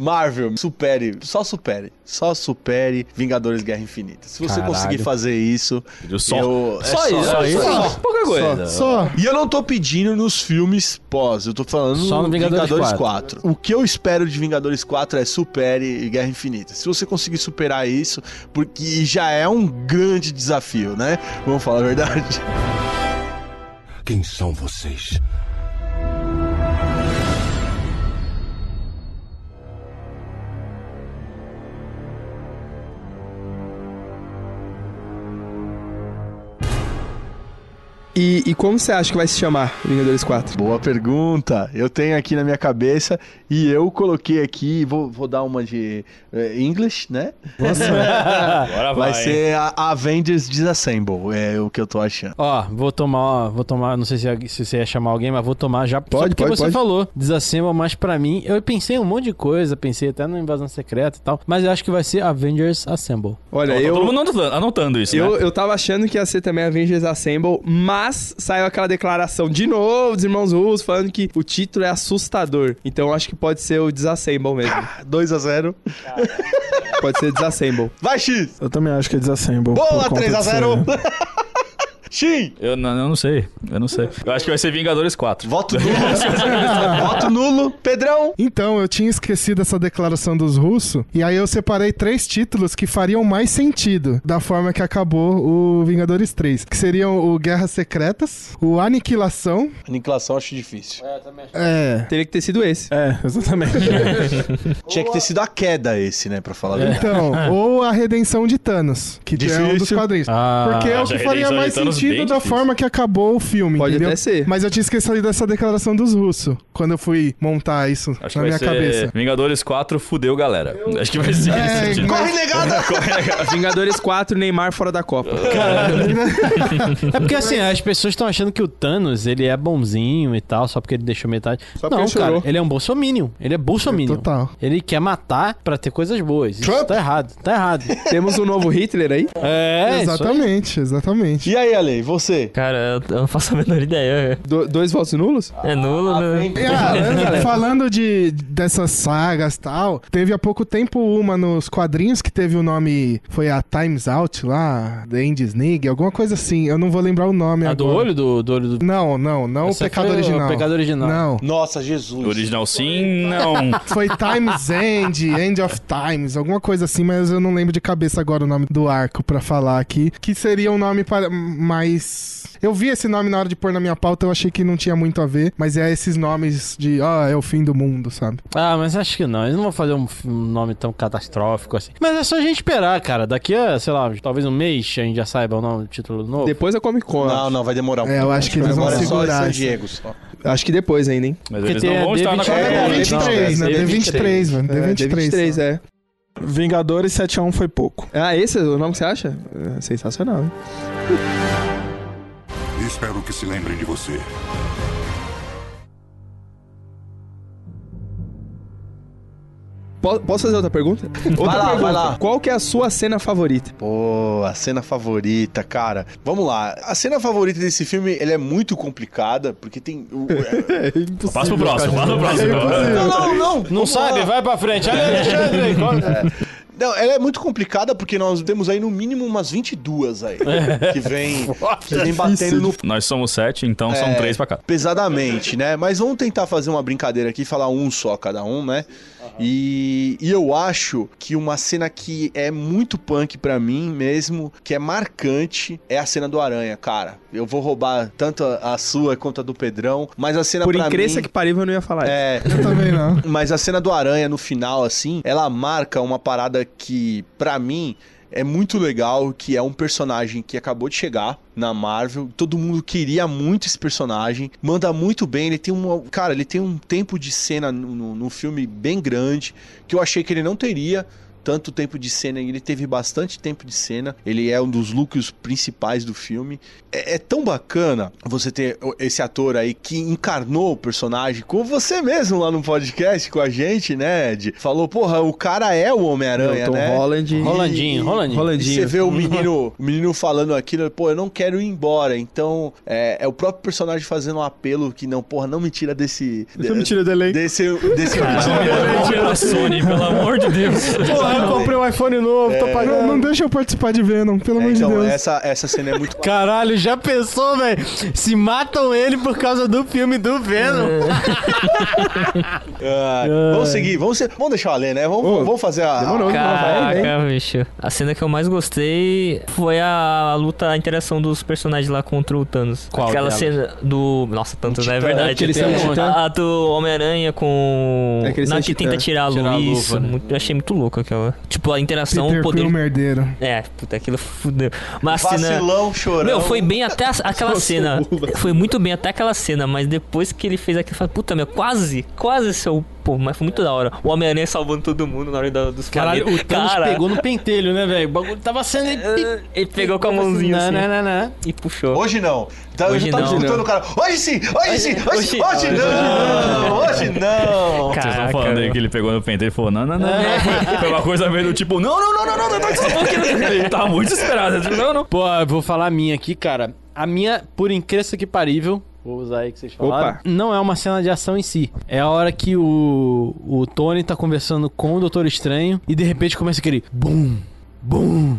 Marvel, supere, só supere, só supere Vingadores Guerra Infinita. Se você Caralho. conseguir fazer isso, Só, eu- é só isso. só isso. Só. Pouca coisa. Só. E eu não tô pedindo nos filmes pós, eu tô falando Só no Vingadores 4. O que eu espero de Vingadores 4 é supere Guerra Infinita. Se você conseguir superar isso, porque já é um grande desafio, né? Vamos falar a verdade. Quem são vocês? E, e como você acha que vai se chamar Vingadores 4? Boa pergunta. Eu tenho aqui na minha cabeça e eu coloquei aqui, vou, vou dar uma de eh, English, né? Agora vai. Vai ser a Avengers Disassemble, é o que eu tô achando. Ó, vou tomar, vou tomar, não sei se, se você ia chamar alguém, mas vou tomar já só Pode, porque pode, você pode. falou. Desacema, mas pra mim, eu pensei em um monte de coisa, pensei até na invasão secreta e tal, mas eu acho que vai ser Avengers Assemble. Olha, Tá eu, todo mundo anotando, anotando isso, eu, né? eu tava achando que ia ser também Avengers Assemble, mas saiu aquela declaração de novo dos irmãos Russo falando que o título é assustador. Então eu acho que pode ser o Disassemble mesmo. 2 a 0 pode ser Disassemble. Vai, X! Eu também acho que é Disassemble. Boa, por conta 3 a de ser- 0 Xim! Eu não, eu não sei. Eu não sei. Eu acho que vai ser Vingadores 4. Voto nulo. Voto nulo. Pedrão! Então, eu tinha esquecido essa declaração dos russos, e aí eu separei três títulos que fariam mais sentido da forma que acabou o Vingadores 3, que seriam o Guerras Secretas, o Aniquilação, Aniquilação acho difícil. é... Teria que ter sido esse. É, exatamente. Tinha que ter sido a queda esse, né, pra falar verdade. Então, ou a Redenção de Thanos, que é um dos Difícil. quadrinhos. Ah, Porque é o acho que faria mais Thanos sentido da difícil. forma que acabou o filme, Pode entendeu? até ser. Mas eu tinha esquecido dessa declaração dos russos, quando eu fui montar isso Acho que na vai minha ser cabeça. Vingadores 4, fudeu galera. Acho que vai ser É, isso. Corre, negada! Vingadores 4, Neymar fora da Copa. É porque assim, as pessoas estão achando que o Thanos, ele é bonzinho e tal, só porque ele deixou metade. Só porque não, ele chorou. cara, ele é um bolsominion. Ele é bolsominion. Total. Ele quer matar pra ter coisas boas. Isso Trump? tá errado, tá errado. Temos um novo Hitler aí. É, isso aí. exatamente, exatamente. E aí, Ale, você? Cara, eu, não faço a menor ideia. Do- dois votos nulos? É nulo, né? Ah, falando de dessas sagas e tal, teve há pouco tempo uma nos quadrinhos que teve o nome. Foi a Times Out lá, The End Snig, alguma coisa assim. Eu não vou lembrar o nome A do agora. olho do, do olho do. Não, não, não Essa o pecado foi o original. pecado original. Não. Nossa, Jesus. Original sim, não. Foi Times End, End of Times, alguma coisa assim, mas eu não lembro de cabeça agora o nome do arco pra falar aqui. Que seria um nome para- mais Eu vi esse nome na hora de pôr na minha pauta, eu achei que não tinha muito a ver, mas é esses nomes de, ah, é o fim do mundo, sabe? Ah, mas acho que não. Eles não vão fazer um, nome tão catastrófico assim. Mas é só a gente esperar, cara. Daqui a, sei lá, talvez um mês a gente já saiba o nome do título novo. Depois da Comic Con. Não, não, vai demorar um É, eu acho que eles vão é segurar. Diego só. Acho que depois ainda, hein? Mas Porque eles não a vão estar na D23, Comic É, Con. né? D23, né? D23, D23, mano. É, D23. D23, é. Vingadores 7x1 foi pouco. Ah, esse é o nome que você acha? É sensacional, hein? Espero que se lembrem de você. Po- Posso fazer outra pergunta? Outra lá, pergunta. vai lá. Qual que é a sua cena favorita? Pô, a cena favorita, cara. Vamos lá. A cena favorita desse filme, ele é muito complicada, porque tem... é- Passa pro próximo, passa pro próximo. Não, não, não. Não Vamos sabe? lá. Vai pra frente. Olha, Alexandre, corta. Não, ela é muito complicada porque nós temos aí no mínimo umas 22 aí. que vem, que vem batendo no Nós somos sete, então são É, três pra cá. Pesadamente, né? Mas vamos tentar fazer uma brincadeira aqui, falar um só cada um, né? E, e eu acho que uma cena que é muito punk pra mim mesmo, que é marcante, é a cena do Aranha, cara. Eu vou roubar tanto a, a sua quanto a do Pedrão, mas a cena Por pra incrível mim... que parível, eu não ia falar isso. É, Eu também não. mas a cena do Aranha no final, assim, ela marca uma parada que, pra mim, é muito legal, que é um personagem que acabou de chegar na Marvel. Todo mundo queria muito esse personagem. Manda muito bem. Ele tem uma. Cara, ele tem um tempo de cena no, no- no filme bem grande. Que eu achei que ele não teria. Tanto tempo de cena, ele teve bastante tempo de cena. Ele é um dos núcleos principais do filme. É, é tão bacana você ter esse ator aí que encarnou o personagem, como você mesmo lá no podcast com a gente, né, Ed? Falou, porra, o cara é o Homem-Aranha, Tom né? Holland. Rolandinho, Rolandinho. E você vê o menino, o menino falando aquilo, pô, eu não quero ir embora. Então, é, é o próprio personagem fazendo um apelo que não, porra, não me tira desse. Não me tira do elenco. Desse. desse Tira a Sony, pelo amor de Deus. Porra, eu comprei um iPhone novo, tô Não, pagando. não deixa eu participar de Venom, pelo É, amor de então, Deus. essa, essa cena é muito. Caralho, já pensou, velho? Se matam ele por causa do filme do Venom. Ah, vamos seguir, vamos, ser- vamos deixar eu ler, né? Vamos, vamos fazer a. Demorou, a- Caraca, bicho. A cena que eu mais gostei foi a, luta, a interação dos personagens lá contra o Thanos. Qual Aquela delas? cena do. Nossa, tantos, não é verdade. aquele Tem são um- Titã. a do Homem-Aranha com. É aquele Na que tenta tirar a Tirar a luva, né? muito- eu achei muito louco aquela. Tipo, a interação, Peter o poder. Quill merdeiro. É, puta, aquilo fudeu. Mas a cena. Vacilão, chorão. Meu, foi bem até a- aquela cena. Foi muito bem até aquela cena, mas depois que ele fez aquilo, eu falei, puta, meu, quase, quase seu pô, mas foi muito da hora. O Homem-Aranha salvando todo mundo na hora da, dos Caralho, o Thanos Cara... pegou no pentelho, né, velho? O bagulho tava sendo... Ele, ele pegou com a assim, mãozinha né, assim. Não, não, não. E puxou. Hoje não. Então, hoje eu já o cara. Hoje sim, hoje, hoje sim, hoje, hoje, hoje não, hoje não. Caraca, Vocês estão falando aí que ele pegou no pentelho e falou, não, não, não. não. É. Foi uma coisa meio do tipo, não, não, não, não, não, não, não, Ele tava muito desesperado. Não, não. Pô, eu vou falar a minha aqui, cara. A minha, por incrível que parível, vou usar aí que vocês falaram, Opa. não é uma cena de ação em si. É a hora que o, o Tony tá conversando com o Doutor Estranho e de repente começa aquele bum, bum.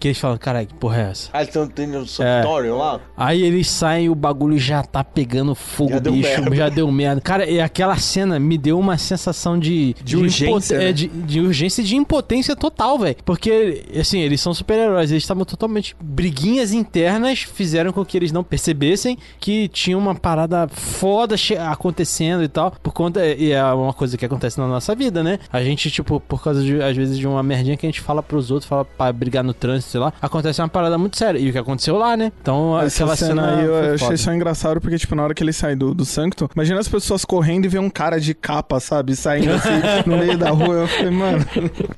Que eles falam, caralho, que porra é essa? Ah, eles estão tendo sanatório lá? Aí eles saem e o bagulho já tá pegando fogo, Já deu bicho. merda. Já deu merda. Cara, e aquela cena me deu uma sensação de... De urgência, impoten- é, né? de, de urgência e de impotência total, velho. Porque, assim, eles são super-heróis. Eles estavam totalmente... Briguinhas internas fizeram com que eles não percebessem que tinha uma parada foda acontecendo e tal. Por conta... E é uma coisa que acontece na nossa vida, né? A gente, tipo, por causa, de, às vezes, de uma merdinha que a gente fala pros outros, fala pra brigar no trânsito, sei lá, acontece uma parada muito séria. E o que aconteceu lá, né? Então, Essa aquela cena, cena... aí eu foi achei só engraçado porque, tipo, na hora que ele sai do, do Sancto, imagina as pessoas correndo e vê um cara de capa, sabe? Saindo assim no meio da rua. Eu falei, mano.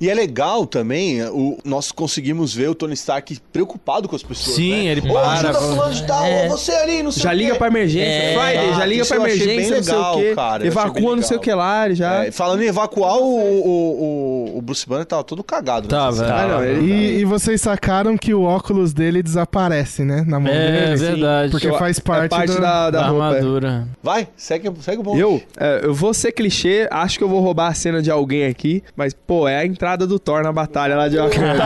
E é legal também, o, nós conseguimos ver o Tony Stark preocupado com as pessoas. Sim, né? ele Ô, para, ajuda fulano de tal, É. você ali, não sei Já o quê. liga pra emergência. É, Friday, já liga isso pra eu emergência, bem não sei legal, o quê. cara, eu Evacua, não sei o legal. que lá, ele já. É, falando em evacuar, o, o, o, o Bruce Banner tava todo cagado. Tá, velho. cena. Ah, não, ele- E, e vocês sacaram que o óculos dele desaparece, né? Na mão É, dele. verdade. Porque Eu- faz parte, é parte do- da, da, da roupa. é. armadura. Vai, segue, segue o bonde. Eu, é, eu vou ser clichê, acho que eu vou roubar a cena de alguém aqui, mas, pô, é a entrada do Thor na batalha lá de Wakanda.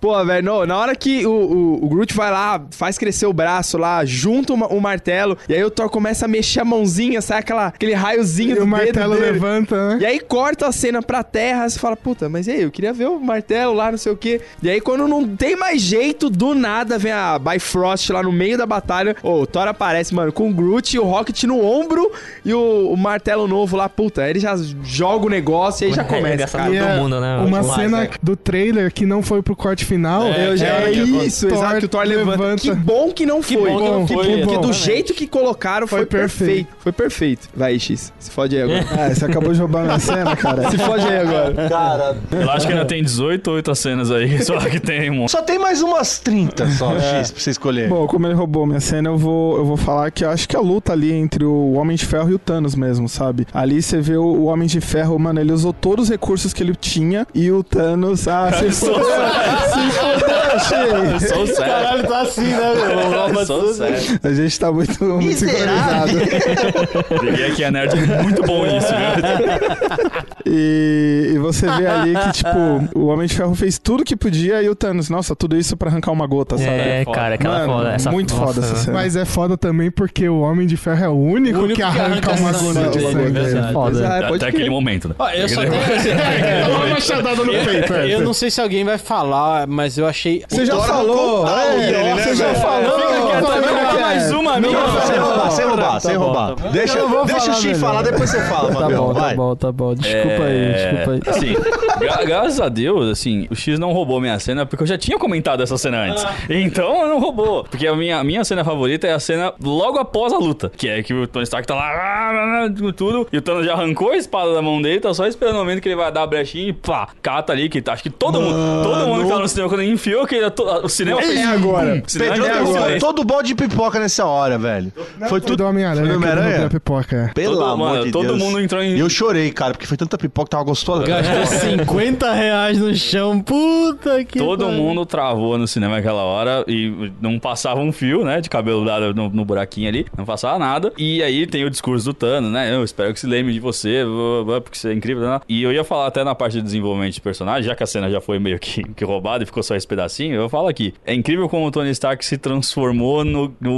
Pô, velho, na hora que o, o, o Groot vai lá, faz crescer o braço lá, junta o, o martelo, e aí o Thor começa a mexer a mãozinha, sai aquela, aquele raiozinho E do o martelo dele. levanta, né? E aí corta a cena pra terra, você fala, puta, mas e aí, eu queria ver o martelo lá, não sei o quê. E aí quando não tem mais jeito, do nada vem a Bifrost lá no meio da batalha. Ô, o Thor aparece, mano, com o Groot e o Rocket no ombro e o, o martelo novo lá, puta, aí ele já joga o negócio e aí já É, começa. cara. E é mundo, né? Uma Demais, cena velho. do trailer que não foi pro corte final. Eu já é, isso, exato, que o Thor levanta. Que bom que não foi. bom que não Que foi, bom, porque do jeito que colocaram foi, Foi perfeito. perfeito. Foi perfeito. Vai, X. Se fode aí agora. É, você acabou de roubar minha cena, cara. Se fode aí agora. Cara, Eu acho que ainda tem 18 ou 8 cenas aí, só que tem um. só tem mais umas 30 só, É. X, pra você escolher. Bom, como ele roubou minha cena, eu vou, eu vou falar que eu acho que a luta ali entre o Homem de Ferro e o Thanos mesmo, sabe? Ali você vê o, o Homem de Ferro, mano, ele usou todos os recursos que ele tinha e o Thanos. Ah, se fodeu! Se fodeu, achei! Sou sério. Caralho, tá assim, né, meu? Sou sério. A gente tá muito, muito sincronizado. Peguei aqui a nerd muito bom nisso, viu? E, e você vê ali que, tipo, o Homem de Ferro fez tudo que podia e o Thanos, nossa, tudo isso pra arrancar uma gota, sabe? É, cara, aquela Mano, foda. Essa, muito foda essa cena. Mas é foda também porque o Homem de Ferro é o único, O único que que arranca arranca uma agulha de sangue, sangue. é. Foda. Pode Até aquele momento, né? Ó, eu só tenho. Dá uma machadada no peito, é. Eu não sei se alguém vai falar, mas eu achei. Você já Thor falou! é, né, você já falou! Tá que é? mais uma minha. Sem roubar, sem roubar, sem roubar. Deixa, Eu vou deixa o falar X falar, depois você fala, Tá Fabião. bom, tá vai. bom, tá bom. Desculpa aí, desculpa aí. Assim, gra- graças a Deus, assim, o X não roubou minha cena porque eu já tinha comentado essa cena antes. Então não roubou. Porque a minha, minha cena favorita é a cena logo após a luta. Que é que o Tony Stark tá lá, ah, ah, tudo, e o Thanos já arrancou a espada da mão dele, tá só esperando o momento que ele vai dar a brechinha e pá, cata ali, que tá- acho que todo mundo, todo mundo que tá no cinema, quando ele enfiou, que ele, o cinema fez. agora. O cinema Pedro derrubou silêncio. todo o balde de pipoca nessa hora, velho. Foi Foi tudo do Homem-Aranha Foi do Homem-Aranha? pipoca. é. Pelo Todo- amor mano, de todo Deus. mundo entrou em- E eu chorei, cara, porque foi tanta pipoca que tava gostosa. Gastou 50 reais no chão. Puta que. Todo pariu. mundo travou no cinema naquela hora e não passava um fio, né? De cabelo dado no, no buraquinho ali. Não passava nada. E aí tem o discurso do Thanos, né? Eu espero que se lembre de você, porque você é incrível. Né? E eu ia falar até na parte de desenvolvimento de personagem, já que a cena já foi meio que, que roubada e ficou só esse pedacinho, eu falo aqui. É incrível como o Tony Stark se transformou no, no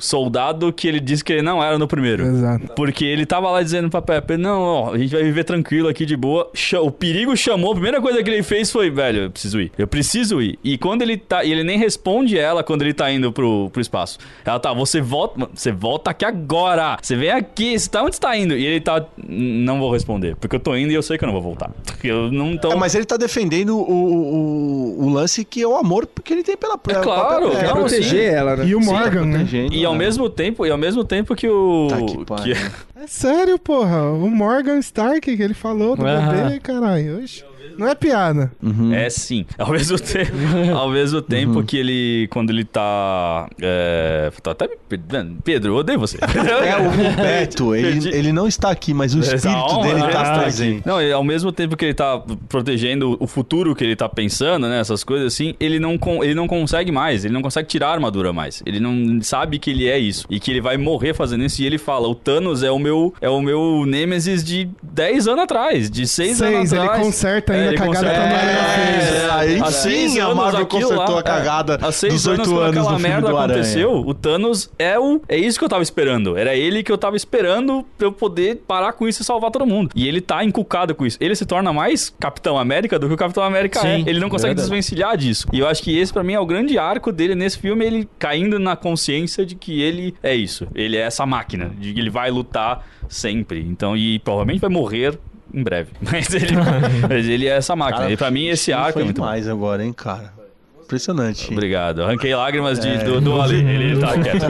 soldado que ele disse que ele não era no primeiro. Exato. Porque ele tava lá dizendo pra Pepper, não, ó, a gente vai viver tranquilo aqui de boa. O perigo chamou, a primeira coisa que ele fez foi, velho, eu preciso ir. Eu preciso ir. E quando ele tá, e ele nem responde ela quando ele tá indo pro, pro espaço. Ela tá, você volta, você volta aqui agora. Você vem aqui, você tá onde você tá indo? E ele tá, não vou responder, porque eu tô indo e eu sei que eu não vou voltar. Eu não tô É, mas ele tá defendendo o, o, o lance que é o amor que ele tem pela É claro, própria- não, proteger sim. ela, né? E o Morgan, né? protegendo, E ao né? mesmo tempo, e ao mesmo tempo que o Tá que pariu. É sério, porra. O Morgan Stark que ele falou do Ah. bebê, caralho. Oxe. Não é piada. Uhum. É sim. Ao mesmo tempo, ao mesmo tempo que ele, quando ele tá. É, tô até me perdendo. Pedro, eu odeio você. É, o, o Beto, ele, ele não está aqui, mas o espírito dele tá presente. Não, e ao mesmo tempo que ele tá protegendo o futuro que ele tá pensando, né? Essas coisas assim, ele não, ele não consegue mais, ele não consegue tirar a armadura mais. Ele não sabe que ele é isso. E que ele vai morrer fazendo isso. E ele fala: o Thanos é o meu, é o meu Nemesis de 10 anos atrás, de 6 anos Seis, ele atrás. conserta ainda É, ele a cagada que a É, fez. É, aí Há sim a Marvel consertou a cagada é, há seis dos anos oito quando anos aquela no filme merda do Aranha. aconteceu, o Thanos é o é isso que eu tava esperando. Era ele que eu tava esperando pra eu poder parar com isso e salvar todo mundo. E ele tá encucado com isso. Ele se torna mais Capitão América do que o Capitão América Sim, é. Ele não consegue verdade. desvencilhar disso. E eu acho que esse pra mim é o grande arco dele nesse filme, ele caindo na consciência de que ele é isso. Ele é essa máquina, de que ele vai lutar sempre. Então, e provavelmente vai morrer em breve. Mas ele, mas ele é essa máquina. Cara, e pra mim esse arco foi é muito bom. demais agora, hein, cara. Impressionante. Obrigado. Arranquei lágrimas de, É. do, do Ali. Ele tá quieto.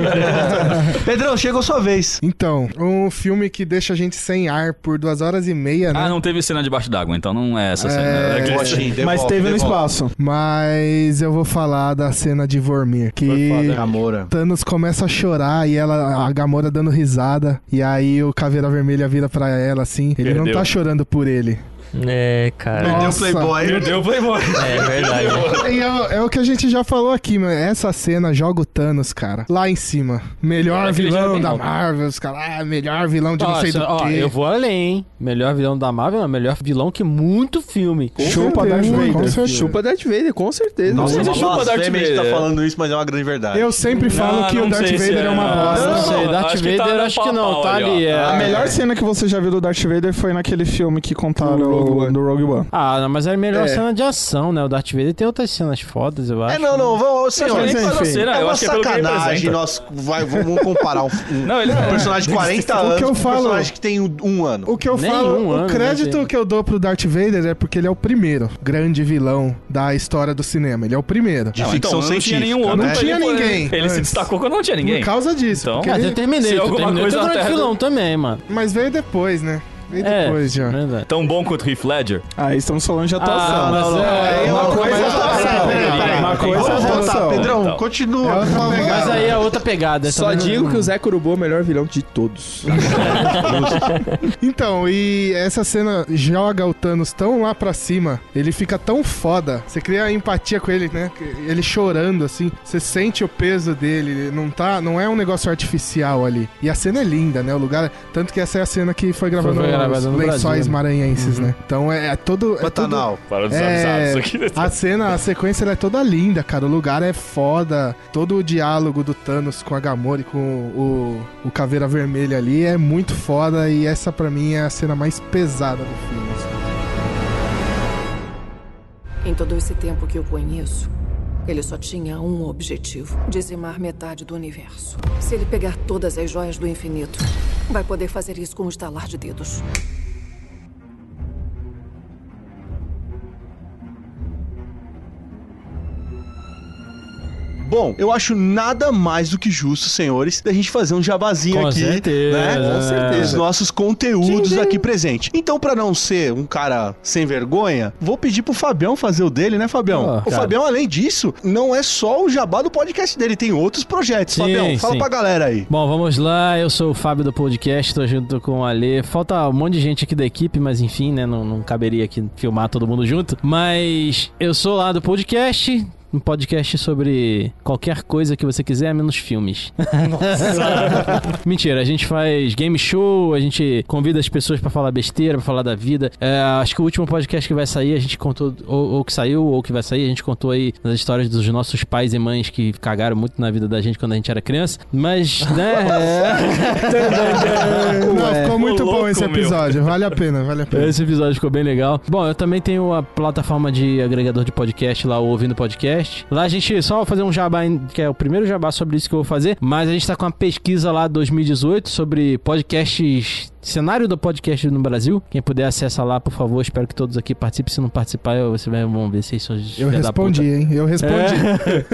Pedrão, chegou sua vez. Então, um filme que deixa a gente sem ar por duas horas e meia, né? ah, não teve cena debaixo d'água, então não é essa É, cena. Aquele- Poxinho, devolve, Mas teve no espaço. Mas eu vou falar da cena de Vormir, que Gamora. Thanos começa a chorar e ela, a Gamora dando risada. E aí o Caveira Vermelha vira pra ela assim. Ele não Perdeu. tá chorando por ele. É, cara. Perdeu o. Playboy. Perdeu o Playboy. É verdade. E é, é o que a gente já falou aqui, mano. Essa cena joga o Thanos, cara. Lá em cima. Melhor É, é vilão da. Marvel, os caras. Ah, melhor vilão de não sei do ó, quê. eu vou além, hein? Melhor vilão da Marvel, é melhor vilão que muito filme. Chupa Darth Vader. com certeza. Chupa Darth Vader, com certeza. Nossa, é Não, uma chupa Darth blasfêmia a gente tá Vader. falando isso, mas é uma grande verdade. Eu sempre falo Não, que não o Darth sei se Vader é, uma é- bosta. não, sei, Darth acho que tá Vader acho que não, pau-pau tá ali, ó. é. A melhor cena que você já viu do Darth Vader foi naquele filme que contaram Rogue One. do Rogue One. Ah, não, mas é a melhor É. cena de ação, né? O Darth Vader tem outras cenas fodas, eu acho. É, não, não, vamos, senhores. Mas, a enfim, cena, É eu uma acho que é sacanagem nós vai, vamos comparar um, um- Não, ele um não. personagem de 40 O anos que eu com um falo- personagem que tem um, um ano. O que eu Nem falo, um ano, o né, crédito que eu dou pro Darth Vader é porque ele é o primeiro grande vilão da história do cinema. Ele é o primeiro. De Não, ficção então, não tinha nenhum outro. Não pra tinha ninguém Ele se destacou quando não tinha ninguém. Por causa disso. Então- ele- eu terminei, Se eu terminei. coisa Eu vilão também, mano. Mas veio depois, né? Veio É, depois já. verdade. Tão bom quanto Heath Ledger? Aí estamos falando de atuação. Ah, mas Não, não, é- é uma uma coisa é atuação, atuação. peraí, peraí. Uma coisa é atuação. Pedrão, Então. continua. É outra pegada. Mas aí é outra pegada. Só digo que o Zé Curubu é o melhor vilão de todos. Então, e essa cena joga o Thanos tão lá pra cima, ele fica tão foda. Você cria empatia com ele, né? Ele chorando assim, você sente o peso dele, ele não tá, não é um negócio artificial ali. E a cena é linda, né? O lugar, tanto que essa é a cena que foi gravada Foi gravada nos no lençóis Brasil, né? maranhenses, né? Então é, é todo é Pantanal. Para os tudo, é, avisados aqui. a cena, a sequência ela é toda linda, cara. O lugar é foda. Todo o diálogo do Thanos com a Gamora e com o, o Caveira Vermelha ali é muito foda. E essa pra mim é a cena mais pesada do filme. assim. Em todo esse tempo que eu conheço, ele só tinha um objetivo: dizimar metade do universo. Se ele pegar todas as joias do infinito, vai poder fazer isso com um estalar de dedos. Bom, eu acho nada mais do que justo, senhores, da gente fazer um jabazinho Com aqui, certeza. né? Com certeza. Dos nossos conteúdos aqui presente. Então, pra não ser um cara sem vergonha, vou pedir pro Fabião fazer o dele, né, Fabião? Ah, o. Fabião, além disso, não é só o jabá do podcast dele, tem outros projetos. Sim, Fabião, fala sim. pra galera aí. Bom, vamos lá. Eu sou o Fábio do podcast, tô junto com o Ale. Falta um monte de gente aqui da equipe, mas enfim, né? Não, não caberia aqui filmar todo mundo junto. Mas eu sou lá do podcast. Um podcast sobre qualquer coisa que você quiser, menos filmes. Mentira, a gente faz game show, a gente convida as pessoas pra falar besteira, pra falar da vida. É, acho que o último podcast que vai sair, a gente contou, ou, ou que saiu, ou que vai sair, a gente contou aí as histórias dos nossos pais e mães que cagaram muito na vida da gente quando a gente era criança. Mas, né? é... Não, ficou muito Ô, bom louco, esse meu. episódio. Vale a pena, vale a pena. Esse episódio ficou bem legal. Bom, eu também tenho a plataforma de agregador de podcast lá, o Ouvindo Podcast. Lá a gente, só vou fazer um jabá, que é o primeiro jabá sobre isso que eu vou fazer, mas a gente tá com uma pesquisa lá 2018 sobre podcasts, cenário do podcast no Brasil. Quem puder acessa lá, por favor. Espero que todos aqui participem. Se não participar, eu- você vai, vamos ver se vocês são Eu respondi, hein? Eu respondi.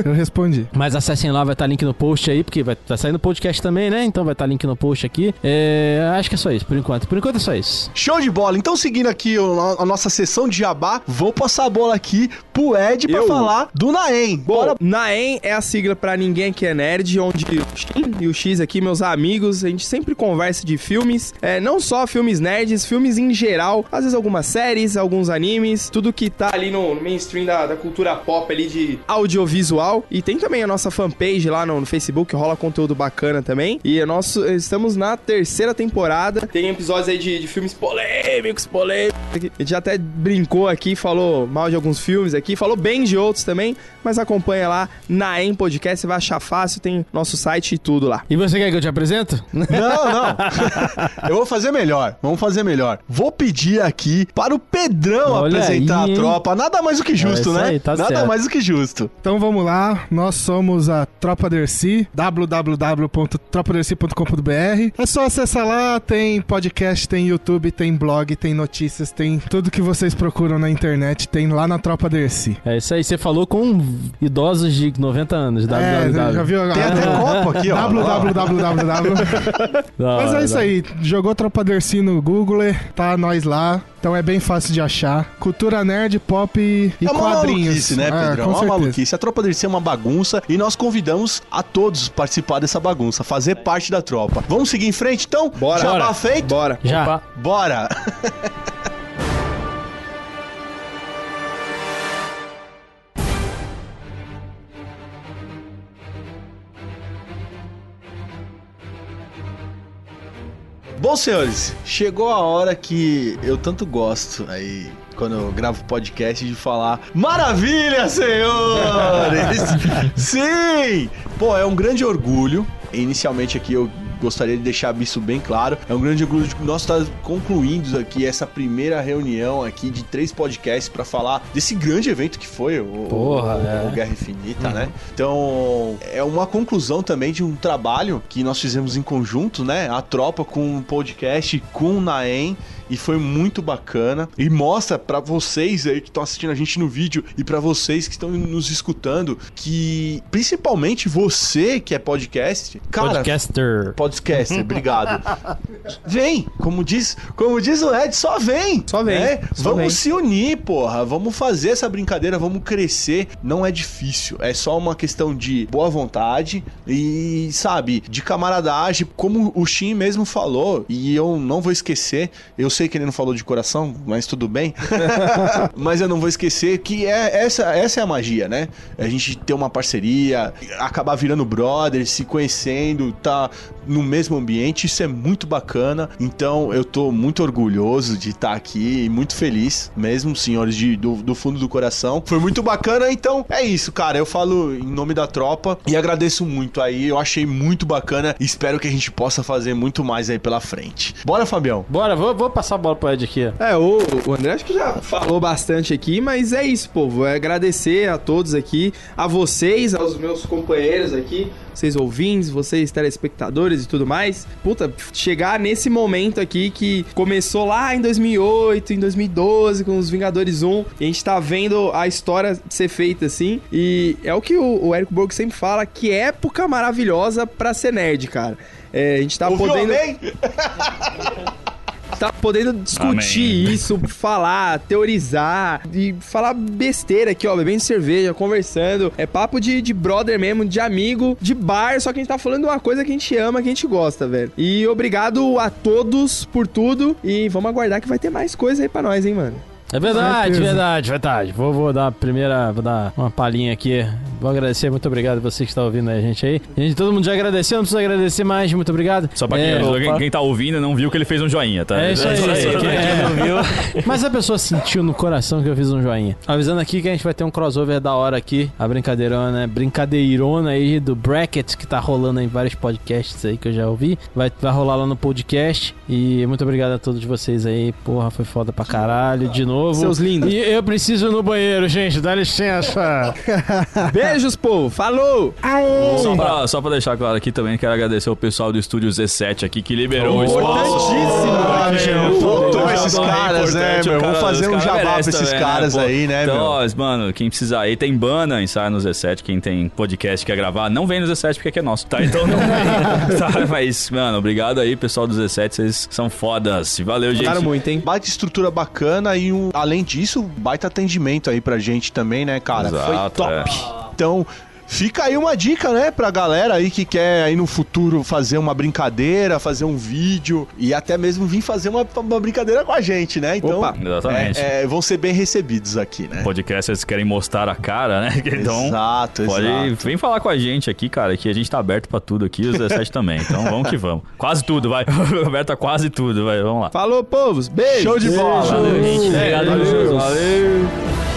Eu respondi. Mas acessem lá, vai estar link no post aí, porque vai estar saindo podcast também, né? Então vai estar link no post aqui. É, acho que é só isso, por enquanto. Por enquanto é só isso. Show de bola. Então, seguindo aqui a nossa sessão de jabá, vou passar a bola aqui pro Ed pra Eu? falar do Naem. Bom, Naem é a sigla pra Ninguém Que é Nerd, onde o Shin e o X aqui, meus amigos, a gente sempre conversa de filmes, é, não só filmes nerds, filmes em geral, às vezes algumas séries, alguns animes, tudo que tá ali no mainstream da, da cultura pop ali de audiovisual. E tem também a nossa fanpage lá no, no Facebook, rola conteúdo bacana também. E o nosso, estamos na terceira temporada, tem episódios aí de, de filmes polêmicos, polêmicos. A gente já até brincou aqui, falou mal de alguns filmes aqui, falou bem de outros também, mas acompanha lá na Em Podcast, você vai achar fácil, tem nosso site e tudo lá. E você quer que eu te apresento? Não, não. Eu vou fazer melhor. Vamos fazer melhor. Vou pedir aqui para o Pedrão Olha apresentar aí, a hein? tropa. Nada mais do que justo, É né? aí, tá Nada certo. mais do que justo. Então vamos lá, nós somos a Tropa Dercy, www.tropadercy.com.br. É só acessar lá, tem podcast, tem YouTube, tem blog, tem notícias, tem tudo que vocês procuram na internet, tem lá na Tropa Dercy. É isso aí, você falou com idosos de 90 anos. É, www. já viu Tem até copo aqui, ó. www. Mas é isso aí, jogou Tropa Dercy no Google, tá nós lá. Então é bem fácil de achar. Cultura nerd, pop e é uma quadrinhos. maluquice, né, É, Pedrão? com É uma certeza. maluquice. A tropa dele é uma bagunça e nós convidamos a todos participar dessa bagunça, fazer parte da tropa. Vamos seguir em frente, então? Bora. Jabá Bora. feito? Bora. Já. Bora! Bom, senhores, chegou a hora que eu tanto gosto aí quando eu gravo podcast de falar Maravilha, senhores! Sim! Pô, é um grande orgulho. Inicialmente aqui eu gostaria de deixar isso bem claro. É um grande orgulho de nós estar concluindo aqui essa primeira reunião aqui de três podcasts para falar desse grande evento que foi o, Porra, o, é. o Guerra Infinita, né? Então, é uma conclusão também de um trabalho que nós fizemos em conjunto, né? A tropa com um podcast com o Naem e foi muito bacana e mostra pra vocês aí que estão assistindo a gente no vídeo e pra vocês que estão nos escutando que principalmente você que é podcast, cara, Podcaster. podcaster, obrigado. Vem, como diz, como diz o Ed, só vem. Só vem, né? só vamos vem. se unir, porra. Vamos fazer essa brincadeira, vamos crescer. Não é difícil, é só uma questão de boa vontade e, sabe, de camaradagem, como o Shin mesmo falou, e eu não vou esquecer. Eu sei que ele não falou de coração, mas tudo bem. mas eu não vou esquecer que é essa, essa é a magia, né? A gente ter uma parceria, acabar virando brother, se conhecendo, tá no mesmo ambiente, isso é muito bacana. Então eu tô muito orgulhoso de estar aqui e muito feliz, mesmo, senhores, de, do, do fundo do coração. Foi muito bacana, então é isso, cara. Eu falo em nome da tropa e agradeço muito aí. Eu achei muito bacana. Espero que a gente possa fazer muito mais aí pela frente. Bora, Fabião. Bora, vou, vou passar a bola pro Ed aqui. É, o, o André acho que já falou bastante aqui, mas é isso, povo. É agradecer a todos aqui, a vocês, aos meus companheiros aqui, vocês ouvintes, vocês telespectadores e tudo mais. Puta, chegar nesse momento aqui que começou lá em 2008, em 2012, com os Vingadores 1, e a gente tá vendo a história ser feita assim. E é o que o, o Érico Borgo sempre fala, que época maravilhosa pra ser nerd, cara. É, a gente tá Ouviu, podendo? tá podendo discutir Amém. isso, falar, teorizar e falar besteira aqui, ó, bebendo cerveja, conversando. É papo de, de brother mesmo, de amigo, de bar, só que a gente tá falando uma coisa que a gente ama, que a gente gosta, velho. E obrigado a todos por tudo e vamos aguardar que vai ter mais coisa aí pra nós, hein, mano. É verdade, verdade, verdade. Vou, vou dar a primeira, vou dar uma palhinha aqui. Vou agradecer, muito obrigado você que está ouvindo a gente aí. Gente, todo mundo já agradeceu, não precisa agradecer mais, muito obrigado. Só pra quem, É, quem, quem tá ouvindo não viu que ele fez um joinha, tá? É isso aí. Só Quem é. não viu. Mas a pessoa sentiu no coração que eu fiz um joinha. Avisando aqui que a gente vai ter um crossover da hora aqui. A brincadeirona, né? Brincadeirona aí do Bracket que tá rolando em vários podcasts aí que eu já ouvi. Vai, vai rolar lá no podcast. E muito obrigado a todos vocês aí. Porra, foi foda pra caralho. De novo. Seus lindos. E eu preciso ir no banheiro, gente. Dá licença. Beijos, povo. Falou! Só pra, só pra deixar claro aqui também, quero agradecer o pessoal do Estúdio Z7 aqui que liberou o espaço. Ah, meu, Faltou É, esses é caras, né, meu? Vamos fazer um jabá pra esses também, caras aí, né, então, meu? ó, mano, quem precisar aí, tem Bana, ensaio no Z7, quem tem podcast quer gravar, não vem no Z7 porque aqui é nosso, tá? Então não vem. tá, mas, mano, obrigado aí, pessoal do Z7, vocês são fodas. Valeu, gente. Cara muito, hein? Baita estrutura bacana e, um, além disso, baita atendimento aí pra gente também, né, cara? Foi Exato, top. é. Então, fica aí uma dica, né, pra galera aí que quer aí no futuro fazer uma brincadeira, fazer um vídeo e até mesmo vir fazer uma, uma brincadeira com a gente, né? Então, Opa. Exatamente. é, é, vão ser bem recebidos aqui, né? Podcasters querem mostrar a cara, né? Então, exato, pode exato. vem falar com a gente aqui, cara, que a gente tá aberto pra tudo aqui, os 17 também. Então vamos que vamos. Quase tudo, vai. aberto a quase tudo, vai. Vamos lá. Falou, povos. Beijo. Show de bola. Valeu, gente. Obrigado, Valeu. Valeu.